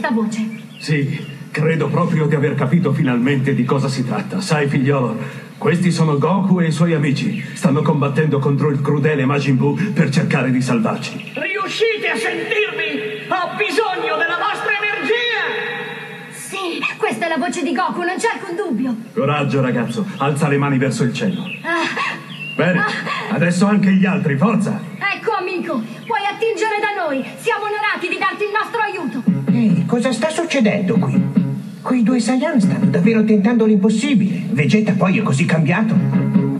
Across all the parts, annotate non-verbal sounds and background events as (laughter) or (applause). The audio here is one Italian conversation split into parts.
questa voce? Sì, credo proprio di aver capito finalmente di cosa si tratta. Sai, figliolo, questi sono Goku e i suoi amici. Stanno combattendo contro il crudele Majin Buu per cercare di salvarci. Riuscite a sentirmi? Ho bisogno della vostra energia! Sì, questa è la voce di Goku, non c'è alcun dubbio. Coraggio, ragazzo, alza le mani verso il cielo. Ah, Bene, adesso anche gli altri, forza! ecco amico, puoi attingere da noi. Siamo onorati di darti il nostro aiuto. Ehi, cosa sta succedendo qui? Quei due Saiyan stanno davvero tentando l'impossibile. Vegeta poi è così cambiato.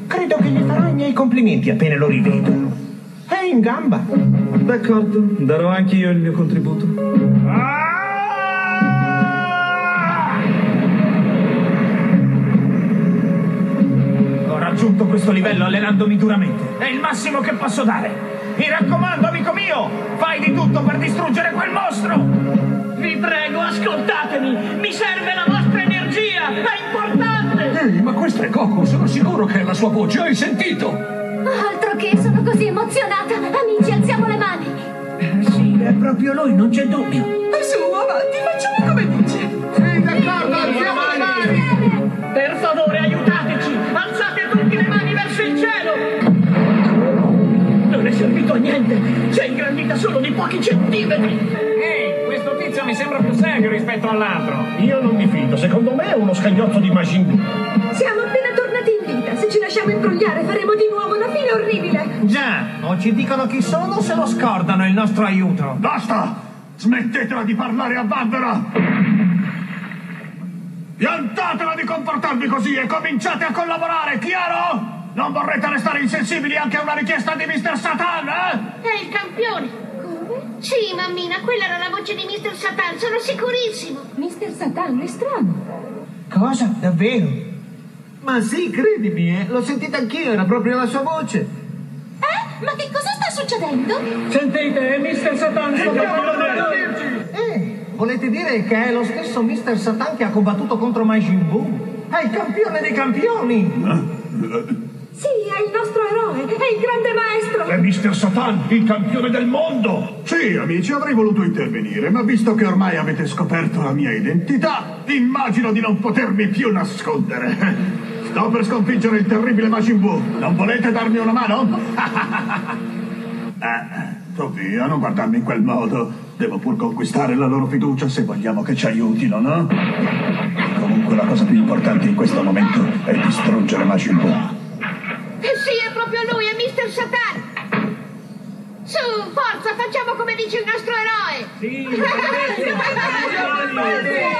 Credo che gli farò i miei complimenti appena lo rivedo. È in gamba. D'accordo, darò anche io il mio contributo. Ho raggiunto questo livello allenandomi duramente. È il massimo che posso dare. Mi raccomando, amico mio, fai di tutto per distruggere quel mostro. Vi prego, ascoltatemi! Mi serve la vostra energia! È importante! Ehi, ma questo è Goku, sono sicuro che è la sua voce, hai sentito? Altro che, sono così emozionata. Amici, alziamo le mani. Sì, è proprio lui, non c'è dubbio. Su, avanti, facciamo come dice! Sì, d'accordo, alziamo le mani. Per favore, aiutateci! Niente! Si è ingrandita solo di pochi centimetri! Ehi, questo tizio mi sembra più serio rispetto all'altro. Io non mi fido, secondo me è uno scagnozzo di Majin Buu. Siamo appena tornati in vita. Se ci lasciamo imbrogliare faremo di nuovo una fine orribile. Già, o ci dicono chi sono o se lo scordano il nostro aiuto. Basta! Smettetela di parlare a vanvera! Piantatela di comportarvi così e cominciate a collaborare, chiaro? Non vorrete restare insensibili anche a una richiesta di Mr. Satan, eh? È il campione. Come? Sì, mammina, quella era la voce di Mr. Satan, sono sicurissimo. Mister Satan, è strano. Cosa? Davvero? Ma sì, credimi, eh, l'ho sentita anch'io, era proprio la sua voce. Eh? Ma che cosa sta succedendo? Sentite, Mr. Satan Eh, volete dire che è lo stesso Mr. Satan che ha combattuto contro Majin Buu? È il campione dei campioni! Sì, è il nostro eroe, è il grande maestro. È Mr. Satan, il campione del mondo! Sì, amici, avrei voluto intervenire, ma visto che ormai avete scoperto la mia identità, immagino di non potermi più nascondere. (laughs) Sto per sconfiggere il terribile Majin Buu. Non volete darmi una mano? (laughs) eh, tu via, non guardarmi in quel modo. Devo pur conquistare la loro fiducia se vogliamo che ci aiutino, no? Comunque la cosa più importante in questo momento è distruggere Majin Buu. Su, forza, facciamo come dice il nostro eroe. faccio (laughs)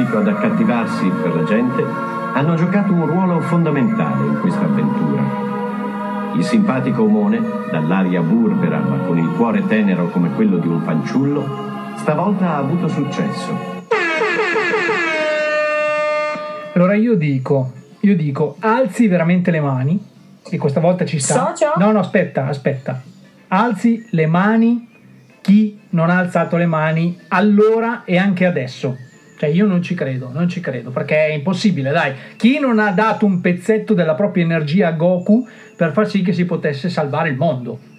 riuscito ad accattivarsi per la gente hanno giocato un ruolo fondamentale in questa avventura. Il simpatico omone, dall'aria burbera ma con il cuore tenero come quello di un fanciullo, stavolta ha avuto successo. Allora io dico, io dico, alzi veramente le mani, e questa volta ci sta. Socio? No, no, aspetta, aspetta. Alzi le mani chi non ha alzato le mani allora e anche adesso. Cioè io non ci credo, non ci credo, perché è impossibile, dai. Chi non ha dato un pezzetto della propria energia a Goku per far sì che si potesse salvare il mondo?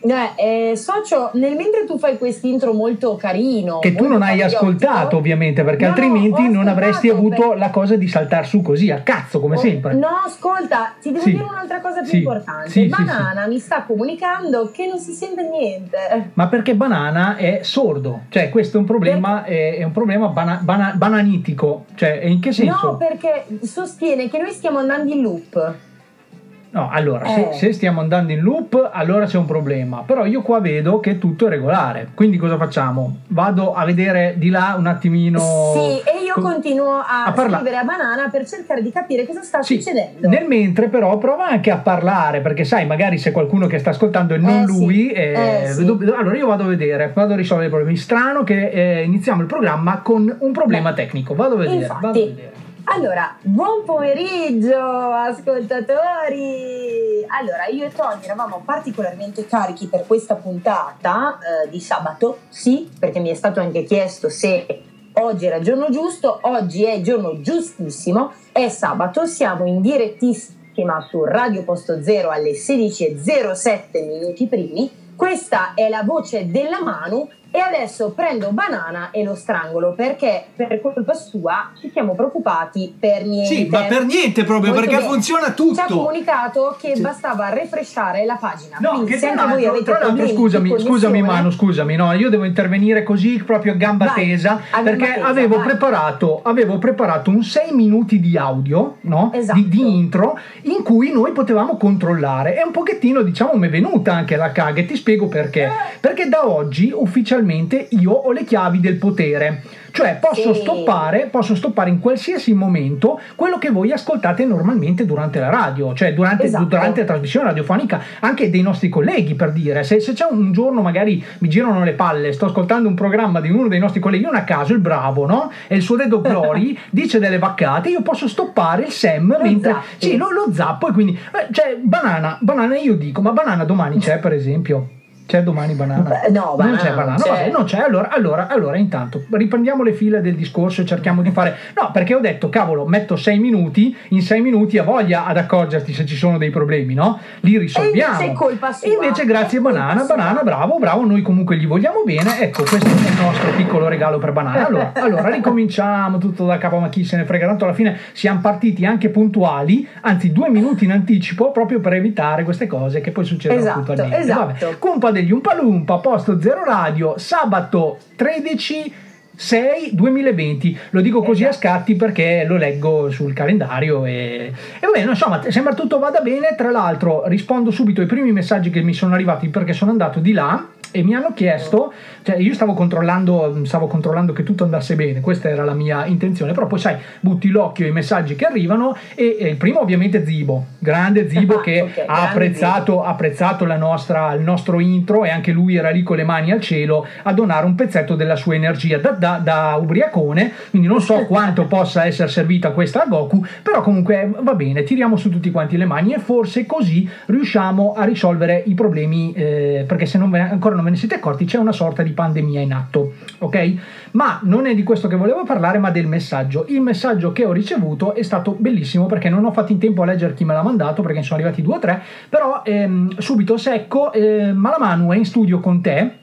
Eh, eh, socio, nel mentre tu fai quest'intro molto carino, Che tu non hai ascoltato ovviamente, perché No, altrimenti ho non avresti avuto per- la cosa di saltar su così, a cazzo, come Oh, sempre. No, ascolta, ti devo Sì. dire un'altra cosa più Sì. importante. Sì, Banana mi sta comunicando che non si sente niente. Ma perché Banana è sordo, cioè questo è un problema, è, è un problema bana- bana- bananitico, cioè in che senso? No, perché sostiene che noi stiamo andando in loop. No, allora, se, Eh. se stiamo andando in loop, allora c'è un problema. Però io qua vedo che tutto è regolare. Quindi cosa facciamo? Vado a vedere di là un attimino. Sì, e io co- continuo a, a parla- scrivere a Banana per cercare di capire cosa sta Sì, succedendo. Nel mentre, però, prova anche a parlare, perché sai, magari se qualcuno che sta ascoltando e non Eh, sì. lui, eh, Eh, sì. vedo- allora io vado a vedere, vado a risolvere i problemi. Strano che eh, iniziamo il programma con un problema tecnico. Vado a vedere. Infatti. vado a vedere. Allora, buon pomeriggio ascoltatori! Allora, io e Tony eravamo particolarmente carichi per questa puntata eh, di sabato, sì, perché mi è stato anche chiesto se oggi era giorno giusto, oggi è giorno giustissimo, è sabato, siamo in direttissima su Radio Posto Zero alle 16.07 minuti primi, questa è la voce della Manu e adesso prendo banana e lo strangolo perché per colpa sua ci siamo preoccupati per niente. Sì, ma per niente proprio, Molto perché bene. funziona Ci ha tutto. comunicato che bastava refreshare la pagina. No, Quindi che se tra anche voi avete tra l'altro, scusami, scusami Manu, scusami, no, io devo intervenire così proprio a gamba Vai, tesa a gamba perché tesa, avevo, preparato, avevo preparato un 6 minuti di audio, no? Esatto. Di, di intro in cui noi potevamo controllare e un pochettino diciamo mi è venuta anche la caga e ti spiego perché. Eh. Perché da oggi ufficialmente io ho le chiavi del potere. Cioè posso Sì. stoppare, posso stoppare in qualsiasi momento quello che voi ascoltate normalmente durante la radio, cioè durante, Esatto. durante la trasmissione radiofonica anche dei nostri colleghi per dire, se, se c'è un giorno magari mi girano le palle, sto ascoltando un programma di uno dei nostri colleghi, non a caso il bravo, no? E il suo dedo (laughs) glory dice delle vaccate, io posso stoppare il Sam Lo mentre zappi. sì, lo, lo zappo e quindi eh, cioè banana, banana io dico, ma banana domani c'è per esempio? C'è domani banana? Beh, no, non banana c'è banana. non c'è. Vabbè, non c'è. Allora, allora, allora, intanto riprendiamo le file del discorso e cerchiamo di fare. No, perché ho detto, cavolo, metto sei minuti, in sei minuti ha voglia ad accorgerti se ci sono dei problemi, no? Li risolviamo. invece è colpa sua. E invece, grazie Banana. Banana, bravo, bravo, noi comunque gli vogliamo bene. Ecco, questo è il nostro piccolo regalo per Banana. Allora, (laughs) allora ricominciamo tutto da capo, ma chi se ne frega, tanto alla fine siamo partiti anche puntuali, anzi due minuti in anticipo, proprio per evitare queste cose che poi succedono Esatto, puntualmente. esatto. Vabbè. Cumpa degli Umpalumpa, posto zero radio, sabato 13 6 2020 lo dico così a scatti perché lo leggo sul calendario e, e va bene insomma sembra tutto vada bene. Tra l'altro rispondo subito ai primi messaggi che mi sono arrivati perché sono andato di là e mi hanno chiesto cioè io stavo controllando stavo controllando che tutto andasse bene questa era la mia intenzione però poi sai butti l'occhio ai messaggi che arrivano e, e il primo ovviamente Zibo grande Zibo che Ok, ha apprezzato, apprezzato la nostra, il nostro intro e anche lui era lì con le mani al cielo a donare un pezzetto della sua energia. Da, da- da ubriacone quindi non so quanto possa essere servita questa a Goku però comunque va bene tiriamo su tutti quanti le mani e forse così riusciamo a risolvere i problemi eh, perché se non ve- ancora non ve ne siete accorti, c'è una sorta di pandemia in atto, ok? Ma non è di questo che volevo parlare, ma del messaggio. Il messaggio che ho ricevuto è stato bellissimo perché non ho fatto in tempo a leggere chi me l'ha mandato, perché ne sono arrivati due o tre, però ehm, subito secco, eh, Malamanu è in studio con te.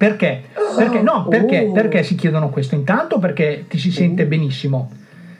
Perché? Perché? No, perché? Oh. Perché si chiedono questo? Intanto perché ti si sente benissimo.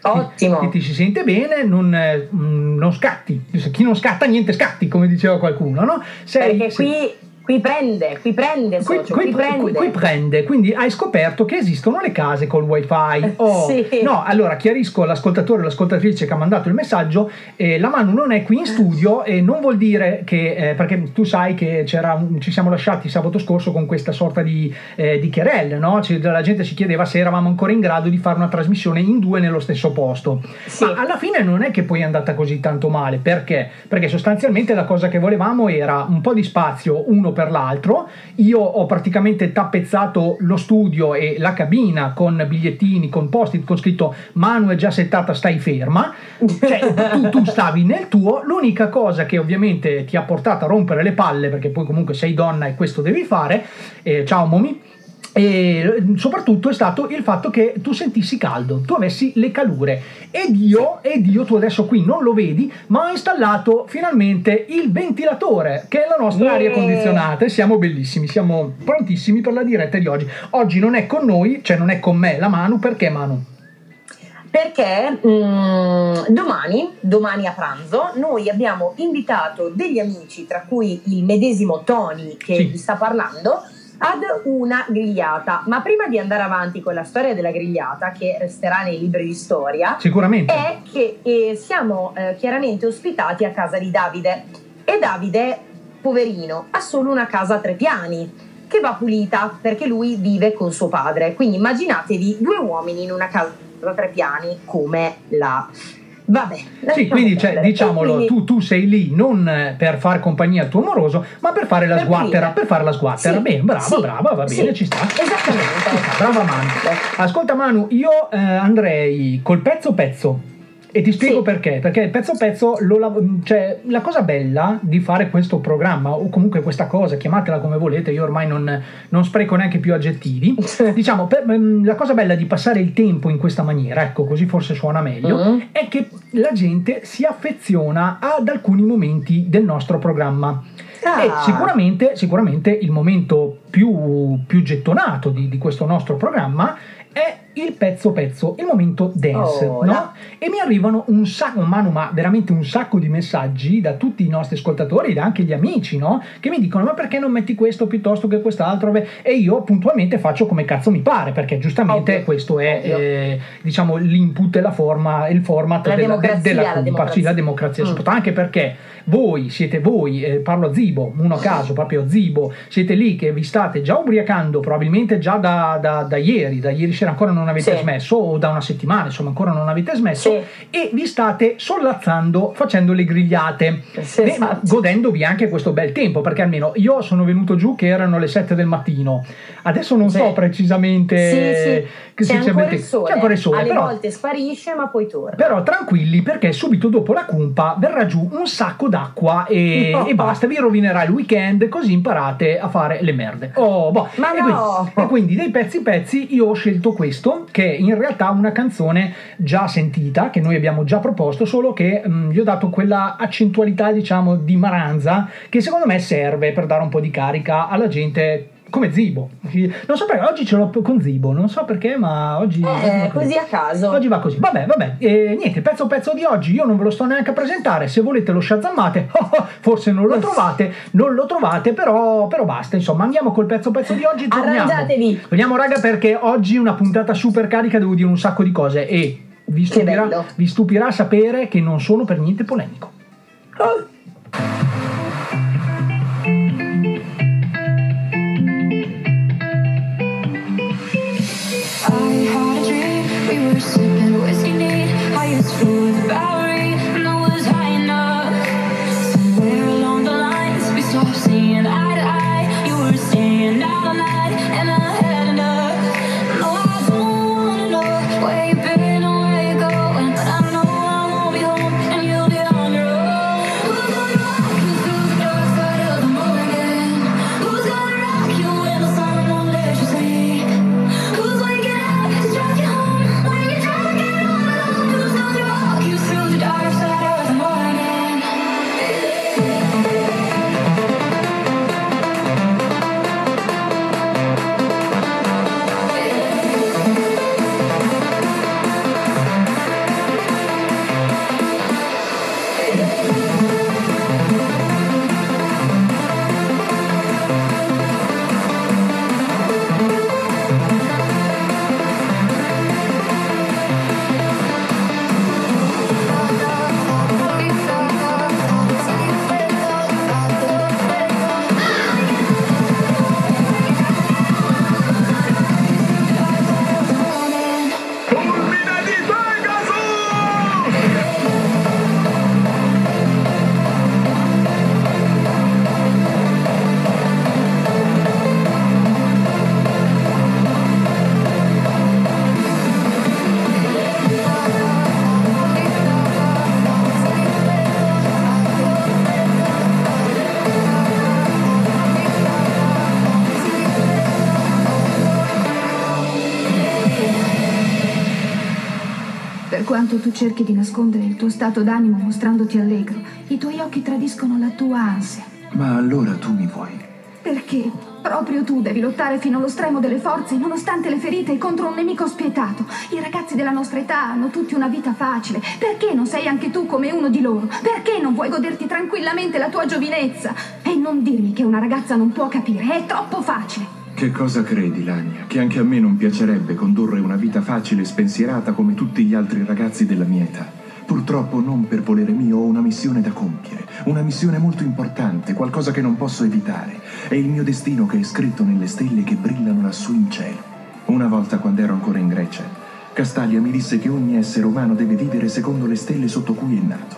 Ottimo. Ti, ti si sente bene, non, mm, non scatti. Chi non scatta, niente scatti, come diceva qualcuno, no? Sei- Perché qui, qui prende, qui prende, Qui, socio, qui- qui prende. qui- prende, quindi hai scoperto che esistono le case col wifi. (laughs) Oh, Sì. No, allora chiarisco all'ascoltatore o l'ascoltatrice che ha mandato il messaggio, eh, la Manu non è qui in studio e non vuol dire che, eh, perché tu sai che c'era un- ci siamo lasciati sabato scorso con questa sorta di, eh, di querelle, no? Ci- la gente si chiedeva se eravamo ancora in grado di fare una trasmissione in due nello stesso posto. Ma alla fine non è che poi è andata così tanto male, perché? Perché sostanzialmente la cosa che volevamo era un po' di spazio uno per l'altro. Io ho praticamente tappezzato lo studio e la cabina con bigliettini, con post-it con scritto Manu è già settata, stai ferma. Cioè, tu, tu stavi nel tuo. L'unica cosa che ovviamente ti ha portato a rompere le palle, perché poi comunque sei donna e questo devi fare. eh, ciao Momi. E soprattutto è stato il fatto che tu sentissi caldo, tu avessi le calure ed io, ed io tu adesso qui non lo vedi, ma ho installato finalmente il ventilatore che è la nostra Yeah. aria condizionata e siamo bellissimi, siamo prontissimi per la diretta di oggi. Oggi non è con noi, cioè non è con me la Manu, perché Manu? Perché mm, domani, domani a pranzo, noi abbiamo invitato degli amici, tra cui il medesimo Tony che Sì. vi sta parlando, ad una grigliata. Ma prima di andare avanti con la storia della grigliata, che resterà nei libri di storia, Sicuramente. è che eh, siamo eh, chiaramente ospitati a casa di Davide. E Davide, poverino, ha solo una casa a tre piani che va pulita perché lui vive con suo padre. Quindi immaginatevi due uomini in una casa a tre piani come la. Vabbè. Sì, quindi cioè, diciamolo, quindi- tu, tu sei lì non eh, per far compagnia al tuo amoroso, ma per fare la Per sguattera, pulire. per fare la sguattera. Sì, Bene, brava, sì, brava, va bene, sì, ci sta. Esattamente. Brava Manu. Ascolta Manu, io eh, andrei col pezzo pezzo. E ti spiego Sì. perché, perché pezzo pezzo, lo lav- cioè, la cosa bella di fare questo programma, o comunque questa cosa, chiamatela come volete, io ormai non, non spreco neanche più aggettivi, (laughs) diciamo, per- ehm, la cosa bella di passare il tempo in questa maniera, ecco, così forse suona meglio, Mm. è che la gente si affeziona ad alcuni momenti del nostro programma. Ah. E sicuramente, sicuramente il momento più, più gettonato di, di questo nostro programma è il pezzo pezzo, il momento dance, Oh, no? E mi arrivano un sacco, Manu, ma veramente un sacco di messaggi da tutti i nostri ascoltatori, da anche gli amici, no? Che mi dicono, ma perché non metti questo piuttosto che quest'altro? E io puntualmente faccio come cazzo mi pare, perché giustamente Ovvio, questo è, eh, diciamo, l'input e la forma, il format La della, democrazia, della la democrazia. sì, la democrazia, Mm. soprattutto anche perché voi siete voi, eh, parlo a Zibo, uno a caso, proprio a Zibo, siete lì che vi state già ubriacando, probabilmente già da, da- da ieri, da ieri sera ancora non avete Sì. smesso, o da una settimana, insomma ancora non avete smesso, Sì. e vi state sollazzando facendo le grigliate, Sì, Beh, esatto. godendovi anche questo bel tempo, perché almeno io sono venuto giù che erano le 7 del mattino, adesso non so precisamente... Sì, sì. che C'è ancora il sole. c'è ancora il sole, Alle però- volte sparisce, ma poi torna. però tranquilli perché subito dopo la cumpa verrà giù un sacco d'acqua e, No. e basta, vi rovinerà il weekend così imparate a fare le merde. Oh, boh. Ma e, no! quindi, e quindi dei pezzi pezzi io ho scelto questo che è in realtà una canzone già sentita che noi abbiamo già proposto solo che mm, gli ho dato quella accentualità diciamo di maranza che secondo me serve per dare un po' di carica alla gente come Zibo. Non so perché oggi ce l'ho con Zibo, non so perché ma oggi... Eh, così a caso. Oggi va così. Vabbè, vabbè. E niente, pezzo pezzo di oggi io non ve lo sto neanche a presentare. Se volete lo shazammate, (laughs) forse non lo trovate, non lo trovate, però, però basta. Insomma, andiamo col pezzo pezzo di oggi. Torniamo. Arrangiatevi. Torniamo, raga, perché oggi è una puntata super carica, devo dire un sacco di cose. E vi stupirà, vi stupirà sapere che non sono per niente polemico. I tu cerchi di nascondere il tuo stato d'animo mostrandoti allegro, i tuoi occhi tradiscono la tua ansia. Ma allora tu mi vuoi. Perché? Proprio tu devi lottare fino allo stremo delle forze, nonostante le ferite, contro un nemico spietato. I ragazzi della nostra età hanno tutti una vita facile. Perché non sei anche tu come uno di loro? Perché non vuoi goderti tranquillamente la tua giovinezza? E non dirmi che una ragazza non può capire, è troppo facile. Che cosa credi, Lania? Che anche a me non piacerebbe condurre una vita facile e spensierata come tutti gli altri ragazzi della mia età. Purtroppo non per volere mio ho una missione da compiere, una missione molto importante, qualcosa che non posso evitare. È il mio destino che è scritto nelle stelle che brillano lassù in cielo. Una volta quando ero ancora in Grecia, Castaglia mi disse che ogni essere umano deve vivere secondo le stelle sotto cui è nato.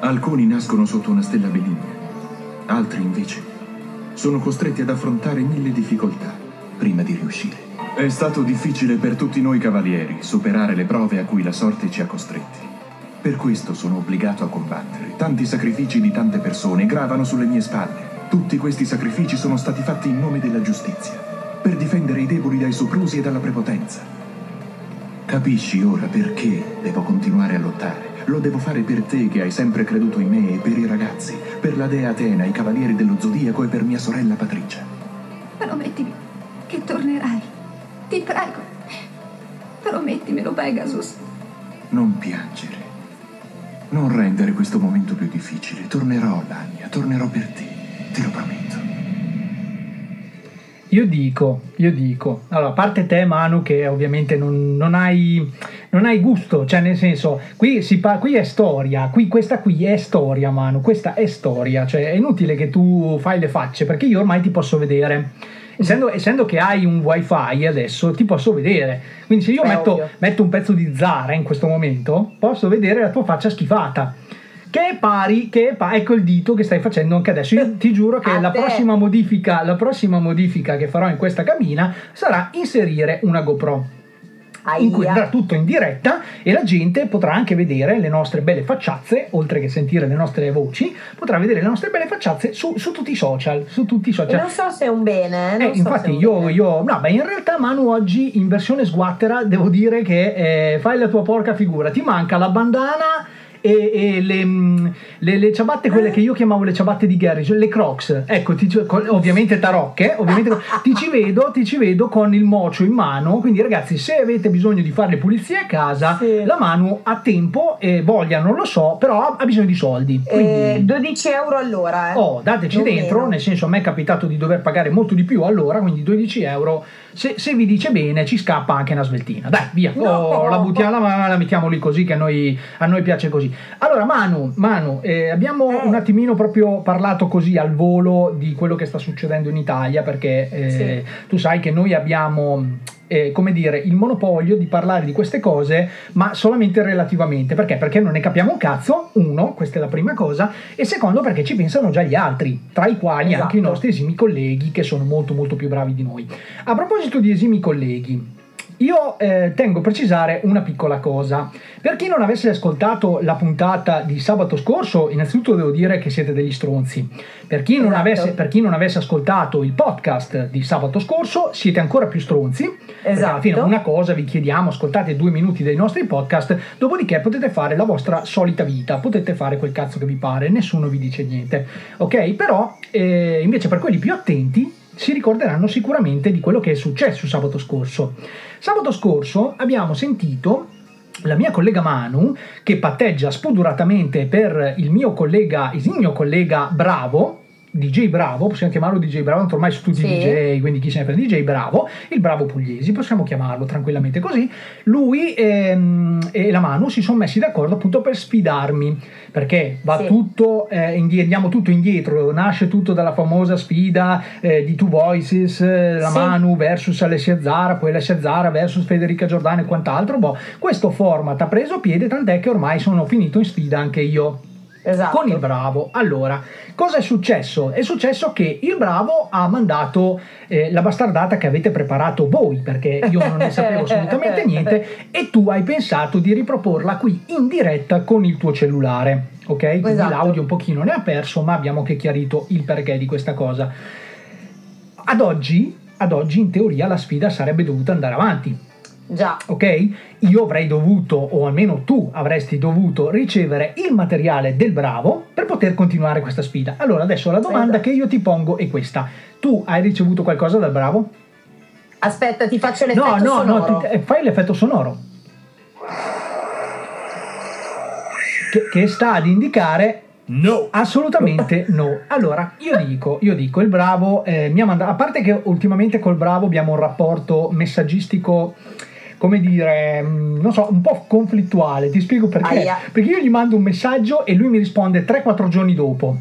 Alcuni nascono sotto una stella benigna, altri invece sono costretti ad affrontare mille difficoltà prima di riuscire. È stato difficile per tutti noi cavalieri superare le prove a cui la sorte ci ha costretti. Per questo sono obbligato a combattere. Tanti sacrifici di tante persone gravano sulle mie spalle. Tutti questi sacrifici sono stati fatti in nome della giustizia, per difendere i deboli dai soprusi e dalla prepotenza. Capisci ora perché devo continuare a lottare? Lo devo fare per te che hai sempre creduto in me e per i ragazzi, per la dea Atena, i cavalieri dello zodiaco e per mia sorella Patricia. Promettimi che tornerai. Ti prego. Promettimelo, Pegasus. Non piangere. Non rendere questo momento più difficile. Tornerò, Lania, tornerò per te. Te lo prometto. Io dico, io dico, allora, a parte te Manu che ovviamente non, non hai, non hai gusto, cioè nel senso, qui, si pa- qui è storia, qui, questa qui è storia Manu, questa è storia, cioè è inutile che tu fai le facce perché io ormai ti posso vedere. Essendo, essendo che hai un wifi adesso ti posso vedere. Quindi se io metto, metto un pezzo di Zara in questo momento posso vedere la tua faccia schifata che è pari, che è pa- ecco il dito che stai facendo anche adesso. Io ti giuro che la prossima, modifica, la prossima modifica che farò in questa cabina sarà inserire una GoPro. In cui andrà tutto in diretta e la gente potrà anche vedere le nostre belle facciazze, oltre che sentire le nostre voci, potrà vedere le nostre belle facciazze su, su tutti i social. Su tutti i E social. non so se è un bene. eh, non Eh, so se infatti io, bene. io- no, beh, in realtà Manu oggi in versione sguattera devo dire che eh, fai la tua porca figura, ti manca la bandana e, e le, mm, le- le ciabatte, quelle che io chiamavo le ciabatte di Gary, cioè le Crocs, ecco, ti- ovviamente tarocche, ovviamente ti ci vedo, ti ci vedo con il mocio in mano, quindi ragazzi se avete bisogno di fare le pulizie a casa, la Manu ha tempo e voglia, non lo so, però ha, ha bisogno di soldi. Quindi... Eh, 12 euro all'ora. Eh. Oh, dateci Non dentro, meno. nel senso a me è capitato di dover pagare molto di più allora, quindi 12 euro. Se, se vi dice bene, ci scappa anche una sveltina. Dai, via, No. Oh, la buttiamo, la, la mettiamo lì così che a noi, a noi piace così. Allora, Manu, Manu eh, abbiamo Eh. un attimino proprio parlato così al volo di quello che sta succedendo in Italia, perché eh, tu sai che noi abbiamo. Eh, come dire, il monopolio di parlare di queste cose, ma solamente relativamente. Perché? Perché non ne capiamo un cazzo, uno, questa è la prima cosa, e secondo perché ci pensano già gli altri, tra i quali Esatto. anche i nostri esimi colleghi che sono molto molto più bravi di noi. A proposito di esimi colleghi, io eh, tengo a precisare una piccola cosa. Per chi non avesse ascoltato la puntata di sabato scorso, innanzitutto devo dire che siete degli stronzi. Per chi non, Esatto. avesse, per chi non avesse ascoltato il podcast di sabato scorso, siete ancora più stronzi. Perché alla fine Esatto. una cosa vi chiediamo, ascoltate due minuti dei nostri podcast, dopodiché potete fare la vostra solita vita, potete fare quel cazzo che vi pare, nessuno vi dice niente. Ok? Però eh, invece per quelli più attenti si ricorderanno sicuramente di quello che è successo sabato scorso. Sabato scorso abbiamo sentito la mia collega Manu che patteggia spudoratamente per il mio collega, il mio collega Bravo, DJ Bravo, possiamo chiamarlo DJ Bravo, tanto ormai tutti Sì. DJ, quindi chi se ne frega DJ Bravo, il Bravo Pugliesi, possiamo chiamarlo tranquillamente così. Lui ehm, e la Manu si sono messi d'accordo appunto per sfidarmi, perché va Sì. tutto, eh, indie- andiamo tutto indietro, nasce tutto dalla famosa sfida eh, di Two Voices, eh, la Sì. Manu versus Alessia Zara, poi Alessia Zara versus Federica Giordano e quant'altro. Boh, questo format ha preso piede, tant'è che ormai sono finito in sfida anche io Esatto. con il Bravo. Allora, cosa è successo? È successo che il Bravo ha mandato eh, la bastardata che avete preparato voi, perché io non ne sapevo (laughs) assolutamente niente, e tu hai pensato di riproporla qui in diretta con il tuo cellulare. Ok? Quindi Esatto. l'audio un pochino ne ha perso, ma abbiamo che chiarito il perché di questa cosa. Ad oggi, ad oggi, in teoria, la sfida sarebbe dovuta andare avanti. Già. Ok? Io avrei dovuto, o almeno tu avresti dovuto, ricevere il materiale del bravo per poter continuare questa sfida. Allora, adesso la domanda che io ti pongo è questa. Tu hai ricevuto qualcosa dal bravo? Aspetta, ti faccio l'effetto No, no, sonoro. no, ti- eh, fai l'effetto sonoro. Che, che sta ad indicare No. Assolutamente no. Allora, io dico, io dico, il Bravo eh, mi ha mandato, a parte che ultimamente col Bravo abbiamo un rapporto messaggistico, come dire, mm, non so, un po' conflittuale, ti spiego perché. Aia. Perché io gli mando un messaggio e lui mi risponde 3-4 giorni dopo.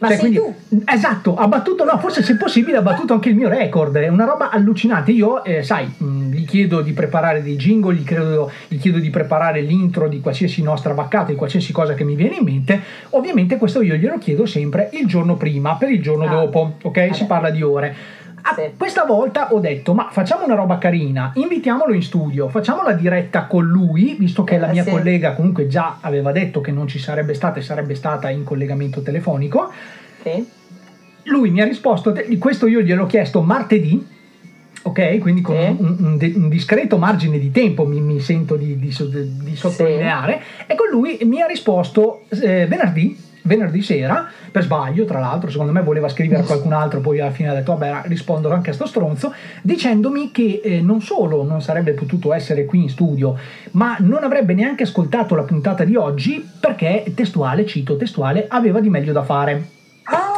Ma Cioè, quindi- Esatto, ha battuto, no, forse se possibile ha battuto anche il mio record, è una roba allucinante. Io, eh, sai, mh, gli chiedo di preparare dei jingle, gli, credo- gli chiedo di preparare l'intro di qualsiasi nostra vaccata, di qualsiasi cosa che mi viene in mente. Ovviamente questo io glielo chiedo sempre il giorno prima, per il giorno dopo, ok? Si parla di ore. Ah, Questa volta ho detto, ma facciamo una roba carina, invitiamolo in studio, facciamo la diretta con lui, visto che la Eh, mia sì. collega comunque già aveva detto che non ci sarebbe stata e sarebbe stata in collegamento telefonico. Lui mi ha risposto, questo io gliel'ho chiesto martedì, ok? Quindi con un, un de- un discreto margine di tempo mi, mi sento di, di di sottolineare, e con lui mi ha risposto eh, venerdì. Venerdì sera, per sbaglio, tra l'altro, secondo me voleva scrivere a qualcun altro, poi alla fine ha detto, vabbè, rispondo anche a sto stronzo, dicendomi che eh, non solo non sarebbe potuto essere qui in studio, ma non avrebbe neanche ascoltato la puntata di oggi perché, testuale, cito testuale, aveva di meglio da fare.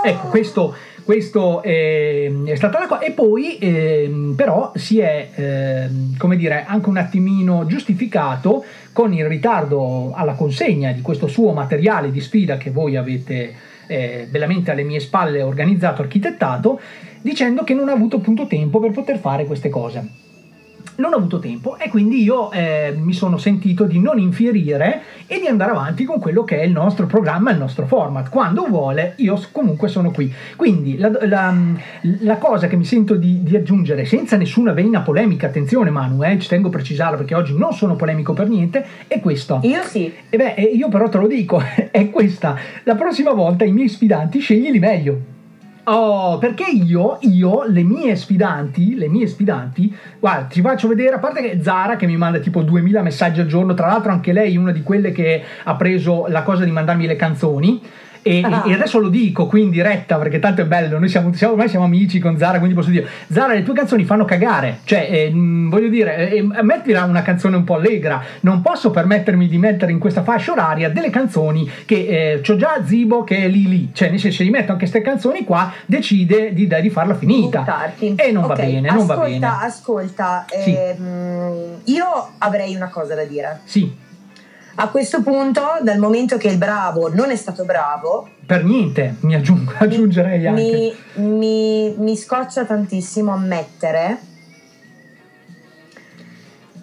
Ecco, questo, questo ehm, è stata la cosa. E poi, ehm, però, si è, ehm, come dire, anche un attimino giustificato con il ritardo alla consegna di questo suo materiale di sfida che voi avete eh, bellamente alle mie spalle organizzato, architettato, dicendo che non ha avuto appunto tempo per poter fare queste cose non ho avuto tempo e quindi io eh, mi sono sentito di non infierire e di andare avanti con quello che è il nostro programma, il nostro format. Quando vuole, io comunque sono qui. Quindi la, la- la cosa che mi sento di, di aggiungere, senza nessuna vena polemica, attenzione Manu, eh, ci tengo a precisarlo perché oggi non sono polemico per niente, è questo. Io sì. E beh, eh, io però te lo dico, (laughs) è questa. La prossima volta i miei sfidanti sceglili meglio. Oh, perché io, io, le mie sfidanti, le mie sfidanti, guarda, ti faccio vedere, a parte che Zara che mi manda tipo 2000 messaggi al giorno, tra l'altro anche lei è una di quelle che ha preso la cosa di mandarmi le canzoni. E, Ah. e adesso lo dico qui in diretta perché tanto è bello, noi siamo, siamo- ormai siamo amici con Zara, quindi posso dire, Zara le tue canzoni fanno cagare, cioè eh, mh, voglio dire, eh, eh, mettila una canzone un po' allegra, non posso permettermi di mettere in questa fascia oraria delle canzoni che eh, c'ho già Zibo che è lì lì, cioè nel senso se gli metto anche queste canzoni qua decide di, di farla finita e non va Ok, bene, non va ascolta, bene. Ascolta, Sì. ehm, io avrei una cosa da dire. Sì, A questo punto, dal momento che il bravo non è stato bravo, per niente mi aggiungo, (laughs) aggiungerei anche. mi, mi- mi scoccia tantissimo ammettere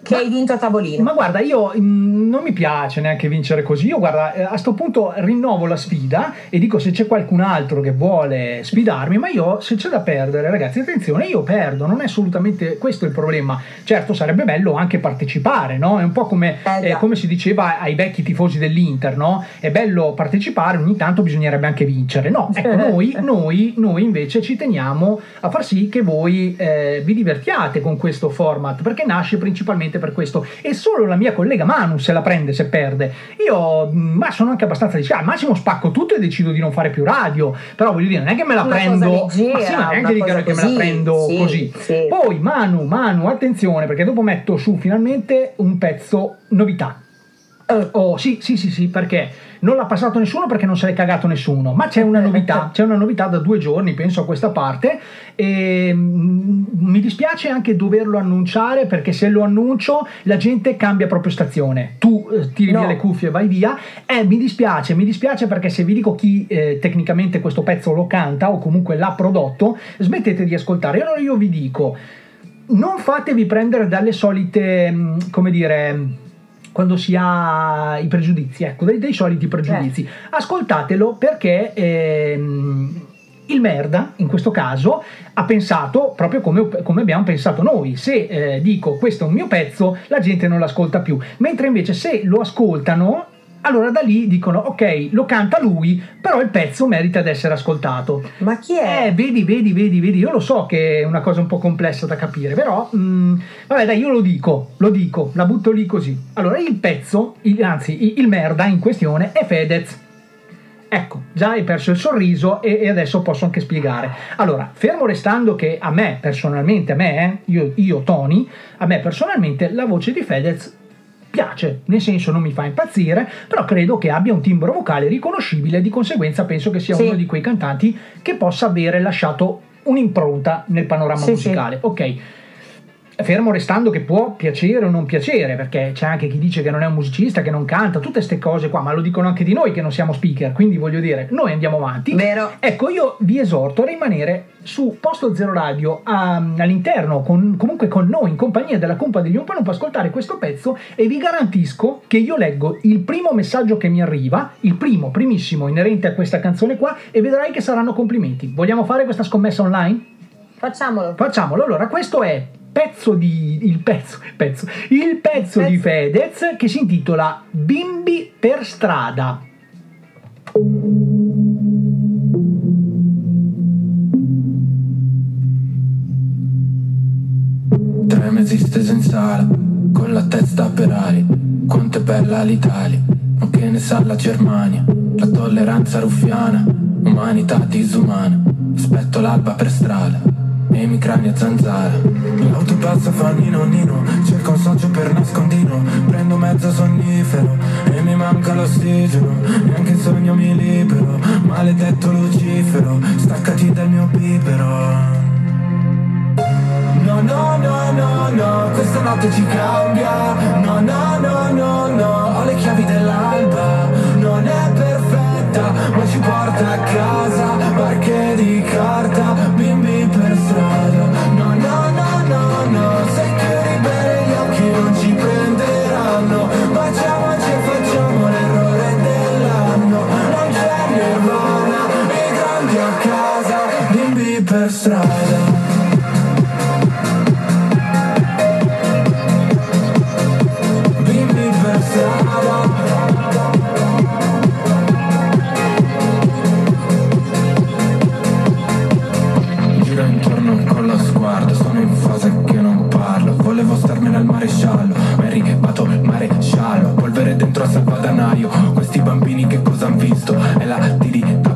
che hai vinto a tavolino. Ma guarda, io mm, non mi piace neanche vincere così. Io guarda, eh, a sto punto rinnovo la sfida e dico se c'è qualcun altro che vuole sfidarmi, ma io se c'è da perdere, ragazzi, attenzione, io perdo, non è assolutamente questo il problema. Certo, sarebbe bello anche partecipare, no? È un po' come, eh, come si diceva ai vecchi tifosi dell'Inter, no? È bello partecipare, ogni tanto bisognerebbe anche vincere. No, ecco, (laughs) noi, noi, noi invece ci teniamo a far sì che voi eh, vi divertiate con questo format, perché nasce principalmente per questo. E solo la mia collega Manu se la prende se perde. Io, mh, ma sono anche abbastanza di al massimo spacco tutto e decido di non fare più radio. Però voglio dire, non è che me la Una prendo. leggera, ma sì, ma neanche cosa che me la così, prendo sì, così. sì. Poi Manu, Manu, attenzione, perché dopo metto su finalmente un pezzo novità. Oh, sì, sì, sì, sì, perché non l'ha passato nessuno perché non se l'è cagato nessuno, ma c'è una novità, c'è una novità da due giorni, penso a questa parte, e mm, mi dispiace anche doverlo annunciare perché se lo annuncio la gente cambia proprio stazione, tu eh, tiri No. via le cuffie e vai via, e mi dispiace, mi dispiace perché se vi dico chi eh, tecnicamente questo pezzo lo canta o comunque l'ha prodotto, smettete di ascoltare, allora io vi dico, non fatevi prendere dalle solite, mm, come dire, quando si ha i pregiudizi, ecco, dei, dei soliti pregiudizi. Ascoltatelo perché ehm, il merda, in questo caso, ha pensato proprio come, come abbiamo pensato noi. Se eh, dico questo è un mio pezzo, la gente non l'ascolta più. Mentre invece se lo ascoltano allora da lì dicono ok lo canta lui però il pezzo merita di essere ascoltato ma chi è? eh vedi vedi vedi vedi io lo so che è una cosa un po' complessa da capire però mm, vabbè dai io lo dico lo dico la butto lì così allora il pezzo il- anzi il, il merda in questione è Fedez Ecco, già hai perso il sorriso e, e adesso posso anche spiegare. Allora, fermo restando che a me personalmente, a me, eh, io, io Tony, a me personalmente la voce di Fedez piace, nel senso non mi fa impazzire, però credo che abbia un timbro vocale riconoscibile di conseguenza penso che sia Sì. uno di quei cantanti che possa avere lasciato un'impronta nel panorama Sì, musicale. Ok. Fermo restando che può piacere o non piacere, perché c'è anche chi dice che non è un musicista, che non canta, tutte queste cose qua, ma lo dicono anche di noi che non siamo speaker, quindi voglio dire, noi andiamo avanti. Vero. Ecco, io vi esorto a rimanere su Posto Zero Radio a- all'interno, con- comunque con noi, in compagnia della Cumpa degli Umpalumpa, ascoltare questo pezzo e vi garantisco che io leggo il primo messaggio che mi arriva, il primo, primissimo, inerente a questa canzone qua, e vedrai che saranno complimenti. Vogliamo fare questa scommessa online? Facciamolo. Facciamolo. Allora, questo è pezzo di il pezzo, pezzo, il pezzo di Fedez che si intitola Bimbi per strada. Tre mesi stese in sala, con la testa per aria. Quanto è bella l'Italia, ma che ne sa la Germania? La tolleranza ruffiana, umanità disumana. Aspetto l'alba per strada, e i miei crani a zanzara. L'auto passa fa nino nino, cerco un socio per nascondino. Prendo mezzo sonnifero, e mi manca l'ossigeno. Neanche in sogno mi libero, maledetto Lucifero. Staccati dal mio bibero. No, no, no, no, no, questa notte ci cambia. No, no, no, no, no, ho le chiavi dell'alba. Non è perfetta, ma ci porta a casa. Salvadanaio Questi bambini che cosa han visto? È la T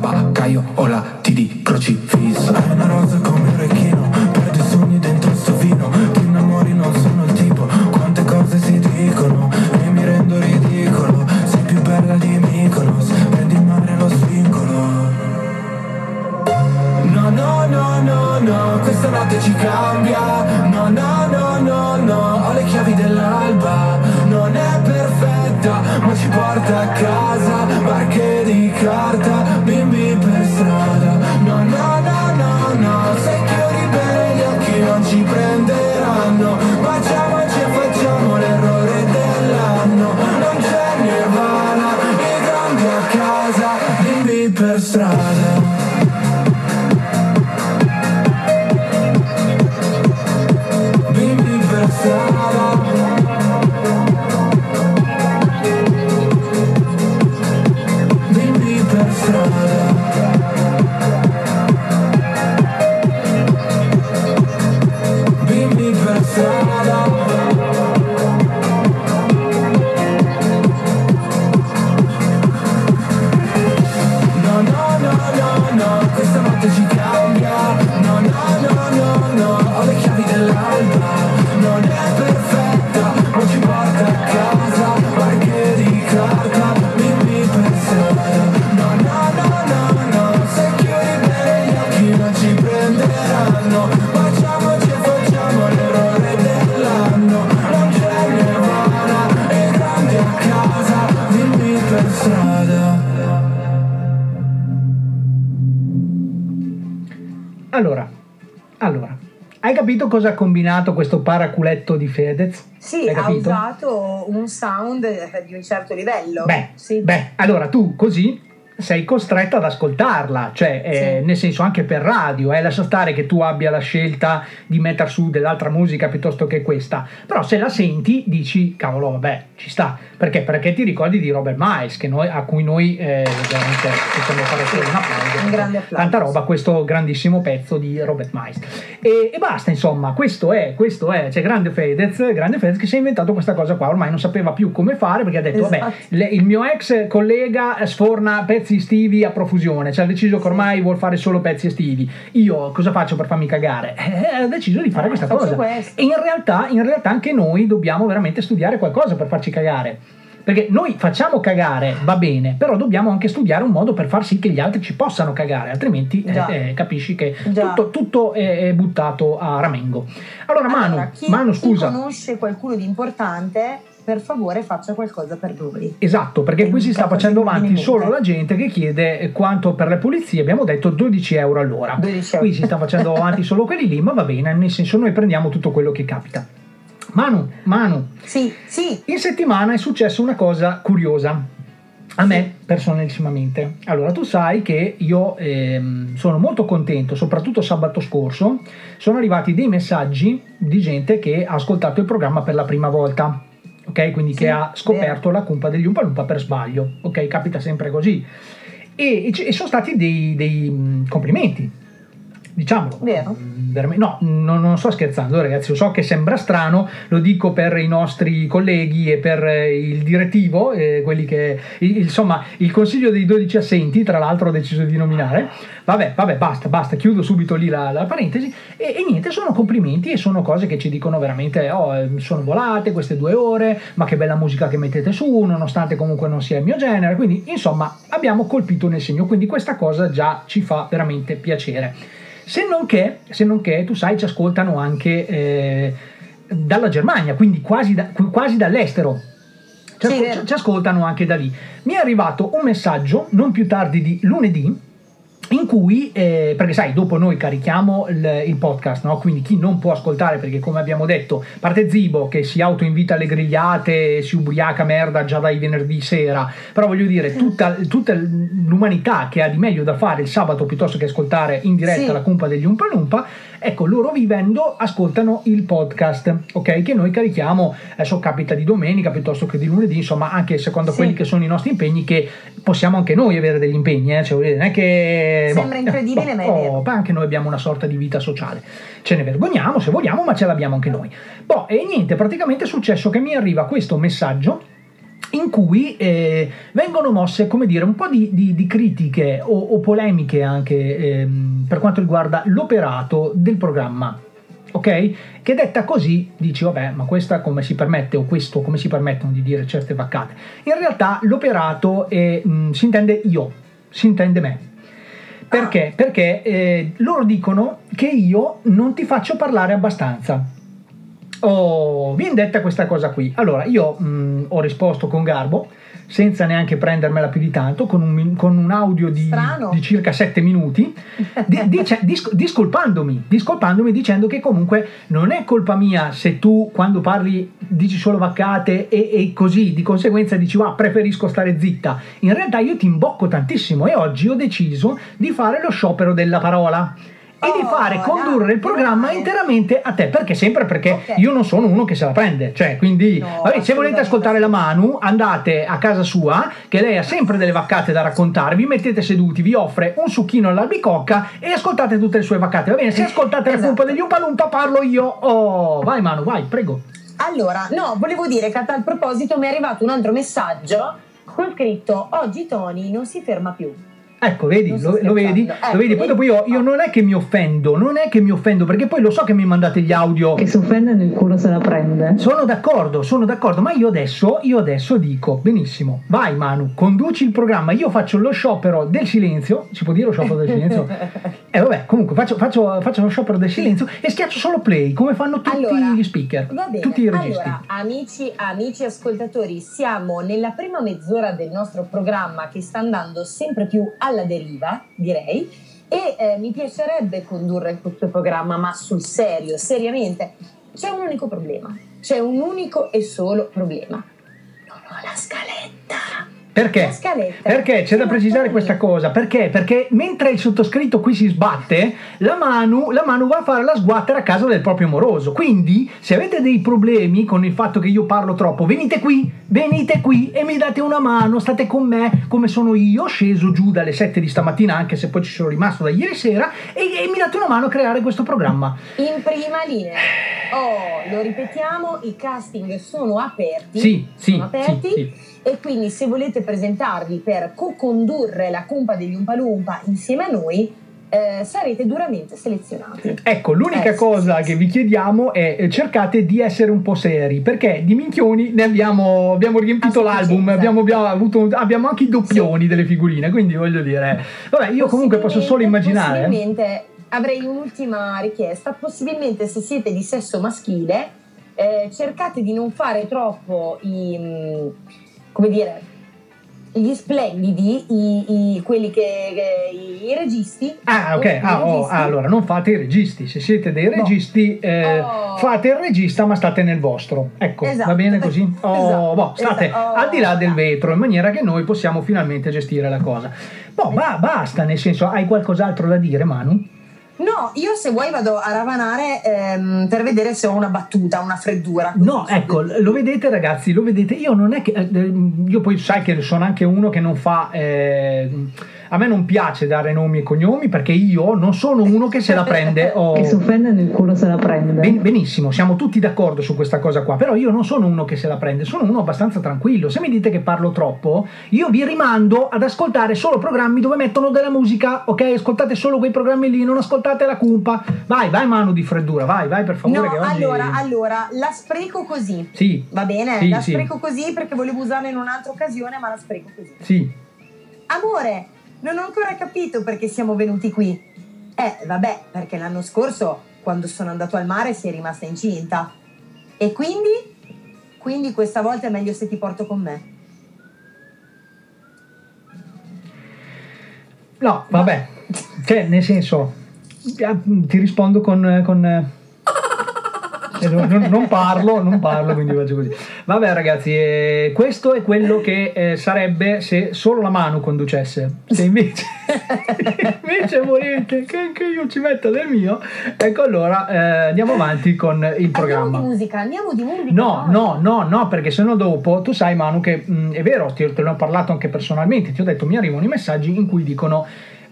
cosa ha combinato questo paraculetto di Fedez? Sì, ha usato un sound eh, di un certo livello. Beh, sì. beh, allora tu così sei costretta ad ascoltarla, cioè eh, nel senso anche per radio, eh, lascia stare che tu abbia la scelta di mettere su dell'altra musica piuttosto che questa, però se la senti dici cavolo vabbè ci sta, perché? Perché ti ricordi di Robert Miles che noi, a cui noi eh, veramente possiamo fare solo un applauso, Un grande applauso. tanta roba questo grandissimo pezzo di Robert Miles e, e basta insomma questo è, questo è, c'è Grande Fedez, Grande Fedez che si è inventato questa cosa qua, ormai non sapeva più come fare perché ha detto vabbè Esatto. le- il mio ex collega sforna pezzi estivi a profusione, cioè ha deciso che ormai vuol fare solo pezzi estivi. Io cosa faccio per farmi cagare? (laughs) Eh, ha deciso di fare questa faccio cosa. questo. E in realtà, in realtà anche noi dobbiamo veramente studiare qualcosa per farci cagare. Perché noi facciamo cagare, va bene, però dobbiamo anche studiare un modo per far sì che gli altri ci possano cagare, altrimenti eh, eh, capisci che tutto, tutto è, buttato a ramengo. Allora, Manu, Allora, chi, Manu, chi scusa. conosce qualcuno di importante, per favore faccia qualcosa per noi. Esatto, perché qui si sta facendo avanti solo la gente che chiede quanto per le pulizie, abbiamo detto 12 euro all'ora. 12 euro. Qui si sta facendo avanti solo quelli lì, ma va bene, nel senso noi prendiamo tutto quello che capita. Manu, Manu, Sì, sì. in settimana è successa una cosa curiosa. A me personalissimamente. Allora, tu sai che io ehm, sono molto contento, soprattutto sabato scorso, sono arrivati dei messaggi di gente che ha ascoltato il programma per la prima volta. Ok, quindi che ha scoperto la cumpa degli Umpalumpa per sbaglio. Ok, capita sempre così. E, e sono stati dei, dei, complimenti, diciamolo. Vero? Veramente- No, non, non sto scherzando, ragazzi. Lo so che sembra strano, lo dico per i nostri colleghi e per eh, il direttivo, eh, quelli che il- insomma il consiglio dei 12 assenti, tra l'altro ho deciso di nominare. Vabbè, vabbè, basta, basta, chiudo subito lì la, la parentesi. E, e niente, sono complimenti e sono cose che ci dicono veramente: oh, eh, sono volate queste due ore, ma che bella musica che mettete su, nonostante comunque non sia il mio genere. Quindi, insomma, abbiamo colpito nel segno. Quindi, questa cosa già ci fa veramente piacere. Se non che, se non che tu sai, ci ascoltano anche eh, dalla Germania, quindi quasi, da- quasi dall'estero. Ci, Sì, ascol- ci ascoltano anche da lì. Mi è arrivato un messaggio non più tardi di lunedì in cui, eh, perché sai, dopo noi carichiamo il, il podcast, no? quindi chi non può ascoltare, perché come abbiamo detto, parte Zibo che si autoinvita alle grigliate, si ubriaca merda già dai venerdì sera, però voglio dire, tutta, tutta l'umanità che ha di meglio da fare il sabato piuttosto che ascoltare in diretta Sì. la cumpa degli Umpa Lumpa, ecco, loro vivendo ascoltano il podcast, ok? Che noi carichiamo, adesso capita di domenica piuttosto che di lunedì, insomma, anche secondo Sì. quelli che sono i nostri impegni, che possiamo anche noi avere degli impegni, eh? Cioè, non è che... Sembra incredibile, ma è vero. Poi anche noi abbiamo una sorta di vita sociale. Ce ne vergogniamo se vogliamo, ma ce l'abbiamo anche noi. Boh, e niente, praticamente è successo che mi arriva questo messaggio in cui eh, vengono mosse, come dire, un po' di, di- di critiche o, o polemiche anche ehm, per quanto riguarda l'operato del programma. Ok? Che detta così dici, vabbè, ma questa come si permette o questo come si permettono di dire certe vaccate? In realtà l'operato è, mh, si intende io, si intende me. Perché? Perché eh, loro dicono che io non ti faccio parlare abbastanza. Oh, viene detta questa cosa qui. Allora, io mh, ho risposto con garbo, senza neanche prendermela più di tanto, con un, con un audio di, di circa 7 minuti, di- (laughs) dice- dis- discolpandomi, discolpandomi dicendo che comunque non è colpa mia se tu quando parli dici solo vaccate e, e così di conseguenza dici va preferisco stare zitta. In realtà io ti imbocco tantissimo e oggi ho deciso di fare lo sciopero della parola. E di Oh, fare condurre dai, il programma dai. interamente a te, perché sempre perché Ok. io non sono uno che se la prende, cioè quindi No, vabbè, se volete ascoltare la Manu andate a casa sua che lei ha sempre delle vaccate da raccontare, vi mettete seduti, vi offre un succhino all'albicocca e ascoltate tutte le sue vaccate, va bene? Se ascoltate la Esatto. pompa degli Umpalumpa parlo io, oh vai Manu, vai, prego. Allora, no, volevo dire che a tal proposito mi è arrivato un altro messaggio con scritto Oggi Tony non si ferma più. Ecco, vedi, lo, lo vedi? scherzando. lo Ecco, vedi? Poi dopo io, io non è che mi offendo, non è che mi offendo, perché poi lo so che mi mandate gli audio. Che si offende nel culo se la prende. Sono d'accordo, sono d'accordo, ma io adesso, io adesso dico, benissimo, vai Manu, conduci il programma, io faccio lo sciopero del silenzio, si può dire lo sciopero del silenzio? (laughs) Eh vabbè, comunque faccio, faccio- faccio lo sciopero del silenzio e schiaccio solo play, come fanno tutti Allora, gli speaker, Va bene, tutti i registi. allora amici, amici ascoltatori, siamo nella prima mezz'ora del nostro programma che sta andando sempre più alla deriva, direi, e eh, mi piacerebbe condurre questo programma, ma sul serio, seriamente. C'è un unico problema, c'è un unico e solo problema. Non ho la scaletta. Perché? Perché c'è da precisare questa cosa? Perché? Perché mentre il sottoscritto qui si sbatte, la Manu, la Manu va a fare la sguattera a casa del proprio moroso. Quindi, se avete dei problemi con il fatto che io parlo troppo, venite qui, venite qui e mi date una mano, state con me come sono io, sceso giù dalle 7 di stamattina, anche se poi ci sono rimasto da ieri sera, e, e mi date una mano a creare questo programma. In prima linea. Oh, lo ripetiamo, i casting sono aperti. Sì, sì, sono aperti. sì, sì. E quindi se volete presentarvi per co-condurre la cumpa degli Umpalumpa insieme a noi, eh, sarete duramente selezionati. Ecco, l'unica Eh, sì, cosa che vi chiediamo è eh, cercate di essere un po' seri, perché di minchioni ne abbiamo, abbiamo riempito l'album, abbiamo, abbiamo avuto, abbiamo anche i doppioni delle figurine, quindi voglio dire, vabbè, io comunque posso solo immaginare. Possibilmente avrei un'ultima richiesta, possibilmente se siete di sesso maschile, eh, cercate di non fare troppo i, mm, come dire, gli splendidi, i, i- quelli che, i, i registi. Ah, ok. Ah, oh, registi. allora non fate i registi. Se siete dei registi, eh, Oh. fate il regista, ma state nel vostro. Ecco, Esatto. va bene così? (laughs) Oh, Esatto. boh, state Esatto. Oh, al di là del vetro, in maniera che noi possiamo finalmente gestire la cosa. Boh, ba- basta, nel senso, hai qualcos'altro da dire, Manu? No, io se vuoi vado a ravanare ehm, per vedere se ho una battuta, una freddura. No, ecco, lo vedete ragazzi, lo vedete, io non è che, eh, io poi sai che sono anche uno che non fa, eh, a me non piace dare nomi e cognomi perché io non sono uno che se la prende. (laughs) o- E si offende nel culo se la prende. Ben- benissimo, siamo tutti d'accordo su questa cosa qua, però io non sono uno che se la prende, sono uno abbastanza tranquillo. Se mi dite che parlo troppo, io vi rimando ad ascoltare solo programmi dove mettono della musica, ok? Ascoltate solo quei programmi lì, non ascoltate la cumpa. Vai, vai Manu di freddura, vai, vai per favore No, che oggi... allora, allora, la spreco così. Sì. Va bene? Sì, la sì. spreco così perché volevo usarla in un'altra occasione, ma la spreco così. Sì. Amore, non ho ancora capito perché siamo venuti qui. Eh, vabbè, perché l'anno scorso, quando sono andato al mare, sei rimasta incinta. E quindi? Quindi questa volta è meglio se ti porto con me. No, vabbè, cioè nel senso, ti rispondo con... con non, non- parlo, non parlo, quindi faccio così. Vabbè ragazzi, eh, questo è quello che eh, sarebbe se solo la mano conducesse. Se invece, (laughs) invece volete che anche io ci metta del mio, ecco allora eh, andiamo avanti con il Andiamo programma. di musica, andiamo di musica. No, no, no, no, perché sennò dopo tu sai Manu che mh, è vero, ti, te ne ho parlato anche personalmente, ti ho detto mi arrivano i messaggi in cui dicono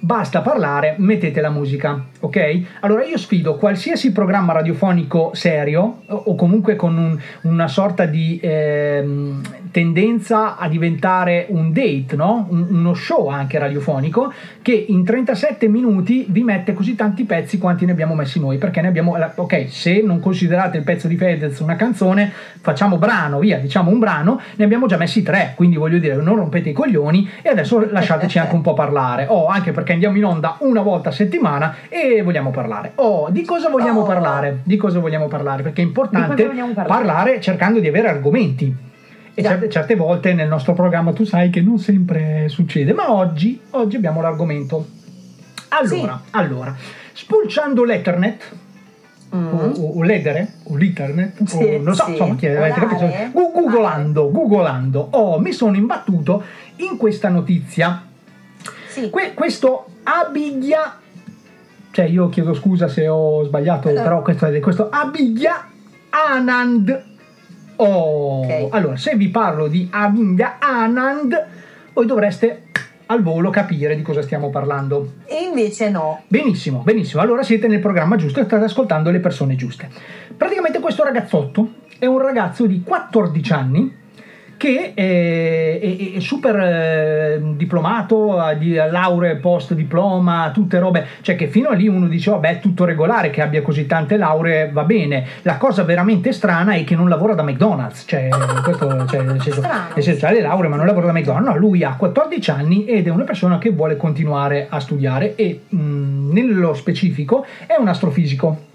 basta parlare, mettete la musica, ok? Allora io sfido qualsiasi programma radiofonico serio o, comunque con un- una sorta di ehm, tendenza a diventare un date, no? Un- uno show anche radiofonico che in 37 minuti vi mette così tanti pezzi quanti ne abbiamo messi noi, perché ne abbiamo, ok, se non considerate il pezzo di Fedez una canzone, facciamo brano, via, diciamo un brano, ne abbiamo già messi tre, quindi voglio dire, non rompete i coglioni e adesso lasciateci anche un po' parlare, o anche perché andiamo in onda una volta a settimana e vogliamo parlare. Oh, di cosa vogliamo parlare? Di cosa vogliamo parlare? Perché è importante parlare? parlare cercando di avere argomenti. E certe, certe volte nel nostro programma tu sai che non sempre succede, ma oggi, oggi abbiamo l'argomento. Allora, allora, spulciando l'Ethernet, o, o- o l'Edere, o l'Ethernet, Mm. Sì, o non so, sì. insomma, chi avete capito? Googolando, googolando, oh, mi sono imbattuto in questa notizia. Que- questo Abiglia, cioè io chiedo scusa se ho sbagliato, però questo è questo Abiglia Anand. Oh, allora, se vi parlo di Abiglia Anand, voi dovreste al volo capire di cosa stiamo parlando. E invece no. Benissimo, benissimo. Allora siete nel programma giusto e state ascoltando le persone giuste. Praticamente questo ragazzotto è un ragazzo di 14 anni che è, è- è super eh, diplomato, ha di lauree post diploma, tutte robe, cioè che fino a lì uno dice vabbè è tutto regolare che abbia così tante lauree, va bene. La cosa veramente strana è che non lavora da McDonald's, cioè, (laughs) questo, cioè, nel senso, nel senso, ha le lauree ma non lavora da McDonald's, no, lui ha 14 anni ed è una persona che vuole continuare a studiare e mh, nello specifico è un astrofisico.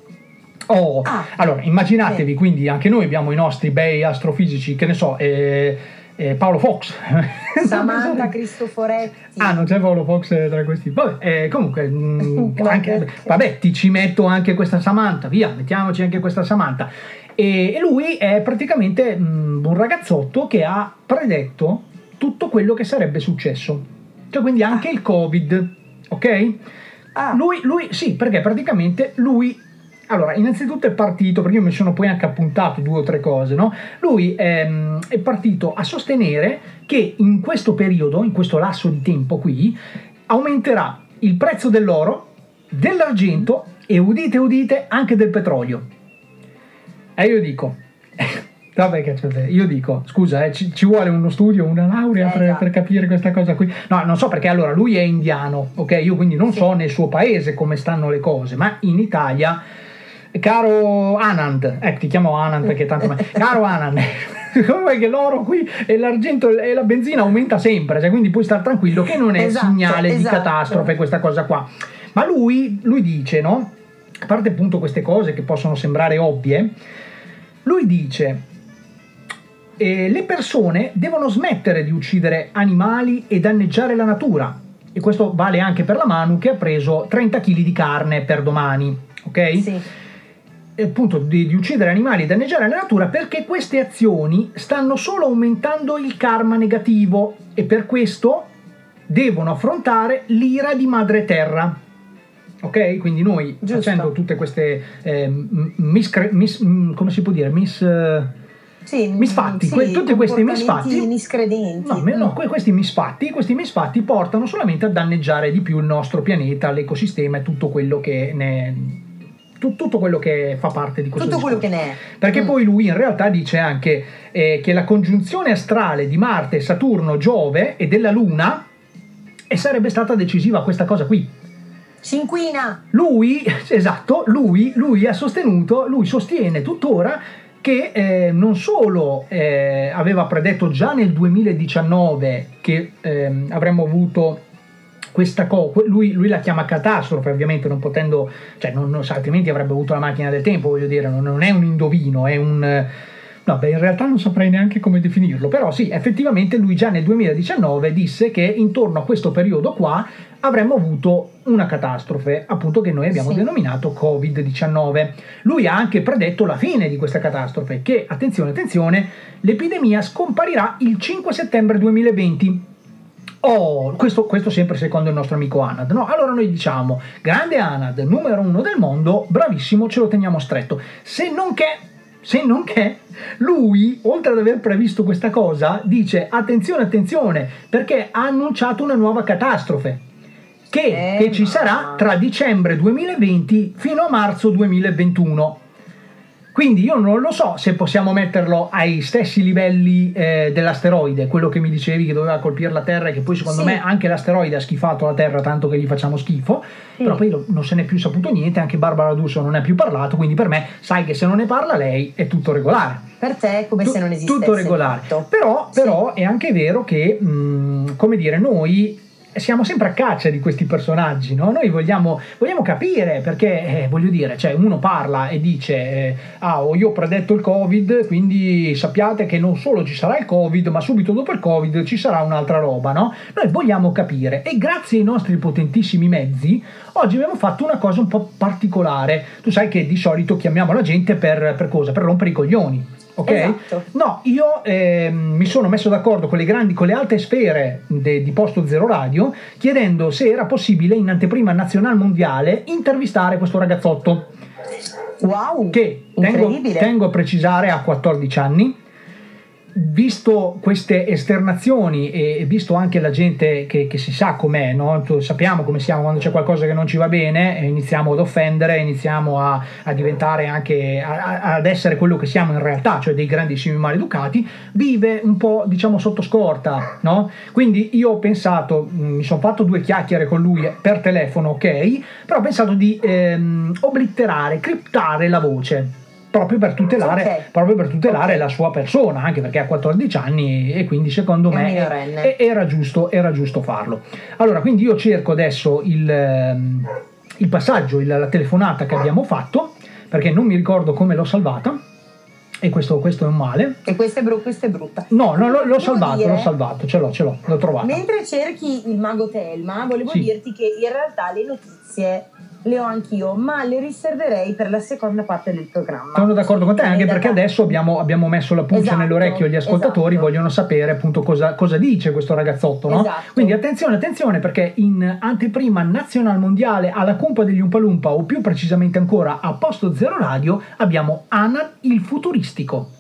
Oh, allora immaginatevi quindi anche noi abbiamo i nostri bei astrofisici, che ne so, eh, eh, Paolo Fox. (laughs) Samantha Cristoforetti. Ah, non c'è Paolo Fox tra questi. Vabbè, eh, comunque, mm, (laughs) anche, vabbè, ti ci metto anche questa Samantha, via, mettiamoci anche questa Samantha. E, e lui è praticamente mm, un ragazzotto che ha predetto tutto quello che sarebbe successo. Cioè, quindi anche il Covid, ok? Lui, lui, sì, perché praticamente lui allora, innanzitutto è partito, perché io mi sono poi anche appuntato due o tre cose, no? Lui ehm, è partito a sostenere che in questo periodo, in questo lasso di tempo qui, aumenterà il prezzo dell'oro, dell'argento e udite udite anche del petrolio. E io dico, (laughs) vabbè che c'è, io dico, scusa, eh, ci, ci vuole uno studio, una laurea per, per capire questa cosa qui. No, non so perché allora lui è indiano, ok? Io quindi non so nel suo paese come stanno le cose, ma in Italia Caro Anand, ecco ti chiamo Anand perché tanto... (laughs) Caro Anand, come che l'oro qui e l'argento e la benzina aumenta sempre, cioè, quindi puoi stare tranquillo che non è Esatto, segnale di esatto. catastrofe questa cosa qua. Ma lui, lui dice, no? A parte appunto queste cose che possono sembrare ovvie, lui dice eh, le persone devono smettere di uccidere animali e danneggiare la natura. E questo vale anche per la Manu che ha preso 30 kg di carne per domani, ok? Sì. Appunto di, di uccidere animali e danneggiare la natura perché queste azioni stanno solo aumentando il karma negativo e per questo devono affrontare l'ira di madre terra. Ok? Quindi noi facendo tutte queste eh, mis- m- come si può dire? Mis, eh, Sì, misfatti, sì, que- tutti questi misfatti miscredenti. No, no, que- questi misfatti, questi misfatti portano solamente a danneggiare di più il nostro pianeta, l'ecosistema e tutto quello che ne tu- tutto quello che fa parte di questo Tutto quello che discorso. ne è. Perché Mm. poi lui in realtà dice anche eh, che la congiunzione astrale di Marte, Saturno, Giove e della Luna e sarebbe stata decisiva questa cosa qui. Si inquina. Lui, (laughs) esatto, lui, lui ha sostenuto, lui sostiene tuttora che eh, non solo eh, aveva predetto già nel 2019 che ehm, avremmo avuto questa cosa, lui, lui la chiama catastrofe ovviamente non potendo, cioè non, non altrimenti avrebbe avuto la macchina del tempo, voglio dire, non, non è un indovino, è un... No, beh, in realtà non saprei neanche come definirlo, però sì, effettivamente lui già nel 2019 disse che intorno a questo periodo qua avremmo avuto una catastrofe, appunto che noi abbiamo Sì. denominato Covid-19. Lui ha anche predetto la fine di questa catastrofe, che, attenzione, attenzione, l'epidemia scomparirà il 5 settembre 2020. Oh, questo, questo sempre secondo il nostro amico Anad. No, allora noi diciamo, grande Anad, numero uno del mondo, bravissimo, ce lo teniamo stretto. Se non che, se non che, lui, oltre ad aver previsto questa cosa, dice attenzione, attenzione, perché ha annunciato una nuova catastrofe. Che, che ci sarà tra dicembre 2020 fino a marzo 2021. Quindi io non lo so se possiamo metterlo ai stessi livelli eh, dell'asteroide, quello che mi dicevi che doveva colpire la Terra e che poi secondo Sì. me anche l'asteroide ha schifato la Terra tanto che gli facciamo schifo, però poi non se n'è più saputo niente, anche Barbara D'Urso non ne ha più parlato, quindi per me sai che se non ne parla lei è tutto regolare. Per te è come se non esistesse. Tutto regolare. Però, però è anche vero che, mh, come dire, noi siamo sempre a caccia di questi personaggi, no? Noi vogliamo, vogliamo capire perché, eh, voglio dire, cioè uno parla e dice, eh, ah, io ho predetto il Covid, quindi sappiate che non solo ci sarà il Covid, ma subito dopo il Covid ci sarà un'altra roba, no? Noi vogliamo capire e grazie ai nostri potentissimi mezzi, oggi abbiamo fatto una cosa un po' particolare. Tu sai che di solito chiamiamo la gente per, per cosa? Per rompere i coglioni. Ok? Esatto. No, io ehm, mi sono messo d'accordo con le grandi, con le alte sfere de- di Posto Zero Radio, chiedendo se era possibile in anteprima nazionale mondiale intervistare questo ragazzotto. Wow! Che tengo, incredibile. tengo a precisare ha 14 anni. Visto queste esternazioni e visto anche la gente che, che si sa com'è, no? Sappiamo come siamo quando c'è qualcosa che non ci va bene, e iniziamo ad offendere, iniziamo a, a diventare anche a- ad essere quello che siamo in realtà, cioè dei grandissimi maleducati, vive un po' diciamo sotto scorta, no? Quindi io ho pensato, mh, mi sono fatto due chiacchiere con lui per telefono, ok, però ho pensato di ehm, oblitterare, criptare la voce proprio per tutelare, Ok. proprio per tutelare la sua persona, anche perché ha 14 anni e quindi secondo me e- era, giusto, era giusto farlo. Allora, quindi io cerco adesso il, ehm, il passaggio, il- la telefonata che abbiamo fatto, perché non mi ricordo come l'ho salvata, e questo, questo è un male. E questa è, bru- questa è brutta. No, no, l'ho, l'ho salvato, dire- l'ho salvato, ce l'ho, ce l'ho, l'ho trovato. Mentre cerchi il mago Telma, volevo Sì. dirti che in realtà le notizie le ho anch'io, ma le riserverei per la seconda parte del programma. Sono d'accordo con te, anche perché da- adesso abbiamo, abbiamo messo la pulce Esatto, nell'orecchio agli ascoltatori, vogliono sapere appunto cosa, cosa dice questo ragazzotto, no? Esatto. Quindi attenzione, attenzione, perché in anteprima nazional mondiale alla cumpa degli Umpalumpa, o più precisamente ancora a Posto Zero Radio, abbiamo Anad il futuristico.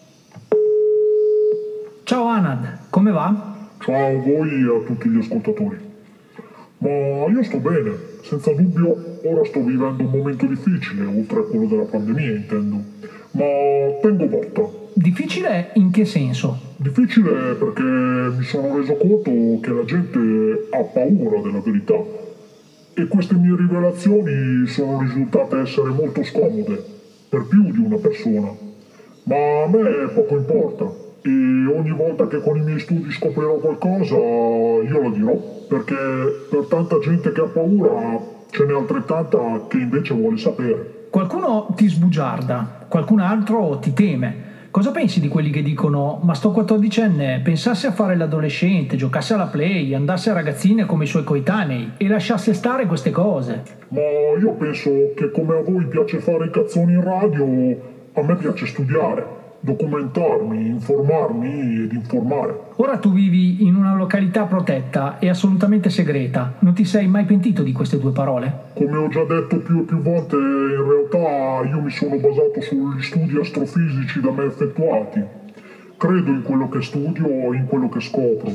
Ciao Anad, come va? Ciao a voi e a tutti gli ascoltatori. Ma io sto bene, senza dubbio ora sto vivendo un momento difficile, oltre a quello della pandemia intendo. Ma tengo botta. Difficile in che senso? Difficile perché mi sono reso conto che la gente ha paura della verità. E queste mie rivelazioni sono risultate essere molto scomode, per più di una persona. Ma a me poco importa. E ogni volta che con i miei studi scoprirò qualcosa, io lo dirò. Perché per tanta gente che ha paura, ce n'è altrettanta che invece vuole sapere. Qualcuno ti sbugiarda, qualcun altro ti teme. Cosa pensi di quelli che dicono ma sto 14enne pensasse a fare l'adolescente, giocasse alla play, andasse a ragazzine come i suoi coetanei e lasciasse stare queste cose? Ma io penso che come a voi piace fare i cazzoni in radio, a me piace studiare, documentarmi, informarmi ed informare. Ora tu vivi in una località protetta e assolutamente segreta. Non ti sei mai pentito di queste due parole? Come ho già detto più e più volte, in realtà io mi sono basato sugli studi astrofisici da me effettuati. Credo in quello che studio e in quello che scopro.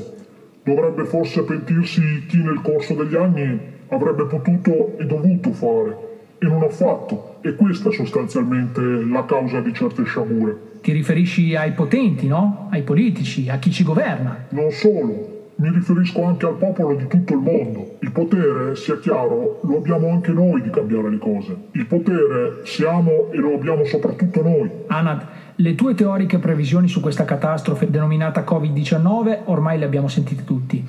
Dovrebbe forse pentirsi chi nel corso degli anni avrebbe potuto e dovuto fare e non ha fatto. E questa è sostanzialmente la causa di certe sciagure. Ti riferisci ai potenti, no? Ai politici, a chi ci governa. Non solo, mi riferisco anche al popolo di tutto il mondo. Il potere, sia chiaro, lo abbiamo anche noi di cambiare le cose. Il potere siamo e lo abbiamo soprattutto noi. Anad, le tue teoriche previsioni su questa catastrofe denominata Covid-19 ormai le abbiamo sentite tutti.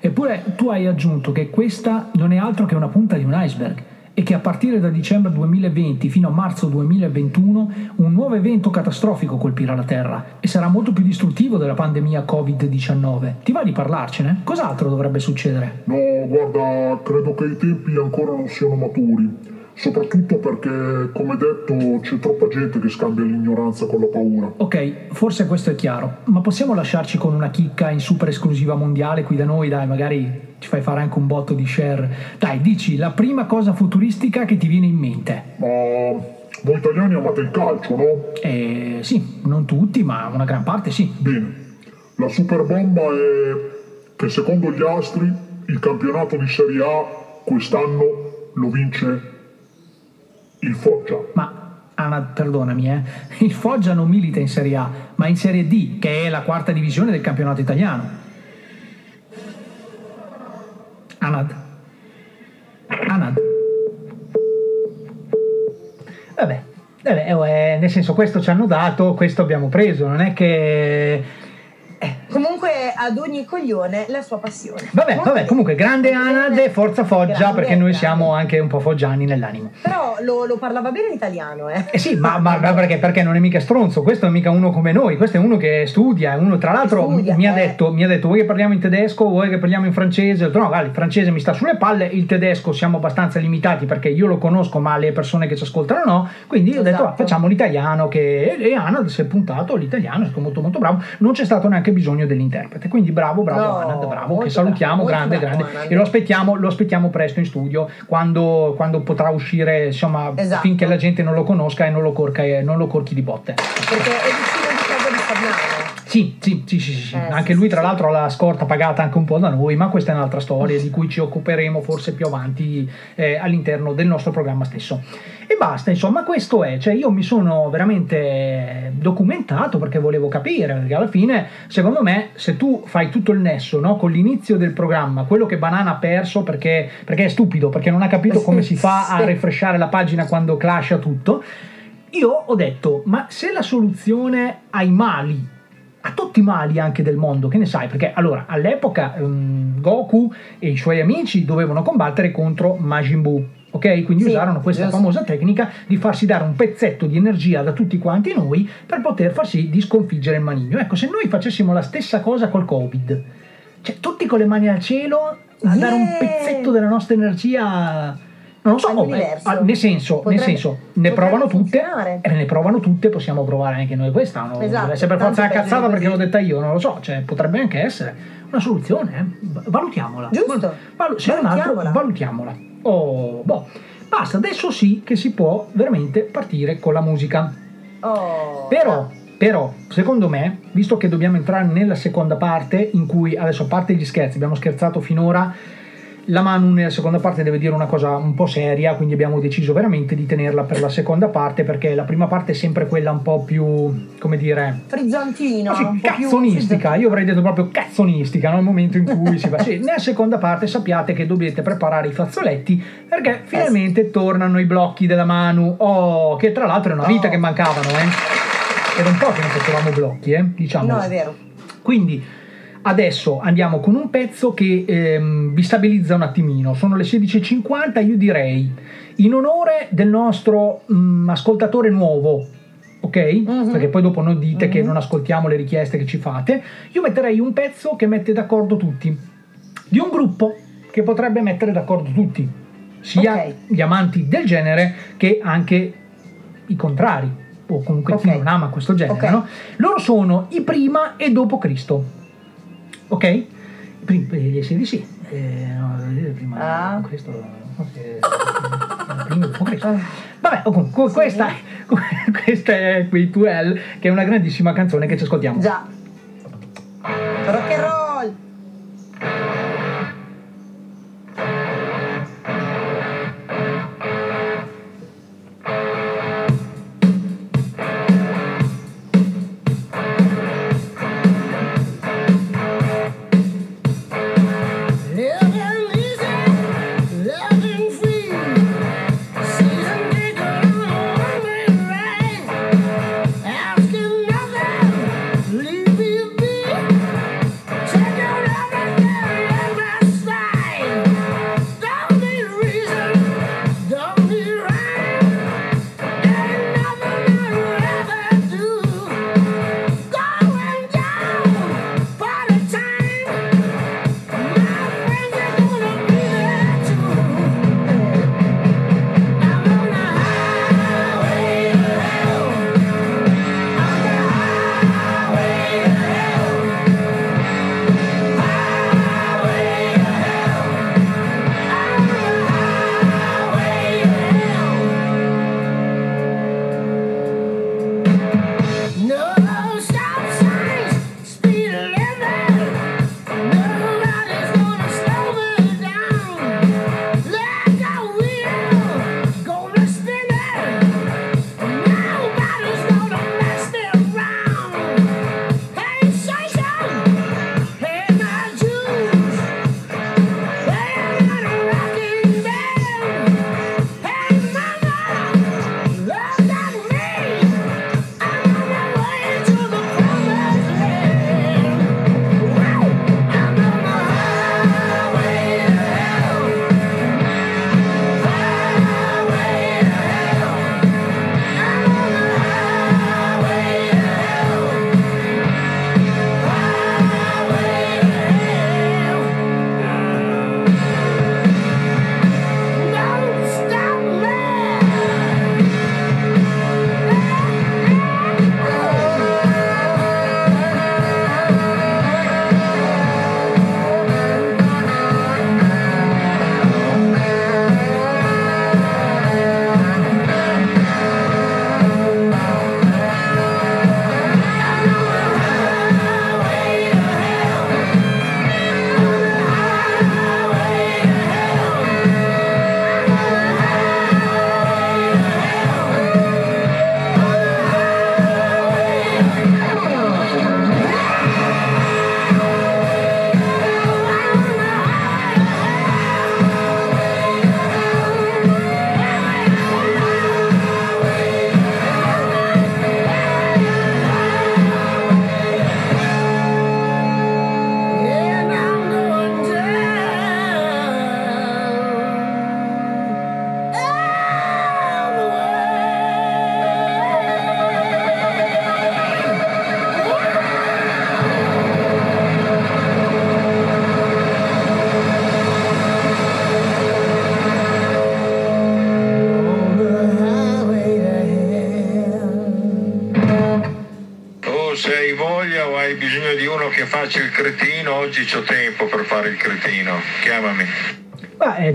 Eppure tu hai aggiunto che questa non è altro che una punta di un iceberg e che a partire da dicembre 2020 fino a marzo 2021 un nuovo evento catastrofico colpirà la Terra e sarà molto più distruttivo della pandemia Covid-19. Ti va di parlarcene? Cos'altro dovrebbe succedere? No, guarda, credo che i tempi ancora non siano maturi. Soprattutto perché, come detto, c'è troppa gente che scambia l'ignoranza con la paura. Ok, forse questo è chiaro, ma possiamo lasciarci con una chicca in super esclusiva mondiale qui da noi, dai, magari ci fai fare anche un botto di share. Dai, dici la prima cosa futuristica che ti viene in mente. Ma voi italiani amate il calcio, no? Eh, sì, non tutti, ma una gran parte sì. Bene. La super bomba è che secondo gli astri il campionato di Serie A quest'anno lo vince il Foggia. Ma Anna, perdonami, eh. Il Foggia non milita in Serie A, ma in Serie D, che è la quarta divisione del campionato italiano. Anad. Anad. Vabbè, vabbè, eh, nel senso questo ci hanno dato, questo abbiamo preso, non è che... Comunque ad ogni coglione la sua passione. Vabbè, vabbè, comunque grande Anad e forza Foggia, Grande, perché noi grande. siamo anche un po' foggiani nell'animo. Però lo, lo parlava bene l'italiano, eh. Eh sì, ma, ma- perché, perché non è mica stronzo, questo è mica uno come noi, questo è uno che studia, è uno tra l'altro Studia, mi, ha eh. detto, mi ha detto vuoi che parliamo in tedesco, vuoi che parliamo in francese, ho detto no, guarda, il francese mi sta sulle palle, il tedesco siamo abbastanza limitati perché io lo conosco ma le persone che ci ascoltano no, quindi io ho detto Esatto. "Ah, facciamo l'italiano che e Anad si è puntato l'italiano, è stato molto molto bravo, non c'è stato neanche bisogno dell'interprete, quindi bravo, bravo No, Anad, bravo, che salutiamo, bravo, grande, bravo, grande, e lo aspettiamo, lo aspettiamo presto in studio quando, quando potrà uscire, insomma, Esatto. finché la gente non lo conosca e non lo, corca, non lo corchi di botte. Perché è vicino di casa di Fabiano. Sì, sì, sì, sì, sì. Eh, anche lui tra l'altro ha la scorta pagata anche un po' da noi, ma questa è un'altra storia di cui ci occuperemo forse più avanti eh, all'interno del nostro programma stesso. E basta, insomma, questo è, cioè io mi sono veramente documentato perché volevo capire, perché alla fine, secondo me, se tu fai tutto il nesso no, con l'inizio del programma, quello che Banana ha perso perché, perché è stupido, perché non ha capito come si (laughs) fa a refreshare la pagina quando clasha tutto, io ho detto, ma se la soluzione ai mali a tutti i mali anche del mondo, che ne sai? Perché allora all'epoca ehm, Goku e i suoi amici dovevano combattere contro Majin Buu. Ok, quindi Sì, usarono questa giusto. famosa tecnica di farsi dare un pezzetto di energia da tutti quanti noi per poter far sì di sconfiggere il maligno. Ecco, se noi facessimo la stessa cosa col Covid, cioè tutti con le mani al cielo a dare un Yeah! pezzetto della nostra energia Non lo so, all'universo. ah, nel senso, nel Potrebbe- senso ne provano tutte ne provano tutte, possiamo provare anche noi questa. No? Esatto, Deve per forza una cazzata perché l'ho detta io, non lo so, cioè potrebbe anche essere una soluzione, eh. Va- valutiamola. Giusto. Valu- se non altro, Valutiamola. Oh, boh. Basta, adesso sì che si può veramente partire con la musica. Oh. Però, però, secondo me, visto che dobbiamo entrare nella seconda parte, in cui adesso a parte gli scherzi, abbiamo scherzato finora, la Manu nella seconda parte deve dire una cosa un po' seria, quindi abbiamo deciso veramente di tenerla per la seconda parte, perché la prima parte è sempre quella un po' più, come dire, po' più cazzonistica, io avrei detto proprio cazzonistica, no? il momento in cui si fa. (laughs) Sì, nella seconda parte sappiate che dovete preparare i fazzoletti perché finalmente tornano i blocchi della Manu. Oh, che tra l'altro è una vita Oh. che mancavano, eh. Era un po' che non facevamo blocchi, eh, diciamo. No, è vero. Quindi adesso andiamo con un pezzo che ehm, vi stabilizza un attimino. Sono le 16.50, io direi in onore del nostro mm, ascoltatore nuovo. Ok? Mhm. Perché poi dopo non dite che non ascoltiamo le richieste che ci fate. Io metterei un pezzo che mette d'accordo tutti. Di un gruppo che potrebbe mettere d'accordo tutti. Sia Ok. gli amanti del genere che anche i contrari. O comunque chi Ok. non ama questo genere, Ok. no? Loro sono i prima e dopo Cristo. Ok? I primi, gli SDC. Eh, no, eh, prima Ah. dopo Cristo. eh, prima Cristo. Vabbè, oh, comunque, questa, questa è (laughs) qui 12 che è una grandissima canzone che ci ascoltiamo. Già.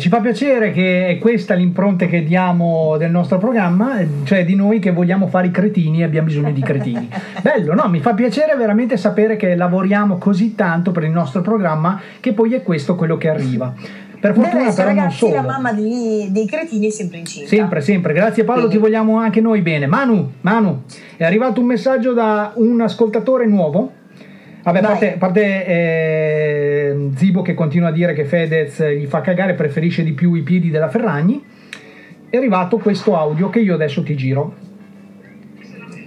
Ci fa piacere che è questa l'impronta che diamo del nostro programma, cioè di noi che vogliamo fare i cretini e abbiamo bisogno di cretini. (laughs) Bello, no? Mi fa piacere veramente sapere che lavoriamo così tanto per il nostro programma che poi è questo quello che arriva. Per fortuna resto, però non ragazzi, la solo. mamma degli- dei cretini è sempre incinta. Sempre, sempre. Grazie Paolo, ti vogliamo anche noi bene. Manu, Manu, è arrivato un messaggio da un ascoltatore nuovo. Vabbè, a parte, parte, eh, Zibo che continua a dire che Fedez gli fa cagare, preferisce di più i piedi della Ferragni. È arrivato questo audio che io adesso ti giro.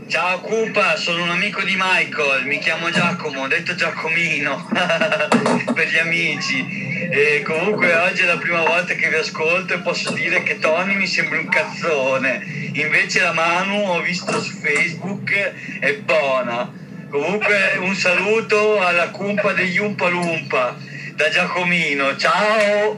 Ciao Cupa, sono un amico di Michael, mi chiamo Giacomo, detto Giacomino (laughs) per gli amici. E comunque oggi è la prima volta che vi ascolto e posso dire che Tony mi sembra un cazzone. Invece la Manu ho visto su Facebook è buona. Comunque un saluto alla cumpa degli Umpa Lumpa da Giacomino. Ciao!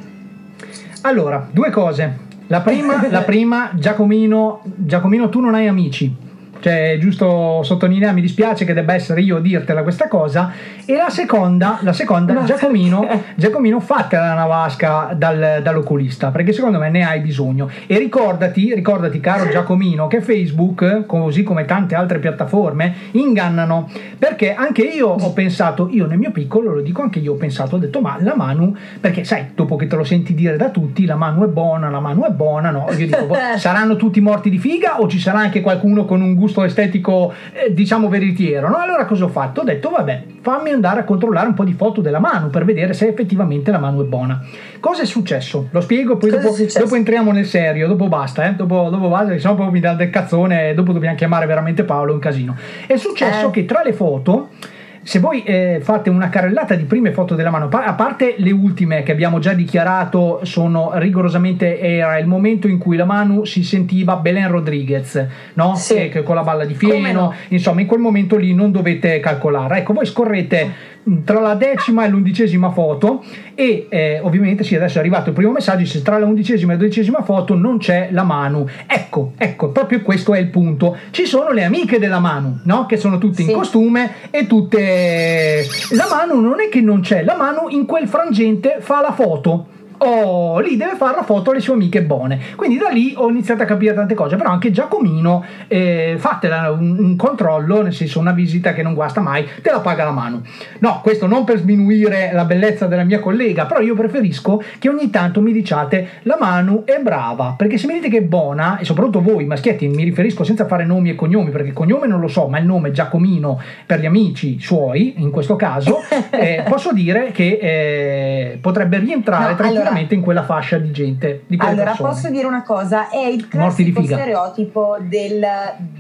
Allora, due cose. La prima, la prima Giacomino, Giacomino, tu non hai amici. Cioè, è giusto sottolineare, mi dispiace che debba essere io a dirtela questa cosa. E la seconda, la seconda Giacomino, Giacomino, fatela una vasca dal- dall'oculista, perché secondo me ne hai bisogno. E ricordati, ricordati, caro Giacomino, che Facebook, così come tante altre piattaforme, ingannano. Perché anche io ho pensato, io nel mio piccolo, lo dico anche io, ho pensato, ho detto, ma la Manu, perché sai, dopo che te lo senti dire da tutti, la Manu è buona, la Manu è buona, no? Io dico, boh, (laughs) saranno tutti morti di figa o ci sarà anche qualcuno con un gusto estetico, eh, diciamo, veritiero, no? Allora cosa ho fatto? Ho detto, vabbè, fammi andare a controllare un po' di foto della Manu per vedere se effettivamente la Manu è buona. Cosa è successo? Lo spiego, poi dopo, dopo entriamo nel serio, dopo basta, eh? dopo, dopo basta, perché sennò poi mi dà del cazzone e dopo dobbiamo chiamare veramente Paolo, è un casino. È successo che tra le foto se voi eh, fate una carrellata di prime foto della mano, pa- a parte le ultime che abbiamo già dichiarato, sono rigorosamente era il momento in cui la Manu si sentiva Belen Rodriguez, no? Eh, che con la balla di fieno, insomma, in quel momento lì non dovete calcolare. Ecco, voi scorrete tra la decima e l'undicesima foto e eh, ovviamente sì adesso è arrivato il primo messaggio se tra la undicesima e la dodicesima foto non c'è la Manu. Ecco ecco proprio questo è il punto. Ci sono le amiche della Manu no? che sono tutte in costume e tutte la Manu non è che non c'è la Manu in quel frangente fa la foto Oh, lì deve fare la foto alle sue amiche buone. Quindi da lì ho iniziato a capire tante cose. Però anche Giacomino, eh, fatela un, un controllo, nel senso una visita che non guasta mai, te la paga la mano. No, questo non per sminuire la bellezza della mia collega, però io preferisco che ogni tanto mi diciate la Manu è brava. Perché se mi dite che è buona, e soprattutto voi maschietti, mi riferisco senza fare nomi e cognomi, perché il cognome non lo so, ma il nome Giacomino per gli amici suoi, in questo caso, (laughs) eh, posso dire che eh, potrebbe rientrare No, tranquillamente allora- in quella fascia di gente, di Allora, persone. posso dire una cosa? È il classico stereotipo del-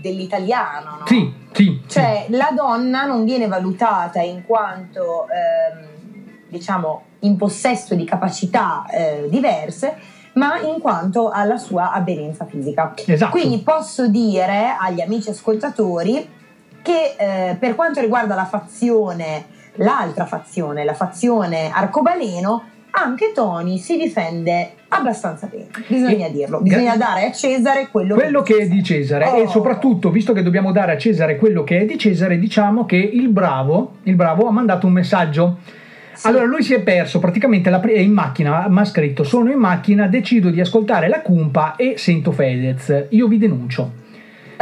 dell'italiano, no? Sì, sì. Cioè, la donna non viene valutata in quanto, ehm, diciamo, in possesso di capacità eh, diverse, ma in quanto alla sua aderenza fisica. Esatto. Quindi posso dire agli amici ascoltatori che eh, per quanto riguarda la fazione, l'altra fazione, la fazione arcobaleno, anche Tony si difende abbastanza bene, bisogna dirlo, bisogna dare a Cesare quello, quello che è di Cesare. Oh. e soprattutto visto che dobbiamo dare a Cesare quello che è di Cesare diciamo che il bravo il bravo ha mandato un messaggio. Allora lui si è perso praticamente la, è in macchina ma ha scritto sono in macchina decido di ascoltare la cumpa e sento Fedez. Io vi denuncio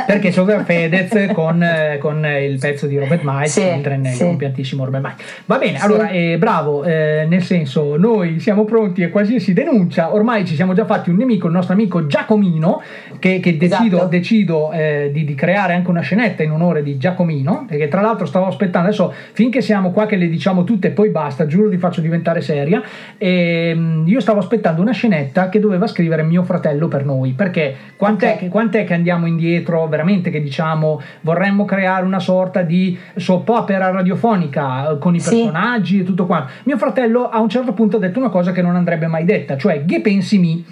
perché c'è Fedez con, eh, con il pezzo di Robert Miles Sì, il sì. compiantissimo Robert Miles va bene Sì. allora eh, bravo eh, nel senso noi siamo pronti a qualsiasi denuncia ormai ci siamo già fatti un nemico il nostro amico Giacomino che, che decido, Esatto. decido eh, di, di creare anche una scenetta in onore di Giacomino e che tra l'altro stavo aspettando adesso finché siamo qua che le diciamo tutte e poi basta giuro vi faccio diventare seria Ehm, io stavo aspettando una scenetta che doveva scrivere mio fratello per noi perché quant'è, che, quant'è che andiamo indietro veramente che diciamo vorremmo creare una sorta di soap opera radiofonica eh, con i Sì. personaggi e tutto quanto mio fratello a un certo punto ha detto una cosa che non andrebbe mai detta cioè che pensi mi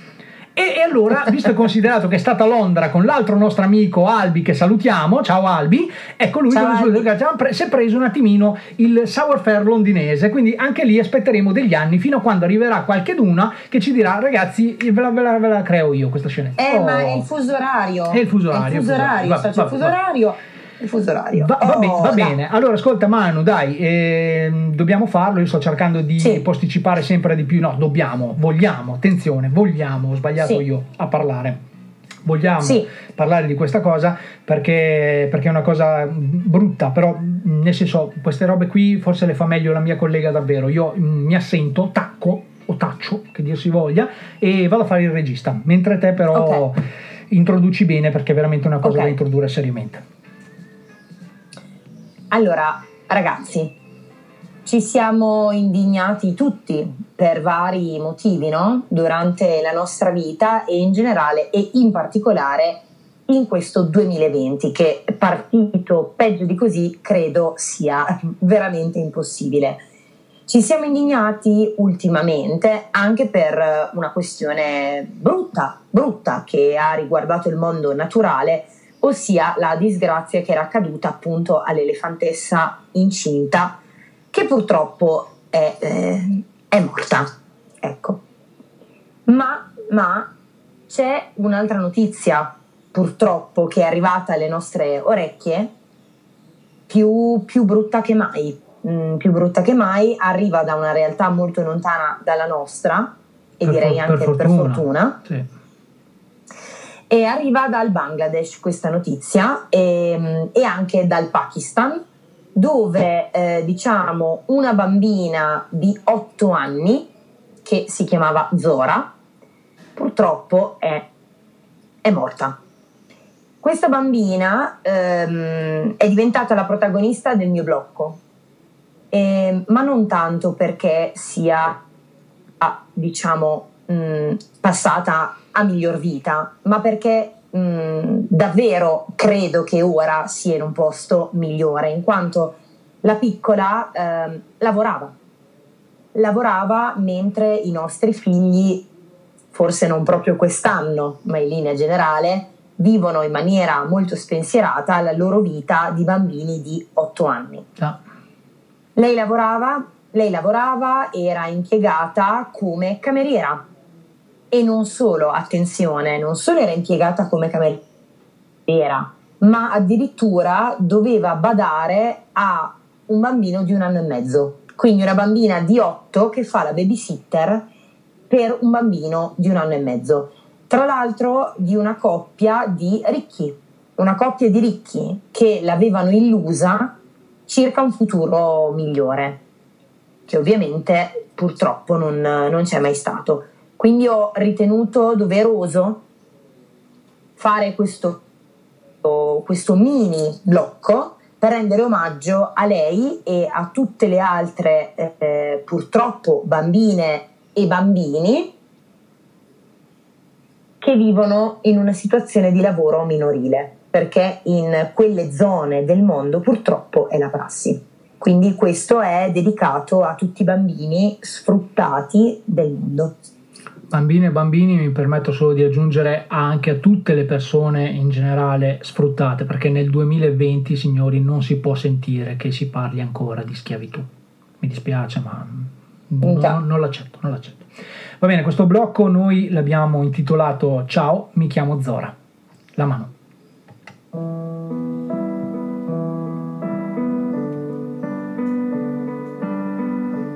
e, e allora, visto e considerato che è stata a Londra con l'altro nostro amico Albi, che salutiamo, ciao Albi, ecco lui Ciao, ha pre- si è preso un attimino il savoir-faire londinese, quindi anche lì aspetteremo degli anni fino a quando arriverà qualcheduna che ci dirà ragazzi ve la, ve la- ve la creo io questa scenetta. Eh, Oh. ma è il fuso orario. È il fuso orario, È il fuso orario. il fuso orario. Il fuso orario. Va, va Oh, be- va bene, allora ascolta Manu, dai, ehm, dobbiamo farlo, io sto cercando di posticipare sempre di più, no, dobbiamo, vogliamo, attenzione, vogliamo, ho sbagliato Sì. io a parlare, vogliamo Sì. parlare di questa cosa perché, perché è una cosa brutta, però mh, nel senso, queste robe qui forse le fa meglio la mia collega davvero, io mh, mi assento, tacco o taccio, che dir si voglia, e vado a fare il regista, mentre te però introduci bene perché è veramente una cosa Ok. da introdurre seriamente. Allora, ragazzi, ci siamo indignati tutti per vari motivi, no? Durante la nostra vita e in generale e in particolare in questo 2020 che partito peggio di così credo sia veramente impossibile. Ci siamo indignati ultimamente anche per una questione brutta, brutta che ha riguardato il mondo naturale, ossia la disgrazia che era accaduta appunto all'elefantessa incinta che purtroppo è, eh, è morta. Ecco. Ma, ma c'è un'altra notizia purtroppo che è arrivata alle nostre orecchie più, più brutta che mai. Mm, più brutta che mai, arriva da una realtà molto lontana dalla nostra e Per direi for- anche per per fortuna. fortuna Sì. E arriva dal Bangladesh questa notizia e, e anche dal Pakistan dove eh, diciamo una bambina di 8 anni che si chiamava Zora purtroppo è, è morta. Questa bambina ehm, è diventata la protagonista del mio blocco, Ehm, ma non tanto perché sia, diciamo, mh, passata a miglior vita, ma perché mh, davvero credo che ora sia in un posto migliore, in quanto la piccola ehm, lavorava. Lavorava mentre i nostri figli, forse non proprio quest'anno, ma in linea generale, vivono in maniera molto spensierata la loro vita di bambini di 8 anni. Ah. Lei lavorava, lei lavorava, era impiegata come cameriera e non solo, attenzione, non solo era impiegata come cameriera, ma addirittura doveva badare a un bambino di un anno e mezzo. Quindi una bambina di 8 che fa la babysitter per un bambino di un anno e mezzo. Tra l'altro di una coppia di ricchi, una coppia di ricchi che l'avevano illusa circa un futuro migliore, che ovviamente purtroppo non, non c'è mai stato. Quindi ho ritenuto doveroso fare questo, questo mini blocco per rendere omaggio a lei e a tutte le altre eh, purtroppo bambine e bambini che vivono in una situazione di lavoro minorile, perché in quelle zone del mondo purtroppo è la prassi. Quindi questo è dedicato a tutti i bambini sfruttati del mondo. Bambine e bambini mi permetto solo di aggiungere anche a tutte le persone in generale sfruttate, perché nel 2020, signori, non si può sentire che si parli ancora di schiavitù. Mi dispiace, ma non, non- non l'accetto, non l'accetto. Va bene, questo blocco noi l'abbiamo intitolato Ciao, mi chiamo Zora. La mano.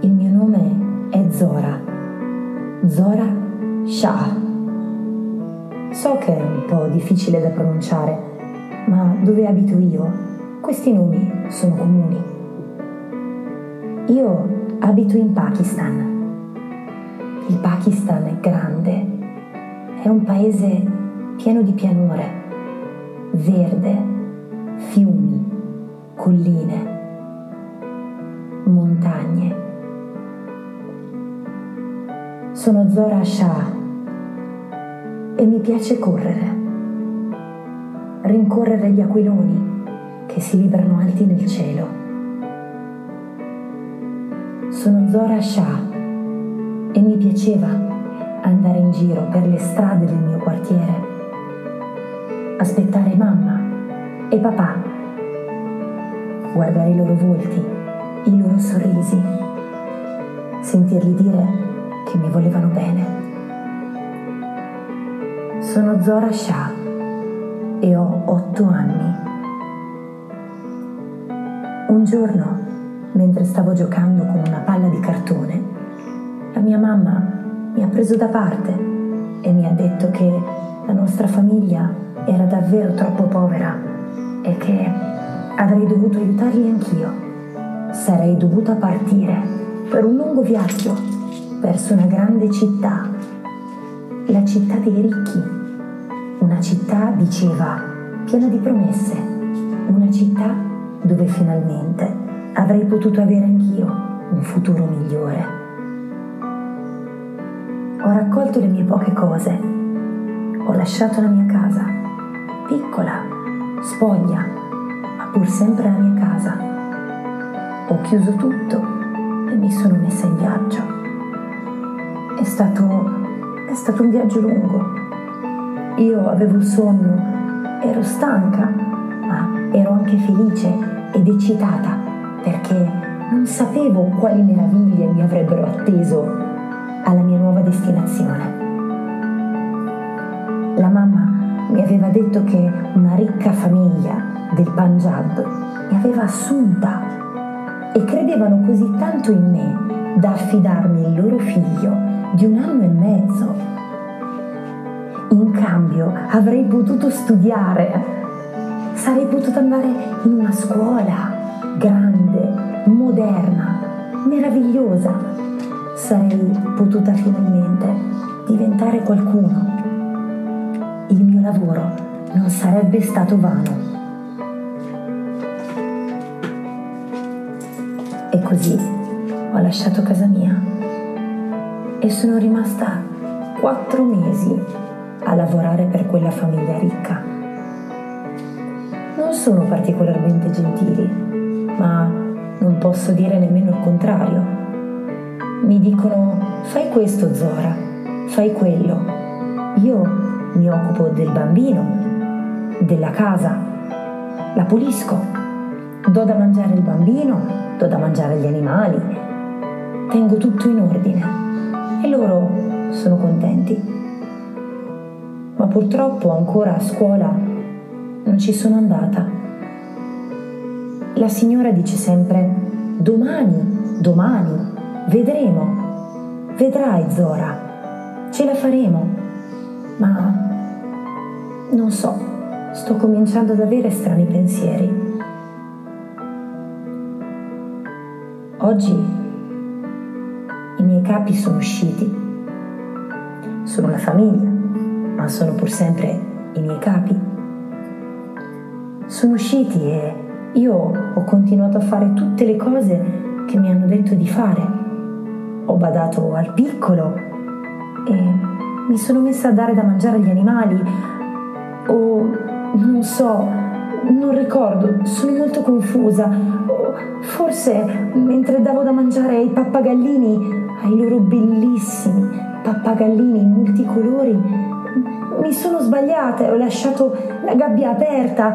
Il mio nome è Zora. Zora Shah. So che è un po' difficile da pronunciare, ma dove abito io, questi nomi sono comuni. Io abito in Pakistan. Il Pakistan è grande, è un paese pieno di pianure, verde, fiumi, colline, montagne. Sono Zora Shah e mi piace correre. Rincorrere gli aquiloni che si librano alti nel cielo. Sono Zora Shah e mi piaceva andare in giro per le strade del mio quartiere, aspettare mamma e papà, guardare i loro volti, i loro sorrisi, sentirli dire che mi volevano bene. Sono Zora Shah e ho otto anni. Un giorno, mentre stavo giocando con una palla di cartone, la mia mamma mi ha preso da parte e mi ha detto che la nostra famiglia era davvero troppo povera e che avrei dovuto aiutarli anch'io. Sarei dovuta partire per un lungo viaggio verso una grande città, la città dei ricchi. Una città, diceva, piena di promesse, una città dove finalmente avrei potuto avere anch'io un futuro migliore. Ho raccolto le mie poche cose, ho lasciato la mia casa, piccola, spoglia, ma pur sempre la mia casa. Ho chiuso tutto e mi sono messa in viaggio. È stato, è stato un viaggio lungo. Io avevo sonno, ero stanca, ma ero anche felice ed eccitata perché non sapevo quali meraviglie mi avrebbero atteso alla mia nuova destinazione. La mamma mi aveva detto che una ricca famiglia del Punjab mi aveva assunta e credevano così tanto in me da affidarmi il loro figlio di un anno e mezzo. In cambio avrei potuto studiare, sarei potuta andare in una scuola grande, moderna, meravigliosa. Sarei potuta finalmente diventare qualcuno. Il mio lavoro non sarebbe stato vano. E così ho lasciato casa mia e sono rimasta quattro mesi a lavorare per quella famiglia ricca. Non sono particolarmente gentili, ma non posso dire nemmeno il contrario. Mi dicono fai questo Zora, fai quello. Io mi occupo del bambino, della casa, la pulisco, do da mangiare il bambino, do da mangiare agli animali, tengo tutto in ordine e loro sono contenti. Purtroppo ancora a scuola non ci sono andata. La signora dice sempre domani, domani, vedremo, vedrai Zora, ce la faremo, ma non so, sto cominciando ad avere strani pensieri. Oggi i miei capi sono usciti. Sono la famiglia, ma sono pur sempre i miei capi. Sono usciti e io ho continuato a fare tutte le cose che mi hanno detto di fare. Ho badato al piccolo e mi sono messa a dare da mangiare agli animali, o non so, non ricordo, sono molto confusa. Forse mentre davo da mangiare ai pappagallini, ai loro bellissimi pappagallini multicolori, mi sono sbagliata e ho lasciato la gabbia aperta.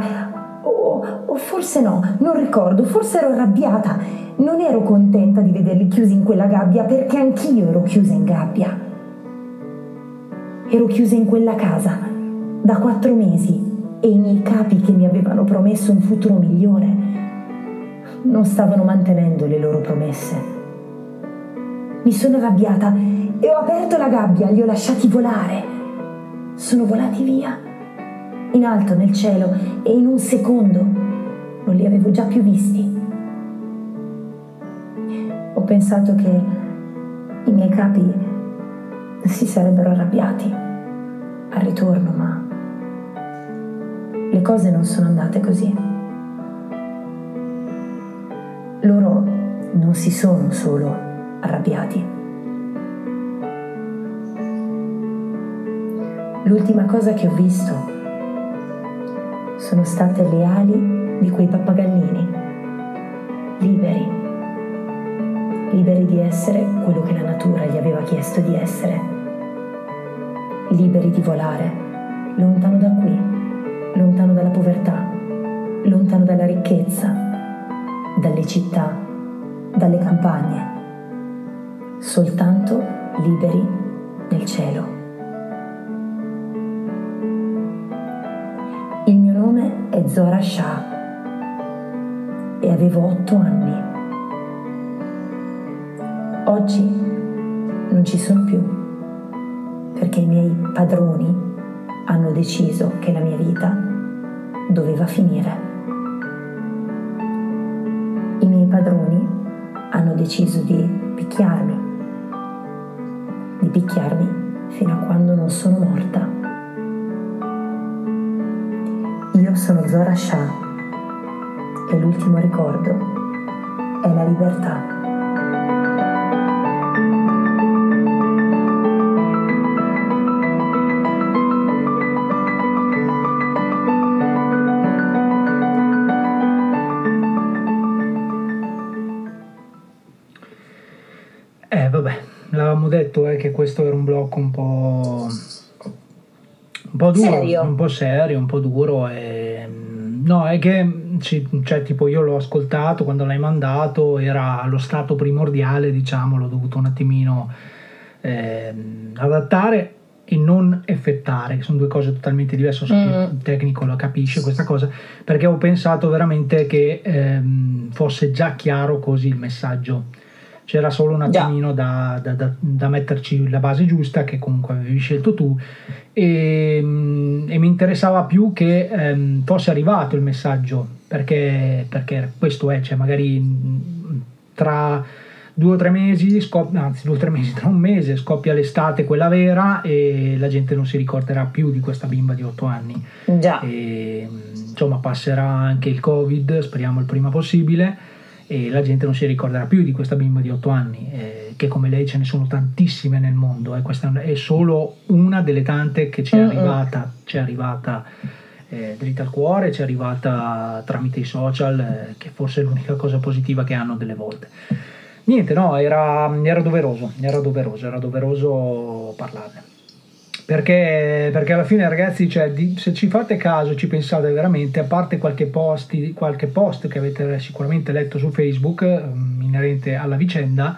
O, o forse no, non ricordo, forse ero arrabbiata. Non ero contenta di vederli chiusi in quella gabbia perché anch'io ero chiusa in gabbia. Ero chiusa in quella casa da quattro mesi e i miei capi che mi avevano promesso un futuro migliore non stavano mantenendo le loro promesse. Mi sono arrabbiata e ho aperto la gabbia, li ho lasciati volare. Sono volati via, in alto nel cielo e in un secondo non li avevo già più visti. Ho pensato che i miei capi si sarebbero arrabbiati al ritorno, ma le cose non sono andate così. Loro non si sono solo arrabbiati. L'ultima cosa che ho visto sono state le ali di quei pappagallini, liberi, liberi di essere quello che la natura gli aveva chiesto di essere, liberi di volare lontano da qui, lontano dalla povertà, lontano dalla ricchezza, dalle città, dalle campagne, soltanto liberi nel cielo. Nome è Zora Shah e avevo otto anni. Oggi non ci sono più perché i miei padroni hanno deciso che la mia vita doveva finire. I miei padroni hanno deciso di picchiarmi, di picchiarmi fino a quando non sono morta. Io sono Zora Shah e l'ultimo ricordo è la libertà. Eh, vabbè, l'avevamo detto eh, che questo era un blocco un po'. Un po' duro, Serio? un po' serio, un po' duro. E, no, è che ci- cioè, tipo io l'ho ascoltato quando l'hai mandato, era lo stato primordiale, diciamo, l'ho dovuto un attimino ehm, adattare e non effettare, che sono due cose totalmente diverse. So che Mm. il tecnico lo capisce questa cosa, perché ho pensato veramente che ehm, fosse già chiaro così il messaggio. C'era solo un attimino da, da- da- da metterci la base giusta, che comunque avevi scelto tu, e, mm, e mi interessava più che ehm, fosse arrivato il messaggio, perché, perché questo è, cioè magari mm, tra due o tre mesi, scop- anzi due o tre mesi, tra un mese scoppia l'estate quella vera e la gente non si ricorderà più di questa bimba di otto anni. Già. E, mh, insomma passerà anche il covid, speriamo il prima possibile, e la gente non si ricorderà più di questa bimba di otto anni, eh, che come lei ce ne sono tantissime nel mondo, e questa è solo una delle tante che ci è Mm-mm. arrivata, ci è arrivata eh, dritta al cuore, ci è arrivata tramite i social, eh, che forse è l'unica cosa positiva che hanno delle volte. Niente, no, era, era doveroso, era doveroso, era doveroso parlarne. Perché, perché alla fine, ragazzi, cioè, di- se ci fate caso, ci pensate veramente, a parte qualche, posti, qualche post che avete sicuramente letto su Facebook ehm, inerente alla vicenda,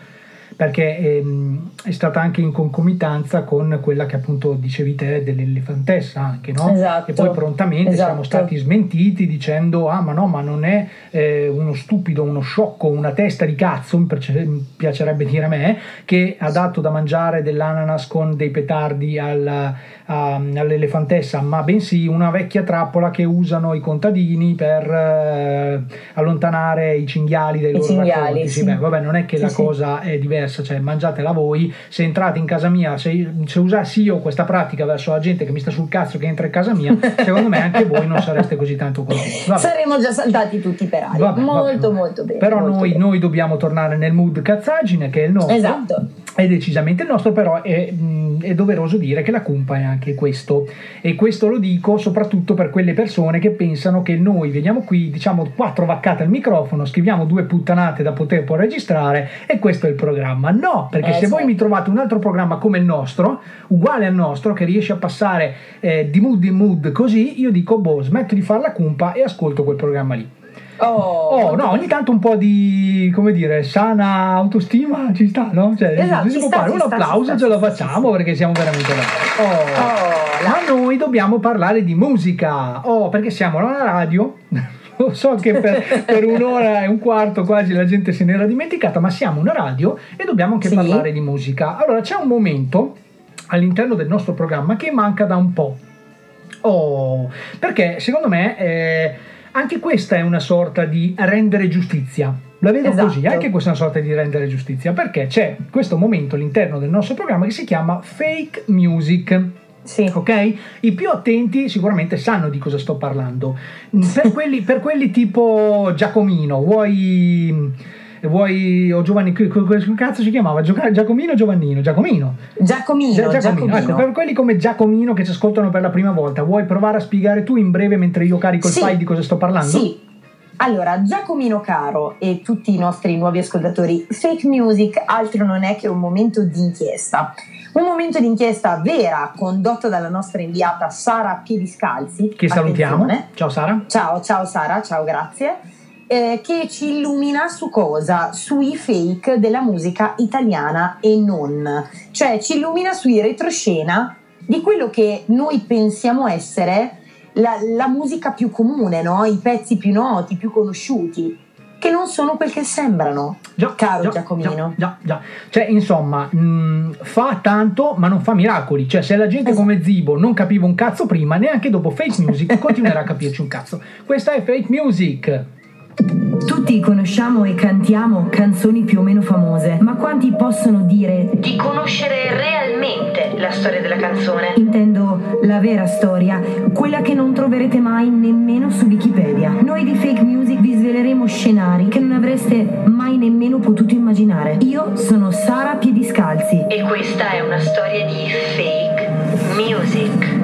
perché ehm, è stata anche in concomitanza con quella che appunto dicevi te dell'elefantessa anche, no? Esatto. E poi prontamente Esatto. siamo stati smentiti dicendo ah ma no ma non è eh, uno stupido, uno sciocco, una testa di cazzo, mi piace- mi piacerebbe dire a me, che ha dato da mangiare dell'ananas con dei petardi alla- a- all'elefantessa, ma bensì una vecchia trappola che usano i contadini per eh, allontanare i cinghiali dai I loro cinghiali, raccolti. Sì, beh, vabbè, non è che Sì, la sì. cosa è diversa, cioè mangiatela voi, se entrate in casa mia, se, se usassi io questa pratica verso la gente che mi sta sul cazzo che entra in casa mia, (laughs) secondo me anche voi non sareste così tanto contenti. Saremmo già saltati tutti per aria. Vabbè, molto, vabbè. molto bene. Però molto noi, bene. noi dobbiamo tornare nel mood cazzaggine che è il nostro. Esatto. È decisamente il nostro, però è, mh, è doveroso dire che la cumpa è anche questo. E questo lo dico soprattutto per quelle persone che pensano che noi veniamo qui, diciamo quattro vaccate al microfono, scriviamo due puttanate da poter poi registrare e questo è il programma. No, perché Eh, se voi sì. mi trovate un altro programma come il nostro, uguale al nostro, che riesce a passare eh, di mood in mood così, io dico, boh, smetto di fare la cumpa e ascolto quel programma lì. Oh, Oh, no, ogni tanto un po' di, come dire, sana autostima ci sta, no? Cioè, Esatto, ci sta, un sta, applauso ci ce sta, lo facciamo perché siamo veramente bravi. Oh. Ma noi dobbiamo parlare di musica. Oh, perché siamo alla radio. (laughs) Lo so che per, (laughs) per un'ora e un quarto quasi la gente se n'era dimenticata, ma siamo una radio e dobbiamo anche Sì. parlare di musica. Allora, c'è un momento all'interno del nostro programma che manca da un po'. Oh, perché secondo me eh, anche questa è una sorta di rendere giustizia. La vedo Esatto. così, anche questa è una sorta di rendere giustizia, perché c'è questo momento all'interno del nostro programma che si chiama fake music. Sì. Ok? I più attenti sicuramente sanno di cosa sto parlando. Per quelli, per quelli tipo Giacomino, vuoi, vuoi o Giovanni, che cazzo si chiamava? Giacomino o Giovannino? Giacomino. Giacomino, Gia- Giacomino. Giacomino. Ecco, per quelli come Giacomino che ci ascoltano per la prima volta, vuoi provare a spiegare tu in breve mentre io carico Sì. il file di cosa sto parlando? Sì. Allora, Giacomino caro e tutti i nostri nuovi ascoltatori, fake music altro non è che un momento di inchiesta. Un momento di inchiesta vera condotto dalla nostra inviata Sara Piediscalzi. Che salutiamo. Attenzione. Ciao Sara. Ciao, ciao Sara, ciao, grazie. Eh, che ci illumina su cosa? Sui fake della musica italiana e non. Cioè ci illumina sui retroscena di quello che noi pensiamo essere la, la musica più comune, no? i pezzi più noti, più conosciuti. che non sono quel che sembrano, caro Giacomino. Già, già. Cioè, insomma, mh, fa tanto, ma non fa miracoli. Cioè, se la gente Esatto. come Zibo non capiva un cazzo prima, neanche dopo Fake Music continuerà a capirci un cazzo. Questa è Fake Music. Tutti conosciamo e cantiamo canzoni più o meno famose, ma quanti possono dire Di conoscere realmente la storia della canzone. Intendo la vera storia, quella che non troverete mai nemmeno su Wikipedia. Noi di Fake Music vi sveleremo scenari che non avreste mai nemmeno potuto immaginare. Io sono Sara Piediscalzi. E questa è una storia di fake music.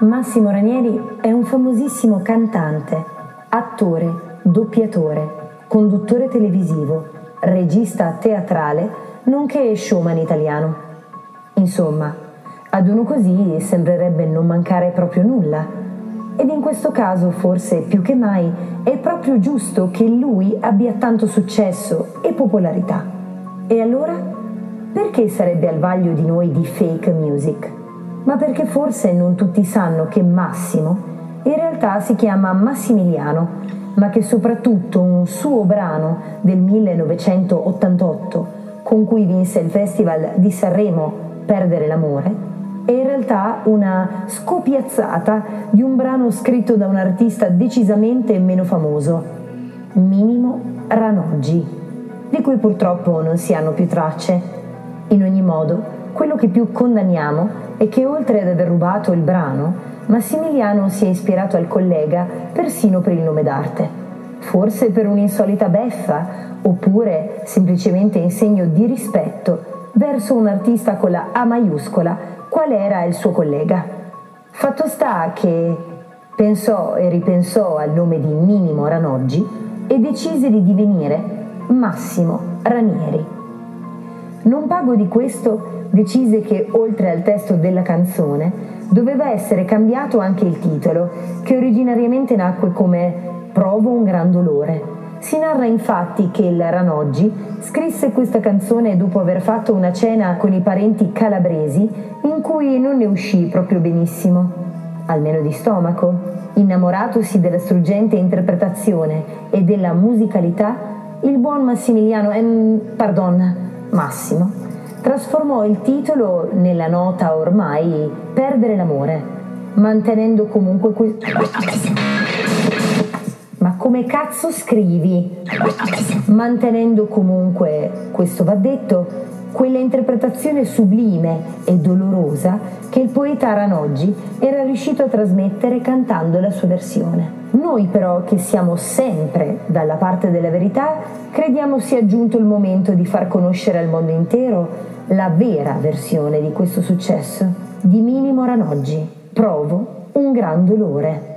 Massimo Ranieri è un famosissimo cantante, attore, doppiatore, conduttore televisivo, regista teatrale, nonché showman italiano. Insomma, ad uno così sembrerebbe non mancare proprio nulla. Ed in questo caso, forse più che mai, è proprio giusto che lui abbia tanto successo e popolarità. E allora? Perché sarebbe al vaglio di noi di fake music? Ma perché forse non tutti sanno che Massimo in realtà si chiama Massimiliano, ma che soprattutto un suo brano del 1988, con cui vinse il Festival di Sanremo Perdere l'amore, è in realtà una scopiazzata di un brano scritto da un artista decisamente meno famoso, Minimo Ranoggi, di cui purtroppo non si hanno più tracce. In ogni modo, quello che più condanniamo è che oltre ad aver rubato il brano, Massimiliano si è ispirato al collega persino per il nome d'arte. Forse per un'insolita beffa, oppure semplicemente in segno di rispetto verso un artista con la A maiuscola, qual era il suo collega. Fatto sta che pensò e ripensò al nome di Minimo Ranoggi e decise di divenire Massimo Ranieri. Non pago di questo decise che oltre al testo della canzone doveva essere cambiato anche il titolo, che originariamente nacque come Provo un gran dolore. Si narra infatti che il Ranoggi scrisse questa canzone dopo aver fatto una cena con i parenti calabresi in cui non ne uscì proprio benissimo, almeno di stomaco. Innamoratosi della struggente interpretazione e della musicalità, il buon Massimiliano, ehm, pardon, Massimo, trasformò il titolo nella nota ormai Perdere l'amore, mantenendo comunque que- Ma come cazzo scrivi? Mantenendo comunque, questo va detto, quella interpretazione sublime e dolorosa che il poeta Ranoggi era riuscito a trasmettere cantando la sua versione. Noi però, che siamo sempre dalla parte della verità, crediamo sia giunto il momento di far conoscere al mondo intero la vera versione di questo successo di Minimo Ranoggi. Provo un gran dolore.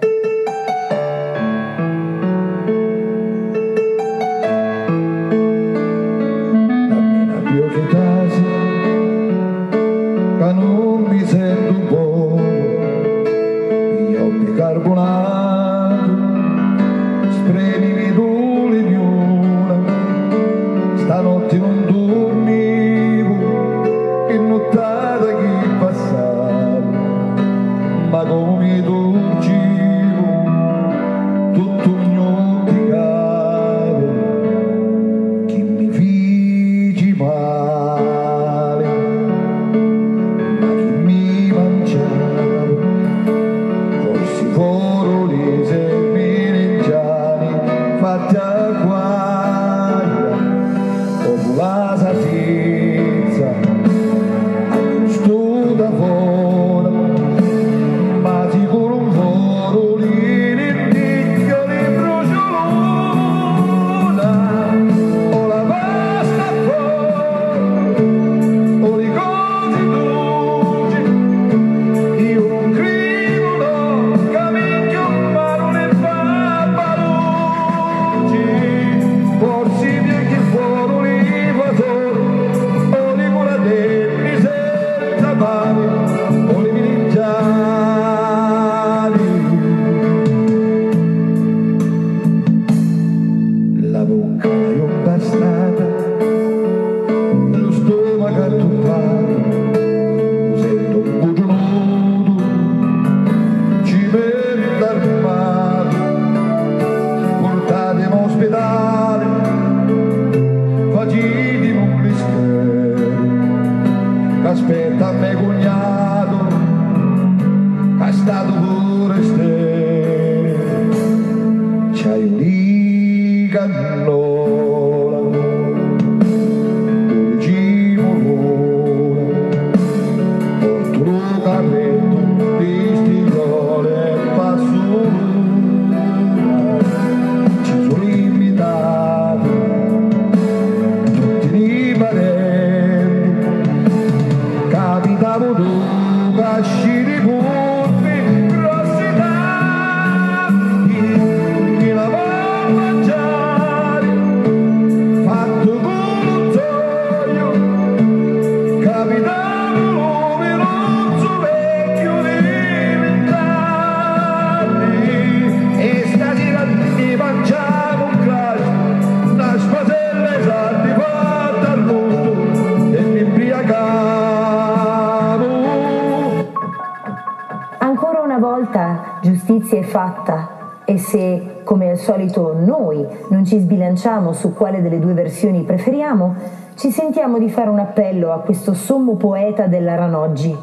Una volta giustizia è fatta e se, come al solito, noi non ci sbilanciamo su quale delle due versioni preferiamo, ci sentiamo di fare un appello a questo sommo poeta della Ranoggi.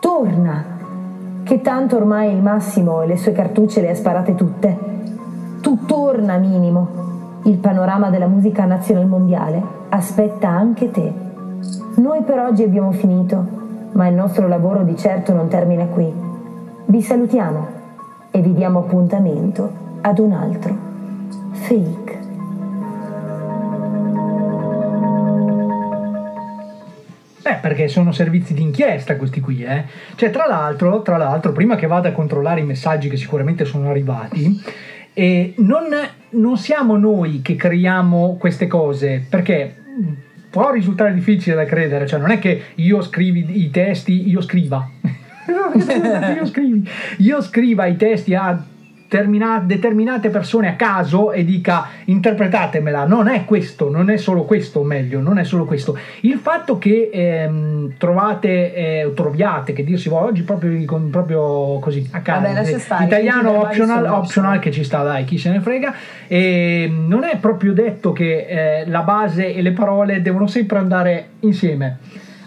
Torna! Che tanto ormai il Massimo e le sue cartucce le ha sparate tutte. Tu torna, minimo. Il panorama della musica nazional mondiale aspetta anche te. Noi per oggi abbiamo finito, ma il nostro lavoro di certo non termina qui. Vi salutiamo e vi diamo appuntamento ad un altro fake. Eh, perché sono servizi di inchiesta questi qui, eh. Cioè, tra l'altro, tra l'altro, prima che vada a controllare i messaggi che sicuramente sono arrivati, eh, non, non siamo noi che creiamo queste cose, perché mh, può risultare difficile da credere, cioè non è che io scrivi i testi, io scriva. Io, scrivi, io scriva i testi a termina- determinate persone a caso e dica interpretatemela. Non è questo, non è solo questo, o meglio, non è solo questo. Il fatto che ehm, trovate, eh, troviate, che dir si vuole oggi proprio, proprio così a caso, Vabbè, stare, italiano optional, optional che ci sta, dai, chi se ne frega. E non è proprio detto che eh, la base e le parole devono sempre andare insieme.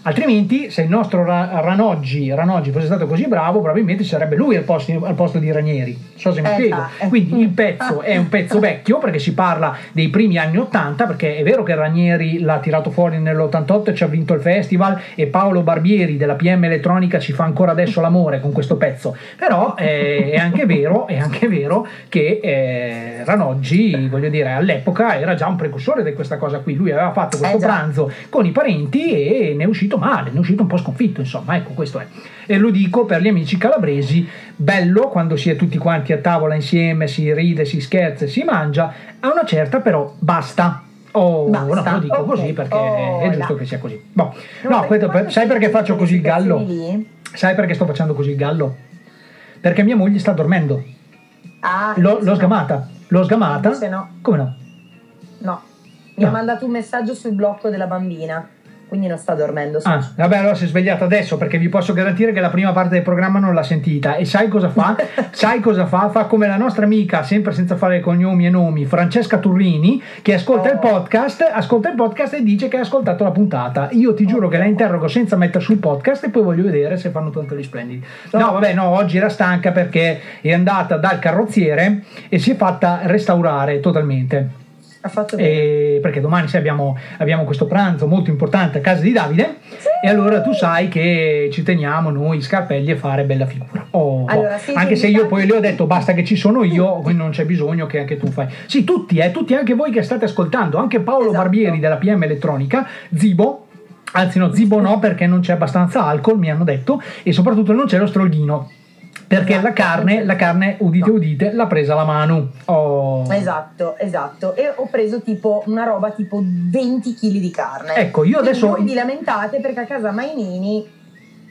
Altrimenti, se il nostro Ra- Ranoggi, Ranoggi fosse stato così bravo, probabilmente sarebbe lui al posto, al posto di Ranieri. Non so se mi Eh, spiego. Quindi il (laughs) pezzo è un pezzo vecchio perché si parla dei primi anni 80, perché è vero che Ranieri l'ha tirato fuori nell'88 e ci ha vinto il festival e Paolo Barbieri della PM Elettronica ci fa ancora adesso l'amore con questo pezzo. Però eh, è anche vero, è anche vero che eh, Ranoggi, voglio dire, all'epoca era già un precursore di questa cosa qui. Lui aveva fatto questo Eh, pranzo con i parenti e ne è uscito male, ne è uscito un po' sconfitto, insomma, ecco, questo è. E lo dico per gli amici calabresi, bello quando si è tutti quanti a tavola insieme, si ride, si scherza e si mangia, a una certa però basta. Oh, Basta, no, lo dico ok. così perché Oh, è giusto là. che sia così. Boh. No, No, questo per- sai perché faccio così il gallo? lì- Sai perché sto facendo così il gallo? Perché mia moglie sta dormendo. Ah, L'ho, l'ho no. sgamata. L'ho sgamata? Invece no. Come no? No. Mi No. ha mandato un messaggio sul blocco della bambina, quindi non sta dormendo. Ah, vabbè, allora si è svegliata adesso perché vi posso garantire che la prima parte del programma non l'ha sentita. E sai cosa fa? (laughs) sai cosa fa? Fa come la nostra amica, sempre senza fare cognomi e nomi, Francesca Turrini, che ascolta il podcast, ascolta il podcast e dice che ha ascoltato la puntata. Io ti giuro che la interrogo senza mettere sul podcast e poi voglio vedere se fanno tanto gli splendidi. No, vabbè, no, oggi era stanca perché è andata dal carrozziere e si è fatta restaurare totalmente. Perché domani sai, abbiamo, abbiamo questo pranzo molto importante a casa di Davide e allora tu sai che ci teniamo noi scarpelli a fare bella figura Oh, Allora, boh. siete anche se io poi le ho detto basta che ci sono io (laughs) quindi non c'è bisogno che anche tu fai sì tutti eh, tutti anche voi che state ascoltando anche Paolo Esatto. Barbieri della PM Elettronica Zibo Anzi no, Zibo no perché non c'è abbastanza alcol, mi hanno detto, e soprattutto non c'è lo stroghino. Perché Esatto, la carne, la carne, udite udite, l'ha presa la mano. Oh. Esatto, esatto. E ho preso tipo una roba tipo 20 kg di carne. Ecco, io Quindi adesso- Non vi lamentate perché a casa Mainini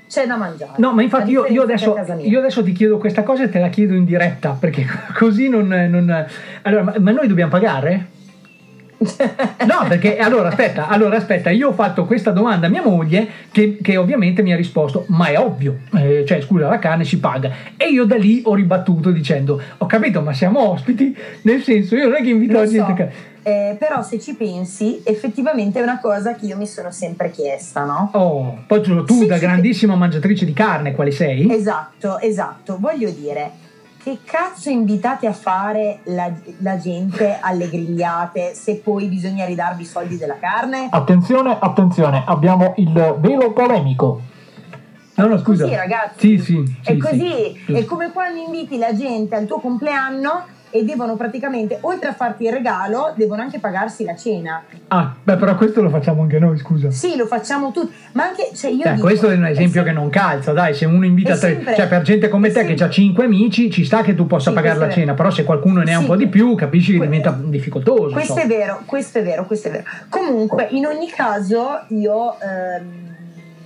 c'è da mangiare. No, ma infatti io, io adesso, io adesso ti chiedo questa cosa e te la chiedo in diretta, perché (laughs) così non... non- Allora, ma, ma noi dobbiamo pagare? No, perché allora aspetta, allora aspetta, io ho fatto questa domanda a mia moglie che, che ovviamente mi ha risposto, ma è ovvio, eh, cioè scusa, la carne si paga. E io da lì ho ribattuto dicendo, ho capito, ma siamo ospiti, nel senso io non è che invito Lo la gente so, a ca- eh, però se ci pensi, effettivamente è una cosa che io mi sono sempre chiesta, no? Oh, poi tu, tu da grandissima mangiatrice di carne, quale sei? Esatto, esatto. Voglio dire, che cazzo invitate a fare la, la gente alle grigliate se poi bisogna ridarvi i soldi della carne? Attenzione, attenzione, abbiamo il velo polemico. No, no, scusa. Così, ragazzi. Sì, sì. è sì, così, sì. è come quando inviti la gente al tuo compleanno e devono praticamente, oltre a farti il regalo, devono anche pagarsi la cena. Ah, beh, però questo lo facciamo anche noi, scusa. Sì, lo facciamo tutti, ma anche, cioè io Cioè, dico, questo è un esempio che non calza, dai, se uno invita è tre, sempre- cioè per gente come te che ha cinque amici, ci sta che tu possa Sì, pagare la è cena, però se qualcuno ne ha un Sì. po' di più, capisci che diventa difficoltoso. Questo insomma. è vero, questo è vero, questo è vero. Comunque, in ogni caso, io ehm,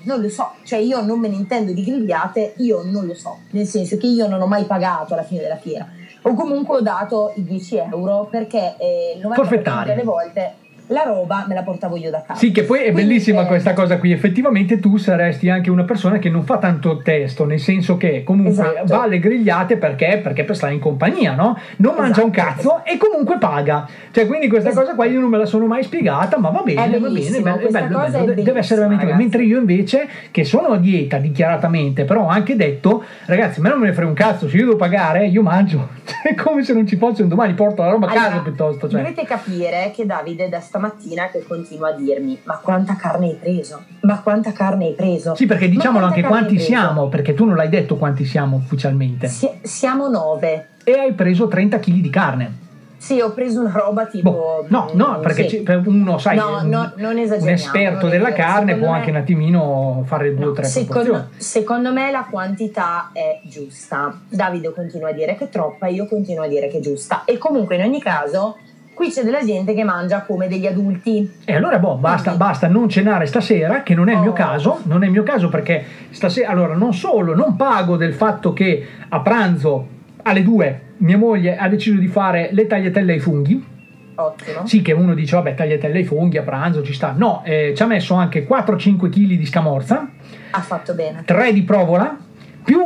non lo so, cioè io non me ne intendo di grigliate, io non lo so, nel senso che io non ho mai pagato alla fine della fiera. O comunque ho dato i 10 euro perché eh, il 90% Forfettari. delle volte la roba me la portavo io da casa. Sì, che poi è Quindi, bellissima eh, questa cosa qui. Effettivamente tu saresti anche una persona che non fa tanto testo, nel senso che comunque Esatto. va alle grigliate perché, perché per stare in compagnia, no? Non mangia un Esatto. cazzo e comunque paga. Cioè, quindi questa cosa qua io non me la sono mai spiegata, ma va bene, va bene, bello, bello, bello. De- deve essere veramente bello. Mentre io invece, che sono a dieta dichiaratamente, però ho anche detto, ragazzi, a me non me ne frega un cazzo, se io devo pagare, io mangio. (laughs) Cioè, è come se non ci fosse un domani, porto la roba a casa Allora, piuttosto. Cioè. Dovete capire che Davide da stamattina che continua a dirmi ma quanta carne hai preso? Ma quanta carne hai preso? Sì, perché diciamolo anche quanti siamo, perché tu non l'hai detto quanti siamo ufficialmente. Si- siamo nove. E hai preso 30 kg di carne. Sì, ho preso una roba tipo. Boh, No, no, perché sì. uno, sai, No, no, non un esperto della carne può me- anche un attimino fare due o tre Secondo, secondo me la quantità è giusta. Davide continua a dire che è troppa, io continuo a dire che è giusta. E comunque, in ogni caso, qui c'è della gente che mangia come degli adulti. E allora, boh, basta, basta non cenare stasera, che non è il Oh. mio caso, non è il mio caso perché stasera, allora, non solo, non pago del fatto che a pranzo alle 2 mia moglie ha deciso di fare le tagliatelle ai funghi, Ottimo. Sì, che uno dice, vabbè, tagliatelle ai funghi a pranzo ci sta. No, eh, ci ha messo anche 4-5 kg di scamorza, Ha fatto bene. 3 di provola, più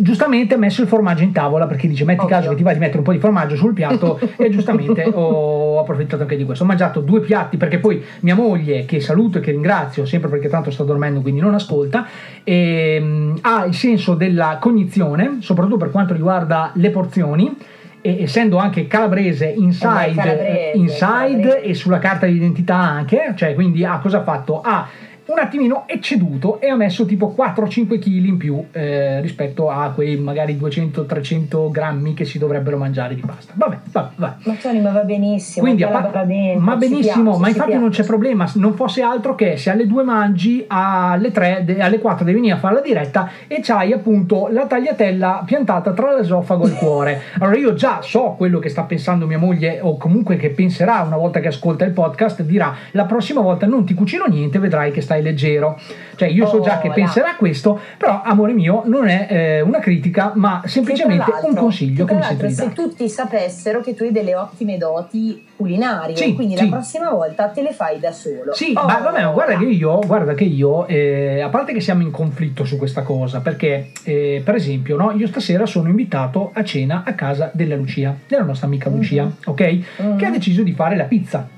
giustamente ha messo il formaggio in tavola perché dice metti caso che ti va di mettere un po' di formaggio sul piatto (laughs) e giustamente ho approfittato anche di questo. Ho mangiato due piatti perché poi mia moglie, che saluto e che ringrazio, sempre perché tanto sta dormendo quindi non ascolta, ehm, ha il senso della cognizione, soprattutto per quanto riguarda le porzioni. E essendo anche calabrese inside, Eh calabrese, inside calabrese. e sulla carta di identità anche, cioè quindi ha cosa ha fatto? Ha un attimino ecceduto e ha messo tipo 4-5 kg in più eh, rispetto a quei magari 200-300 grammi che si dovrebbero mangiare di pasta. Vabbè, vabbè, vabbè. Ma Tony, ma va benissimo. Quindi, pa- va dentro, ma benissimo, piace, ma infatti non piace. c'è problema, non fosse altro che se alle 2 mangi, alle 3, de- alle 4 devi venire a fare la diretta e c'hai appunto la tagliatella piantata tra l'esofago e il cuore. Allora io già so quello che sta pensando mia moglie o comunque che penserà una volta che ascolta il podcast, dirà la prossima volta non ti cucino niente, vedrai che stai leggero. Cioè io so già Oh, che là. penserà questo, però amore mio non è eh, una critica, ma semplicemente un consiglio che mi sento l'altro, di dare. se tutti sapessero che tu hai delle ottime doti culinarie, Sì, quindi sì. la prossima volta te le fai da solo. Sì, Oh, ma vabbè, ma guarda che io, guarda che io eh, a parte che siamo in conflitto su questa cosa, perché eh, per esempio, no, io stasera sono invitato a cena a casa della Lucia, della nostra amica Lucia, ok? Che ha deciso di fare la pizza.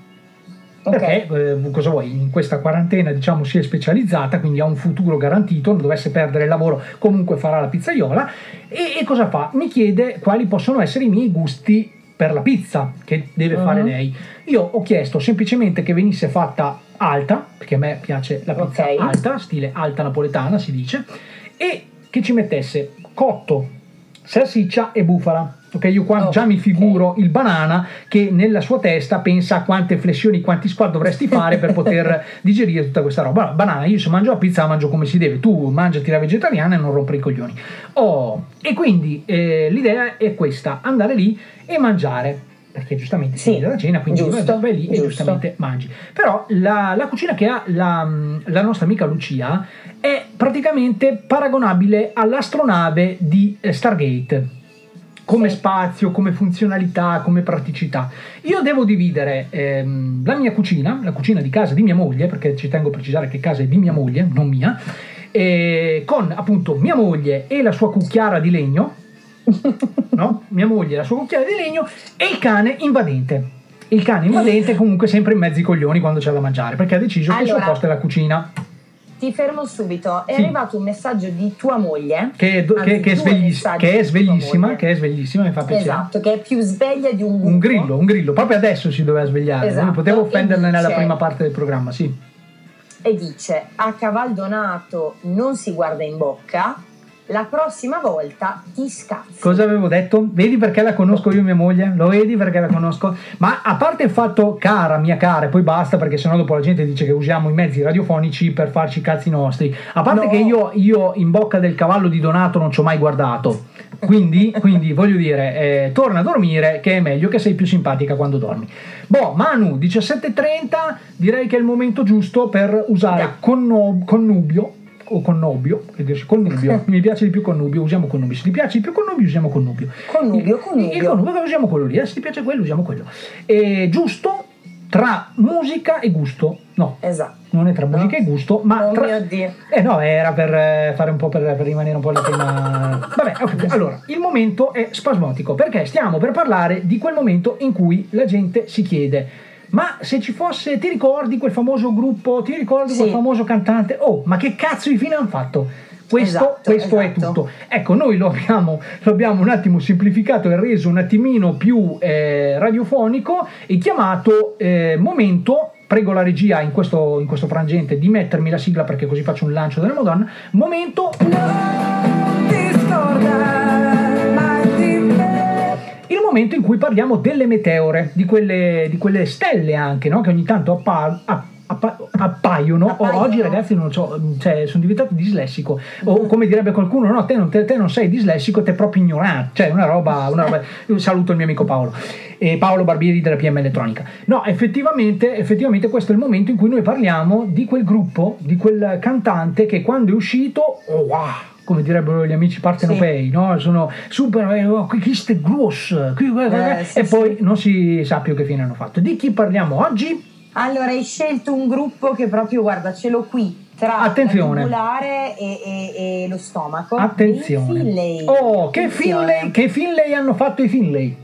Perché eh, cosa vuoi? In questa quarantena, diciamo, si è specializzata, quindi ha un futuro garantito. Non dovesse perdere il lavoro, comunque farà la pizzaiola. E, e cosa fa? Mi chiede quali possono essere i miei gusti per la pizza che deve fare Mhm. lei. Io ho chiesto semplicemente che venisse fatta alta, perché a me piace la pizza Ok. alta, stile alta napoletana si dice, e che ci mettesse cotto, salsiccia e bufala. Ok, io qua Oh, già mi figuro il banana che nella sua testa pensa a quante flessioni, quanti squat dovresti fare per poter (laughs) digerire tutta questa roba. Allora, banana, io se mangio la pizza la mangio come si deve, tu mangiati la vegetariana e non rompere i coglioni. Oh, e quindi eh, l'idea è questa, andare lì e mangiare. Perché giustamente si viene da cena, quindi giusto, vai lì e giusto. giustamente mangi. Però la, la cucina che ha la, la nostra amica Lucia è praticamente paragonabile all'astronave di eh, Stargate. Come spazio, come funzionalità, come praticità. Io devo dividere ehm, la mia cucina, la cucina di casa di mia moglie, perché ci tengo a precisare che casa è di mia moglie, non mia, e con appunto mia moglie e la sua cucchiara di legno, (laughs) no? Mia moglie e la sua cucchiara di legno e il cane invadente. Il cane invadente comunque sempre in mezzo ai coglioni quando c'è da mangiare, perché ha deciso che il suo Allora. posto è la cucina. Ti fermo subito. È Sì. arrivato un messaggio di tua moglie. Che è, do- anzi, che- che è svegli- che è sveglissima, moglie. che è sveglissima, mi fa piacere. Esatto, che è più sveglia di un Un gufo. grillo, un grillo, proprio adesso si doveva svegliare, Esatto, non potevo offenderla nella dice- prima parte del programma, sì. E dice: A cavaldonato non si guarda in bocca. La prossima volta ti scazzi. Cosa avevo detto? Vedi perché la conosco io mia moglie? Lo vedi perché la conosco? Ma a parte il fatto cara, mia cara, e poi basta perché sennò dopo la gente dice che usiamo i mezzi radiofonici per farci i cazzi nostri. A parte No. che io, io in bocca del cavallo di Donato non ci ho mai guardato. Quindi, (laughs) quindi voglio dire, eh, torna a dormire che è meglio che sei più simpatica quando dormi. Boh, Manu, 17.30, direi che è il momento giusto per usare conno- connubio o connubio, connubio, (laughs) mi piace di più connubio, usiamo connubio, se ti piace di più connubio usiamo connubio. Connubio, Il connubio. connubio usiamo quello lì, eh, se ti piace quello usiamo quello. E giusto tra musica e gusto, no, Esatto. non è tra musica e gusto, ma Oh tra... mio Dio. Eh no, era per eh, fare un po' per, per rimanere un po' al tema. (laughs) Vabbè, ok. Allora, il momento è spasmodico perché stiamo per parlare di quel momento in cui la gente si chiede. Ma se ci fosse, ti ricordi quel famoso gruppo, ti ricordi quel Sì. famoso cantante? Oh, ma che cazzo di fine hanno fatto? Questo, Esatto, questo è esatto. tutto. Ecco, noi lo abbiamo, lo abbiamo un attimo semplificato e reso un attimino più eh, radiofonico e chiamato eh, momento. Prego la regia in questo, in questo frangente di mettermi la sigla perché così faccio un lancio della Madonna. Momento. Il momento in cui parliamo delle meteore, di quelle, di quelle stelle anche, no? che ogni tanto appa- app- appa- appaiono. Oh, oggi ragazzi non so, cioè, sono diventato dislessico. O come direbbe qualcuno, no, te non, te- te non sei dislessico, te proprio ignorante. Cioè, una roba, una roba. Io saluto il mio amico Paolo. E Paolo Barbieri della PM Elettronica. No, effettivamente, effettivamente questo è il momento in cui noi parliamo di quel gruppo, di quel cantante che quando è uscito, oh wow, come direbbero gli amici partenopei, no? Sono super, eh, oh, qui ste gross, qui- Eh, sì, e sì. poi non si sa più che fine hanno fatto. Di chi parliamo oggi? Allora, hai scelto un gruppo che proprio, guarda, ce l'ho qui tra Attenzione. la e, e- e lo stomaco. Attenzione. Finlay. Oh, che Attenzione. Finlay, che Finlay hanno fatto i Finlay?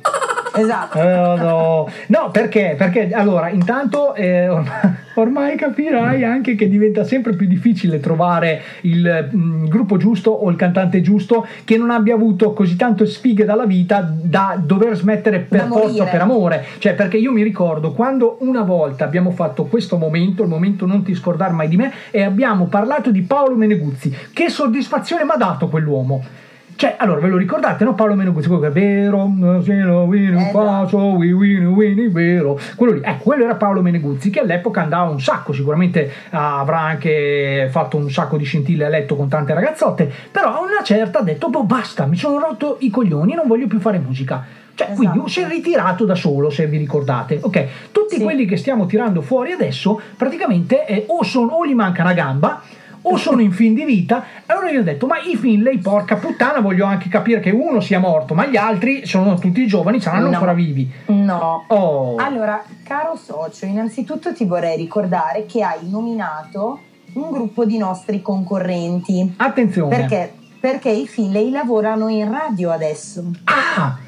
Esatto. Eh, no. No, perché? Perché allora, intanto eh, ormai, (laughs) ormai capirai anche che diventa sempre più difficile trovare il mm, gruppo giusto o il cantante giusto che non abbia avuto così tanto sfighe dalla vita da dover smettere per forza morire. per amore. Cioè, perché io mi ricordo quando una volta abbiamo fatto questo momento, il momento non ti scordare mai di me, e abbiamo parlato di Paolo Meneguzzi. Che soddisfazione mi ha dato quell'uomo? Cioè, allora, ve lo ricordate, no? Paolo Meneguzzi, quello che è vero, no, se lo win, Eh, faccio, we win, win, vero. Quello lì, ecco, quello era Paolo Meneguzzi, che all'epoca andava un sacco, sicuramente ah, avrà anche fatto un sacco di scintille a letto con tante ragazzotte, però a una certa ha detto, boh, basta, mi sono rotto i coglioni, non voglio più fare musica. Cioè, quindi si è ritirato da solo, se vi ricordate. Ok, tutti quelli che stiamo tirando fuori adesso, praticamente eh, o, sono, o gli manca una gamba, o sono in fin di vita. Allora io ho detto, ma i Finlay, porca puttana, voglio anche capire che uno sia morto, ma gli altri sono tutti giovani, saranno No. ancora vivi. No. Oh. Allora, caro socio, innanzitutto ti vorrei ricordare che hai nominato un gruppo di nostri concorrenti. Attenzione. Perché? Perché i Finlay lavorano in radio adesso. Ah!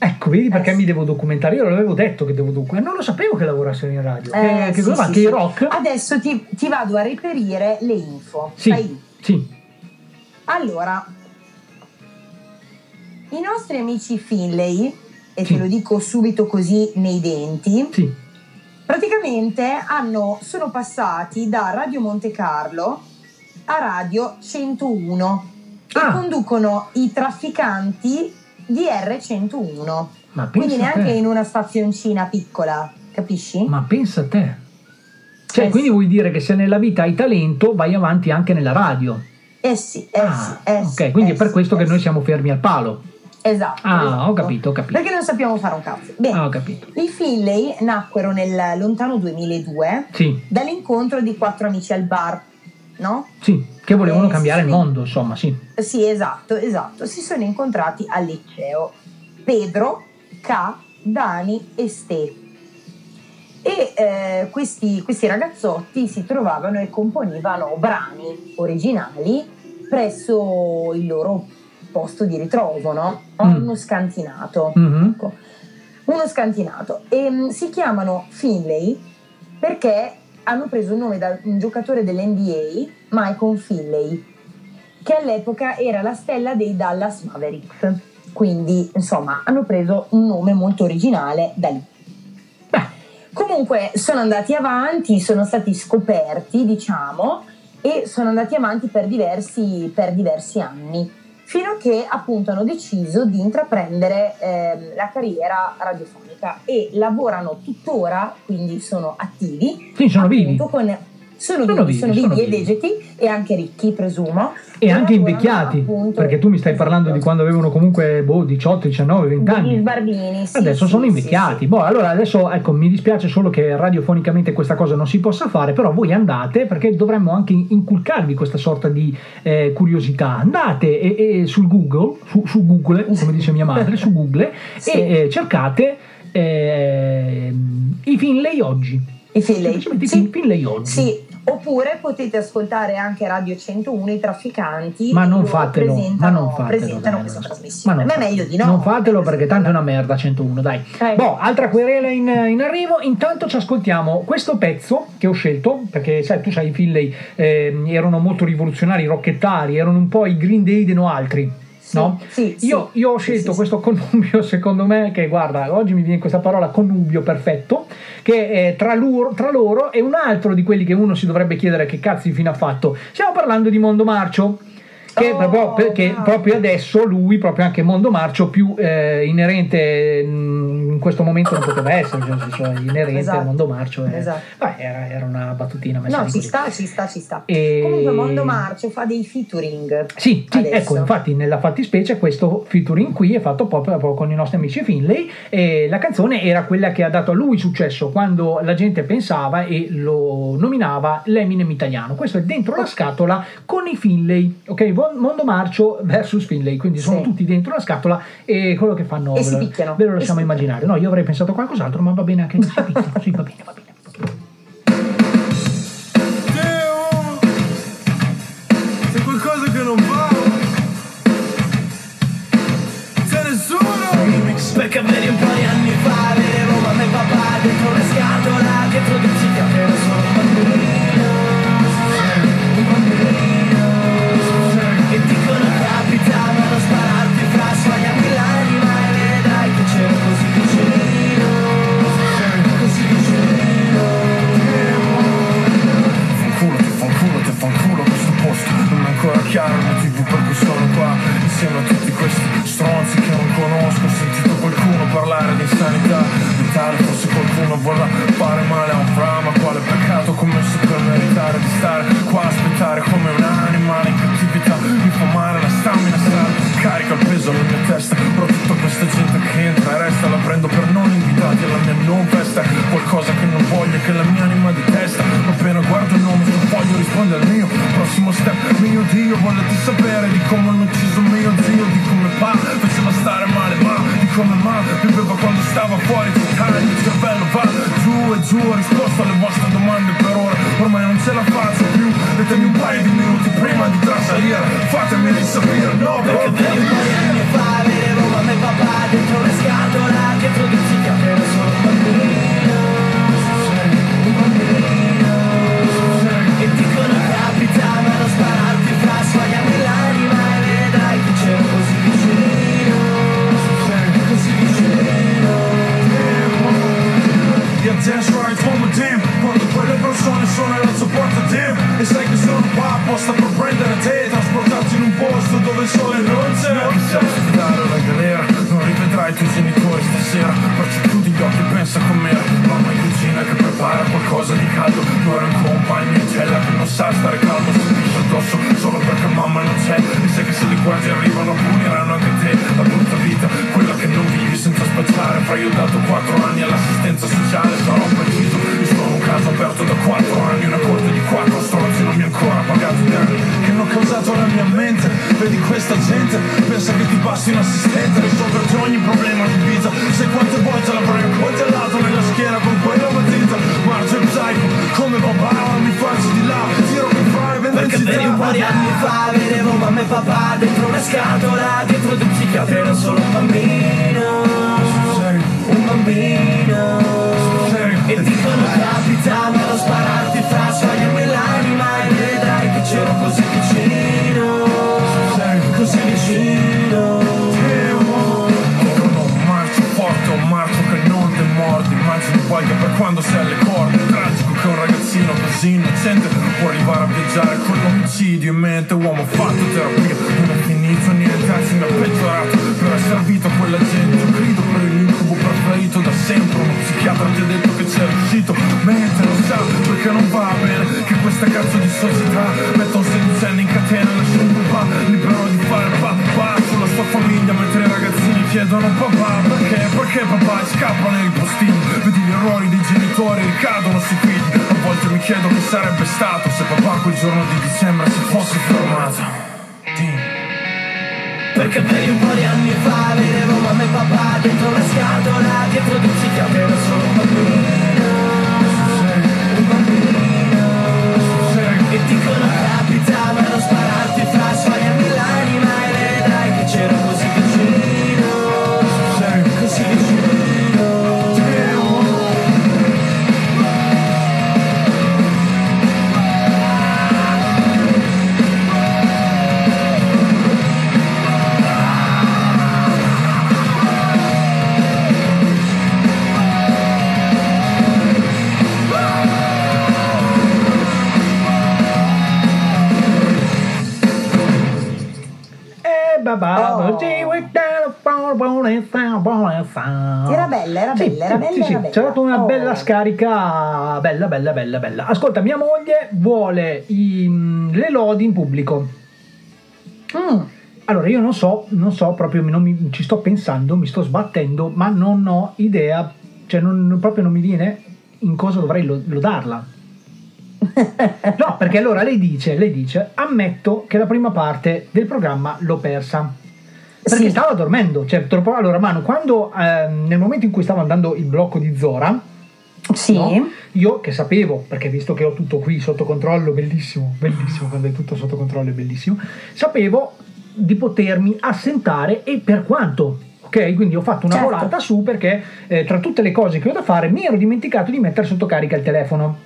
Ecco, vedi perché mi devo documentare? Io l'avevo detto che devo documentare, non lo sapevo che lavorassero in radio. Eh, che, che sì, sì, Che sì. i rock? Adesso ti, ti vado a reperire le info. Sì, Stai? sì. Allora, i nostri amici Finlay, e Sì. te lo dico subito così nei denti, Sì. praticamente hanno, sono passati da Radio Monte Carlo a Radio 101 e Ah. conducono i trafficanti di R101. Ma Quindi neanche in una stazioncina piccola, capisci? Ma pensa a te. Cioè, Eh, quindi vuoi dire che se nella vita hai talento, vai avanti anche nella radio. Eh sì, eh sì, eh sì, Ok, quindi eh è per sì, questo eh che sì. noi siamo fermi al palo. Esatto. Ah, esatto. ho capito, ho capito. Perché non sappiamo fare un cazzo. Bene, Ah, ho capito. i Finlay nacquero nel lontano 2002 Sì, dall'incontro di quattro amici al bar, no? sì, che volevano Eh, cambiare il mondo, insomma, sì. Sì, esatto, esatto. Si sono incontrati al liceo. Pedro, K, Dani e Ste. E eh, questi, questi ragazzotti si trovavano e componevano brani originali presso il loro posto di ritrovo, no? Mm. Uno scantinato. Mhm. Ecco. Uno scantinato. E mm, si chiamano Finlay perché hanno preso il nome da un giocatore dell'NBA, Michael Finlay, che all'epoca era la stella dei Dallas Mavericks. Quindi, insomma, hanno preso un nome molto originale da lì. Comunque sono andati avanti, sono stati scoperti, diciamo, e sono andati avanti per diversi, per diversi anni, fino a che appunto hanno deciso di intraprendere ehm, la carriera radiofonica e lavorano tuttora, quindi sono attivi. Sì, sono vivi. con- sono, Sono vivi, sono vivi sono e vivi. vegeti e anche ricchi, presumo. E anche invecchiati, appunto, perché tu mi stai parlando di quando avevano comunque boh, 18, 19, 20 degli anni. sbarbini. sì, Adesso sì, sono sì, invecchiati. Boh, allora adesso ecco, mi dispiace solo che radiofonicamente questa cosa non si possa fare, però voi andate perché dovremmo anche inculcarvi questa sorta di eh, curiosità. Andate e, e sul Google, su, su Google, come dice mia madre, su Google e eh, cercate eh, i Finlay oggi. I Finlay. I Sì. Fin- Finlay oggi. Sì, oppure potete ascoltare anche Radio 101, i trafficanti. Ma non fatelo, ma non fatelo, presentano questa Ma non Ma è meglio di no. Non fatelo perché tanto è una merda 101, dai. Eh. Boh, altra querela in, in arrivo. Intanto ci ascoltiamo questo pezzo che ho scelto, perché sai, tu sai, i Finlay ehm, erano molto rivoluzionari, rocchettari, erano un po' i Green Day o altri. No? io, io ho scelto questo connubio, (laughs) secondo me, che guarda, oggi mi viene questa parola connubio perfetto, che è tra loro, tra loro e un altro di quelli che uno si dovrebbe chiedere che cazzo di fine ha fatto. Stiamo parlando di Mondo Marcio. Che proprio, perché proprio adesso lui, proprio anche Mondo Marcio, più eh, inerente mm, in questo momento non poteva essere, cioè, inerente Esatto. al Mondo Marcio. eh. Esatto. Beh, era, era una battutina messa No, ci così. sta, ci sta, ci sta. E- Comunque Mondo Marcio fa dei featuring. Sì, sì, ecco, infatti nella fattispecie questo featuring qui è fatto proprio, proprio con i nostri amici Finlay e la canzone era quella che ha dato a lui successo quando la gente pensava e lo nominava l'Eminem italiano. Questo è dentro la scatola con i Finlay, ok? Mondo Marcio versus Finlay, quindi sono Sì. tutti dentro la scatola e quello che fanno E ve si lo, picchiano. ve lo lasciamo immaginare. No, io avrei pensato a qualcos'altro, ma va bene anche che si picchiano. Sì, va bene, va bene. C'è qualcosa che non va C'è nessuno Perché vedi un po' di anni fa Vedevo mamma e papà dentro le scatola Dietro dici che Chiaro il motivo per cui sono qua Insieme a tutti questi stronzi che non conosco. Ho sentito qualcuno parlare di insanità mentale Forse qualcuno vuole fare male a un fra Ma quale peccato ho commesso per meritare di stare qua a aspettare come un animale in cattività Mi fa male la stamina sale Carica il peso alla mia testa resta La prendo per non invitati alla mia non festa Qualcosa che non voglio che la mia anima detesta appena guardo il nome sul foglio risponde al mio Prossimo step, mio Dio Volete sapere di come hanno ucciso mio zio Di come pa faceva stare male ma Di come ma viveva quando stava fuori città Il mio cervello va giù e giù Ho risposto alle vostre domande per ora. Ormai non ce la faccio più. Datemi un paio di minuti prima di trasalire. Fatemi risapire, no Perché vedi papà dentro le scatola Dietro dici che ero solo un bambino Un bambino E dicono capitavano spararti fra Sbagliami l'anima e vedrai che c'ero così vicino Così vicino hai come damn Quando persone sono E sai che sono qua per te rivedrai i tuoi genitori stasera. Perciò chiudi gli occhi e pensa com'era Mamma in cucina che prepara qualcosa di caldo. Tu eri un compagno in cella che non sa stare calmo Subisce addosso solo perché mamma non c'è. E sai che se le guardie arrivano puniranno anche te. La brutta vita, quella che non vivi senza spacciare. Fra io ho dato 4 anni all'assistenza sociale Sarò un caso aperto da 4 anni Una corte di 4 stronzi non mi ha ancora pagato i danni Che hanno causato alla mia mente. Vedi questa gente, pensa che ti basti un assistente. Risolverti ogni problema di vita. Se quante volte l'avrei accoltellato nella schiena con quella matita. Marcio e psycho, come papà, mi faccio di là. Tiro che fai, Perché vedi un po' di anni fa vedevo mamma e papà dentro una scatola Dietro di un psichiatra ero solo un bambino. Un bambino E dicono capita ma non spararti fra sbagliami l'anima E vedrai che c'ero così vicino. Così vicino. Marcio forte o marcio che non ti mordi. Immagini che per quando sei alle corde Tragico che un ragazzino così innocente Può arrivare a viaggiare con l'omicidio in mente. Uomo fatto terapia, non è finito niente Anzi mi ha peggiorato. Per aver servito a quella gente grido preferito da sempre Uno psichiatra ti ha detto che c'è riuscito Mente lo sa perché non va bene Che questa cazzo di società Metta un sedicenne in catena lascia un papà Libero di fare papà. Sulla sua famiglia Mentre i ragazzini chiedono papà Perché? Perché papà? Scappano i postini Vedi gli errori dei genitori ricadono sui figli A volte mi chiedo che sarebbe stato Se papà quel giorno di dicembre si fosse fermato. Perché per un po' di anni fa vedevo papà dentro una scatola Dietro di un psichiatra ero solo un bambino. Un bambino. E dicono capita bonus. Era bella, era Sì, bella, era sì, bella, sì, era bella. c'è stata una Oh. bella scarica, bella, bella, bella, bella. Ascolta, mia moglie vuole i- le lodi in pubblico. Mm. Allora, io non so, non so proprio, non mi- ci sto pensando, mi sto sbattendo, ma non ho idea, cioè non, proprio non mi viene in cosa dovrei lo- lodarla. (laughs) No, perché allora lei dice, lei dice, ammetto che la prima parte del programma l'ho persa. Perché stava dormendo, cioè troppo... Allora, Manu, quando ehm, nel momento in cui stava andando il blocco di Zora, no, io che sapevo, perché visto che ho tutto qui sotto controllo, bellissimo, bellissimo, quando è tutto sotto controllo è bellissimo, sapevo di potermi assentare e per quanto. Ok, quindi ho fatto una Certo. volata su perché eh, tra tutte le cose che ho da fare mi ero dimenticato di mettere sotto carica il telefono.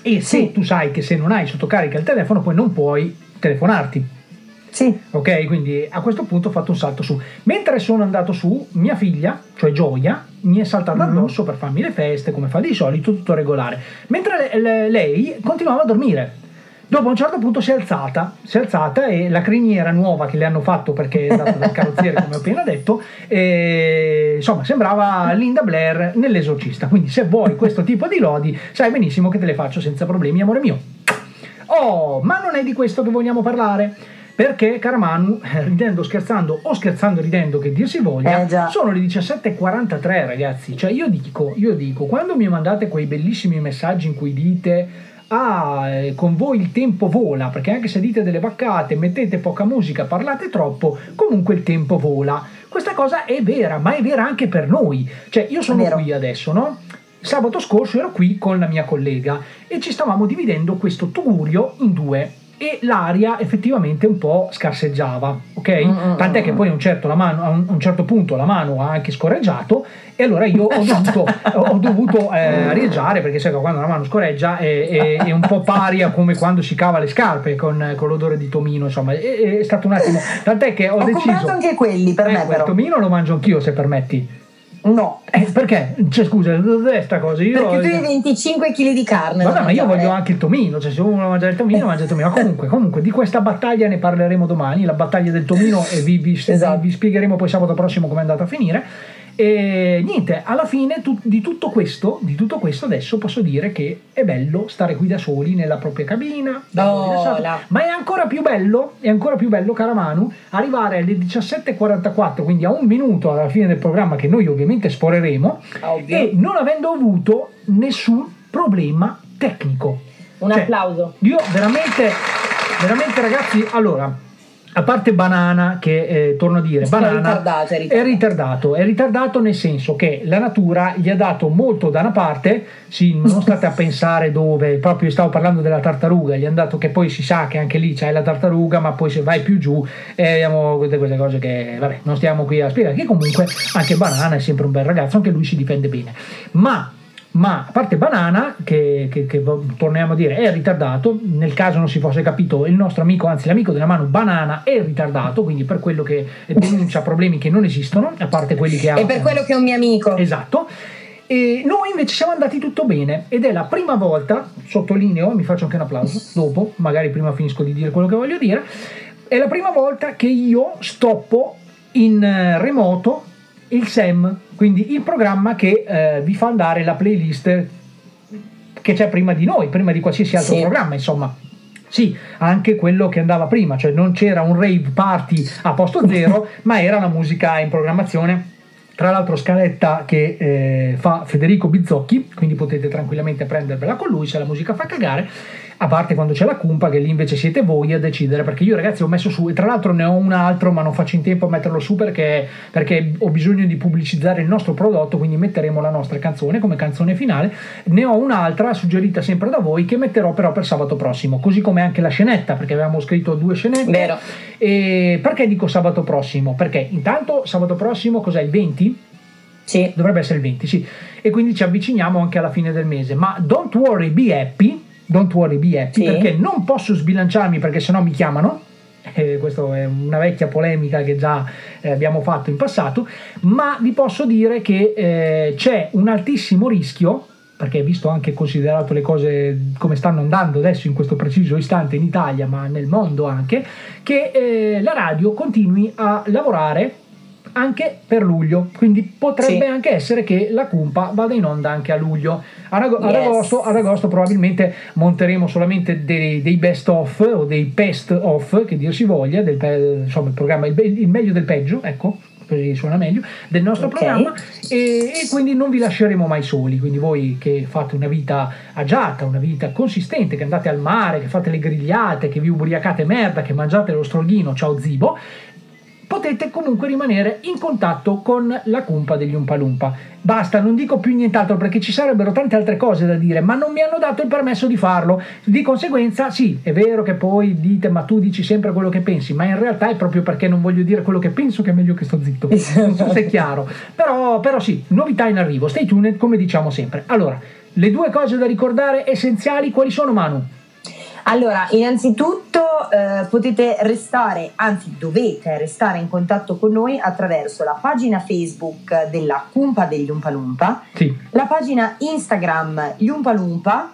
E se tu sai che se non hai sotto carica il telefono, poi non puoi telefonarti. Sì. Ok, quindi a questo punto ho fatto un salto su. Mentre sono andato su, mia figlia, cioè Gioia, mi è saltata addosso per farmi le feste, come fa di solito, tutto regolare. Mentre le- le- lei continuava a dormire. Dopo un certo punto si è alzata, si è alzata e la criniera nuova che le hanno fatto perché è data dal carrozziere, come ho appena detto, e, insomma sembrava Linda Blair nell'esorcista. Quindi se vuoi questo tipo di lodi, sai benissimo che te le faccio senza problemi, amore mio. Oh, ma non è di questo che vogliamo parlare. Perché, cara Manu, eh, ridendo, scherzando o scherzando ridendo che dir si voglia, Eh, sono le 17.43 ragazzi. Cioè io dico, io dico, quando mi mandate quei bellissimi messaggi in cui dite ah, eh, con voi il tempo vola, perché anche se dite delle vaccate, mettete poca musica, parlate troppo, comunque il tempo vola. Questa cosa è vera, ma è vera anche per noi. Cioè io sono qui adesso, no? Sabato scorso ero qui con la mia collega e ci stavamo dividendo questo tugurio in due e l'aria effettivamente un po' scarseggiava, ok? Tant'è che poi a un certo, la mano- a un, certo punto la mano ha anche scorreggiato e allora io ho dovuto, (laughs) ho dovuto eh, arieggiare perché sai che quando la mano scorreggia è, è- è un po' pari a come quando si cava le scarpe con, con l'odore di tomino, insomma, è, è stato un attimo. Tant'è che ho, Ho deciso. comprato anche quelli per me, Ecco, il però. tomino lo mangio anch'io se permetti. No. Eh, perché? Cioè, scusa, cos'è sta cosa? Io, Perché tu hai 25 kg di carne. Vabbè, ma io voglio anche il tomino, cioè se uno vuole mangiare il tomino, mangia il tomino. Ma comunque, comunque, di questa battaglia ne parleremo domani, la battaglia del tomino, e vi, vi- Esatto. vi spiegheremo poi sabato prossimo come è andata a finire. E niente, alla fine tu- di, tutto questo, di tutto questo adesso posso dire che è bello stare qui da soli nella propria cabina, da Oh, ma è ancora più bello, è ancora più bello, cara Manu, arrivare alle 17.44, quindi a un minuto alla fine del programma che noi ovviamente sporeremo, Ovvio. e non avendo avuto nessun problema tecnico. Un Cioè, applauso. Io veramente, veramente ragazzi, allora, A parte Banana, che eh, torno a dire, È Banana ritardato, è ritardato. è ritardato, è ritardato nel senso che la natura gli ha dato molto da una parte, sì, non state a pensare dove, proprio stavo parlando della tartaruga, gli hanno dato che poi si sa che anche lì c'è la tartaruga, ma poi se vai più giù eh, abbiamo tutte queste cose che, vabbè, non stiamo qui a spiegare, che comunque anche Banana è sempre un bel ragazzo, anche lui si difende bene. Ma ma a parte Banana, che, che- che torniamo a dire è ritardato, nel caso non si fosse capito, il nostro amico, anzi l'amico della mano Banana è ritardato, quindi per quello che denuncia problemi che non esistono, a parte quelli che ha. E per quello che è un mio amico. Esatto. E noi invece siamo andati tutto bene ed è la prima volta, sottolineo, mi faccio anche un applauso dopo, magari prima finisco di dire quello che voglio dire, è la prima volta che io stoppo in eh, remoto il SEM, quindi il programma che eh, vi fa andare la playlist che c'è prima di noi, prima di qualsiasi altro Sì. programma, insomma. Sì, anche quello che andava prima, cioè non c'era un rave party a posto zero, (laughs) ma era la musica in programmazione. Tra l'altro scaletta che eh, fa Federico Bizzocchi, quindi potete tranquillamente prendervela con lui se la musica fa cagare, a parte quando c'è la cumpa che lì invece siete voi a decidere, perché io ragazzi ho messo su, e tra l'altro ne ho un altro ma non faccio in tempo a metterlo su perché, perché ho bisogno di pubblicizzare il nostro prodotto, quindi metteremo la nostra canzone come canzone finale, ne ho un'altra suggerita sempre da voi che metterò però per sabato prossimo, così come anche la scenetta, perché avevamo scritto due scenette. Vero. E perché dico sabato prossimo? Perché intanto sabato prossimo cos'è il 20? Sì. Dovrebbe essere il 20, sì. E quindi ci avviciniamo anche alla fine del mese. Ma don't worry, be happy. Don't worry, be happy. Sì. Perché non posso sbilanciarmi perché sennò mi chiamano. Eh, questa è una vecchia polemica che già eh, abbiamo fatto in passato. Ma vi posso dire che eh, c'è un altissimo rischio. Perché visto anche considerato le cose come stanno andando adesso in questo preciso istante in Italia, ma nel mondo anche, che eh, la radio continui a lavorare anche per luglio, quindi potrebbe Sì. anche essere che la cumpa vada in onda anche a luglio. Ad, ag- ad Yes. agosto, ad agosto probabilmente monteremo solamente dei, dei best of o dei best of, che dir si voglia, del, pe- insomma il programma, il, be- il meglio del peggio, ecco, così suona meglio, del nostro Ok. programma e, e quindi non vi lasceremo mai soli, quindi voi che fate una vita agiata, una vita consistente, che andate al mare, che fate le grigliate, che vi ubriacate merda, che mangiate lo strogghino, ciao zibo, potete comunque rimanere in contatto con la cumpa degli Umpalumpa. Basta, non dico più nient'altro perché ci sarebbero tante altre cose da dire, ma non mi hanno dato il permesso di farlo. Di conseguenza, sì, è vero che poi dite, ma tu dici sempre quello che pensi, ma in realtà è proprio perché non voglio dire quello che penso che è meglio che sto zitto. Non so se è chiaro. Però, però sì, novità in arrivo, stay tuned, come diciamo sempre. Allora, le due cose da ricordare essenziali, quali sono Manu? Allora, innanzitutto eh, potete restare, anzi dovete restare in contatto con noi attraverso la pagina Facebook della Cumpa degli Umpalumpa, Sì. la pagina Instagram Gli Umpalumpa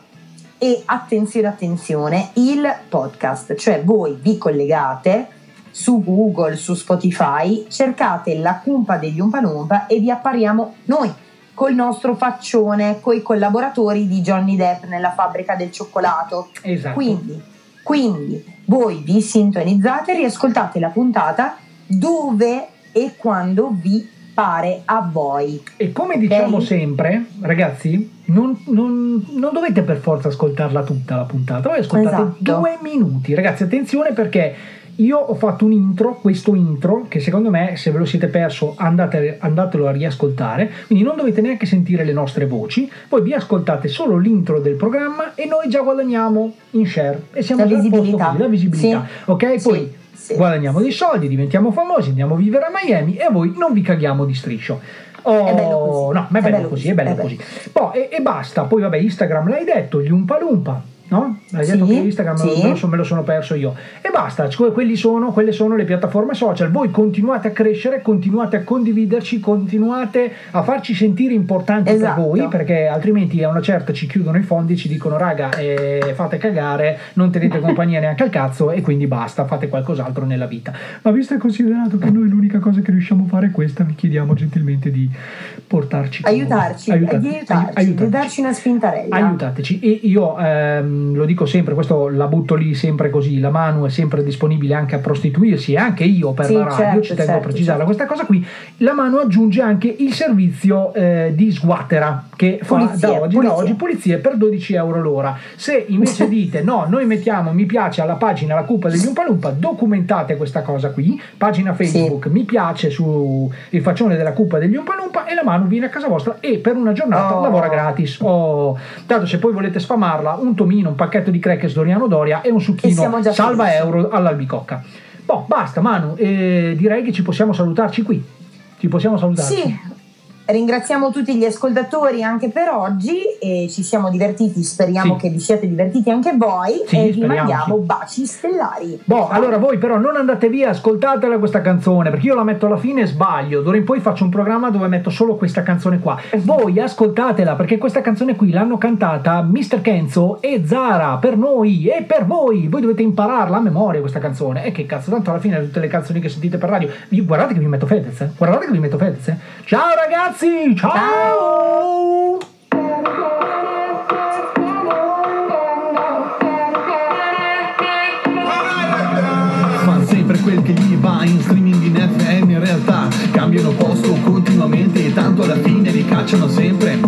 e attenzione, attenzione, il podcast, cioè voi vi collegate su Google, su Spotify, cercate la Cumpa degli Umpalumpa e vi appariamo noi col nostro faccione, coi collaboratori di Johnny Depp nella fabbrica del cioccolato. Esatto. Quindi, quindi voi vi sintonizzate, riascoltate la puntata dove e quando vi pare a voi. E come diciamo Ok? sempre, ragazzi, non, non- non dovete per forza ascoltarla tutta la puntata, voi ascoltate Esatto. due minuti. Ragazzi, attenzione perché io ho fatto un intro, questo intro, che secondo me, se ve lo siete perso, andate- andatelo a riascoltare. Quindi non dovete neanche sentire le nostre voci, poi vi ascoltate solo l'intro del programma e noi già guadagniamo in share. E siamo La già visibilità. così, la visibilità. Sì. Ok? Sì, Poi sì. guadagniamo dei soldi, diventiamo famosi, andiamo a vivere a Miami e a voi non vi caghiamo di striscio. Oh, È bello così, No, ma è, è bello, bello così, così, è bello è bello. così. Poi, e, e basta, poi vabbè, Instagram l'hai detto, gli Umpa Lumpa, no? Hai detto Sì, che Instagram sì. me, lo so- me lo sono perso io. E basta, cioè, quelli sono, quelle sono le piattaforme social. Voi continuate a crescere, continuate a condividerci, continuate a farci sentire importanti Esatto. per voi, perché altrimenti a una certa ci chiudono i fondi, ci dicono raga, eh, fate cagare, non tenete compagnia neanche al cazzo e quindi basta, fate qualcos'altro nella vita. Ma visto e considerato che noi l'unica cosa che riusciamo a fare è questa, vi chiediamo gentilmente di portarci. Aiutarci, di aiutarci, aiutateci. di darci una spintarella. Aiutateci. E io ehm, mh, lo dico sempre, questo la butto lì sempre così, la Manu è sempre disponibile anche a prostituirsi e anche io per Sì, la radio, certo, ci tengo a certo, precisarla certo. questa cosa qui, la Manu aggiunge anche il servizio eh, di sguattera che fa Pulizie, da oggi, pulizie. da oggi pulizie per 12 euro l'ora. Se invece (laughs) dite no, noi mettiamo mi piace alla pagina La Cupa degli Umpalumpa, documentate questa cosa qui, pagina Facebook, mi piace su il faccione della Cupa degli Umpalumpa e la Manu viene a casa vostra e per una giornata Oh. lavora gratis. Oh. Tanto se poi volete sfamarla, un tomino, un pacchetto di crackers Doriano Doria e un E succhino già salva felici. euro all'albicocca. Boh, basta Manu, eh, direi che ci possiamo salutarci qui. Ci possiamo salutarci. Sì, ringraziamo tutti gli ascoltatori anche per oggi e ci siamo divertiti, speriamo Sì. che vi siate divertiti anche voi Sì, e vi mandiamo baci stellari. Boh, allora voi però non andate via, ascoltatela questa canzone, perché io la metto alla fine e sbaglio. D'ora in poi faccio un programma dove metto solo questa canzone qua. Voi ascoltatela, perché questa canzone qui l'hanno cantata Mr. Kenzo e Zara, per noi e per voi. Voi dovete impararla a memoria questa canzone. E che cazzo, tanto alla fine tutte le canzoni che sentite per radio, guardate che vi metto Fedez, eh. guardate che vi metto Fedez. eh. Ciao ragazzi, ciao! Fan sempre quel che gli va in streaming in FM in realtà cambiano posto continuamente e tanto alla fine li cacciano sempre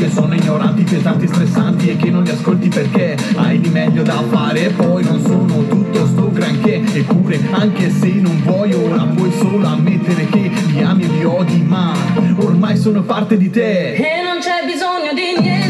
che sono ignoranti, pesanti, stressanti e che non li ascolti perché hai di meglio da fare. E poi non sono tutto sto granché eppure anche se non vuoi ora puoi solo ammettere che li ami e li odi ma ormai sono parte di te. E non c'è bisogno di niente,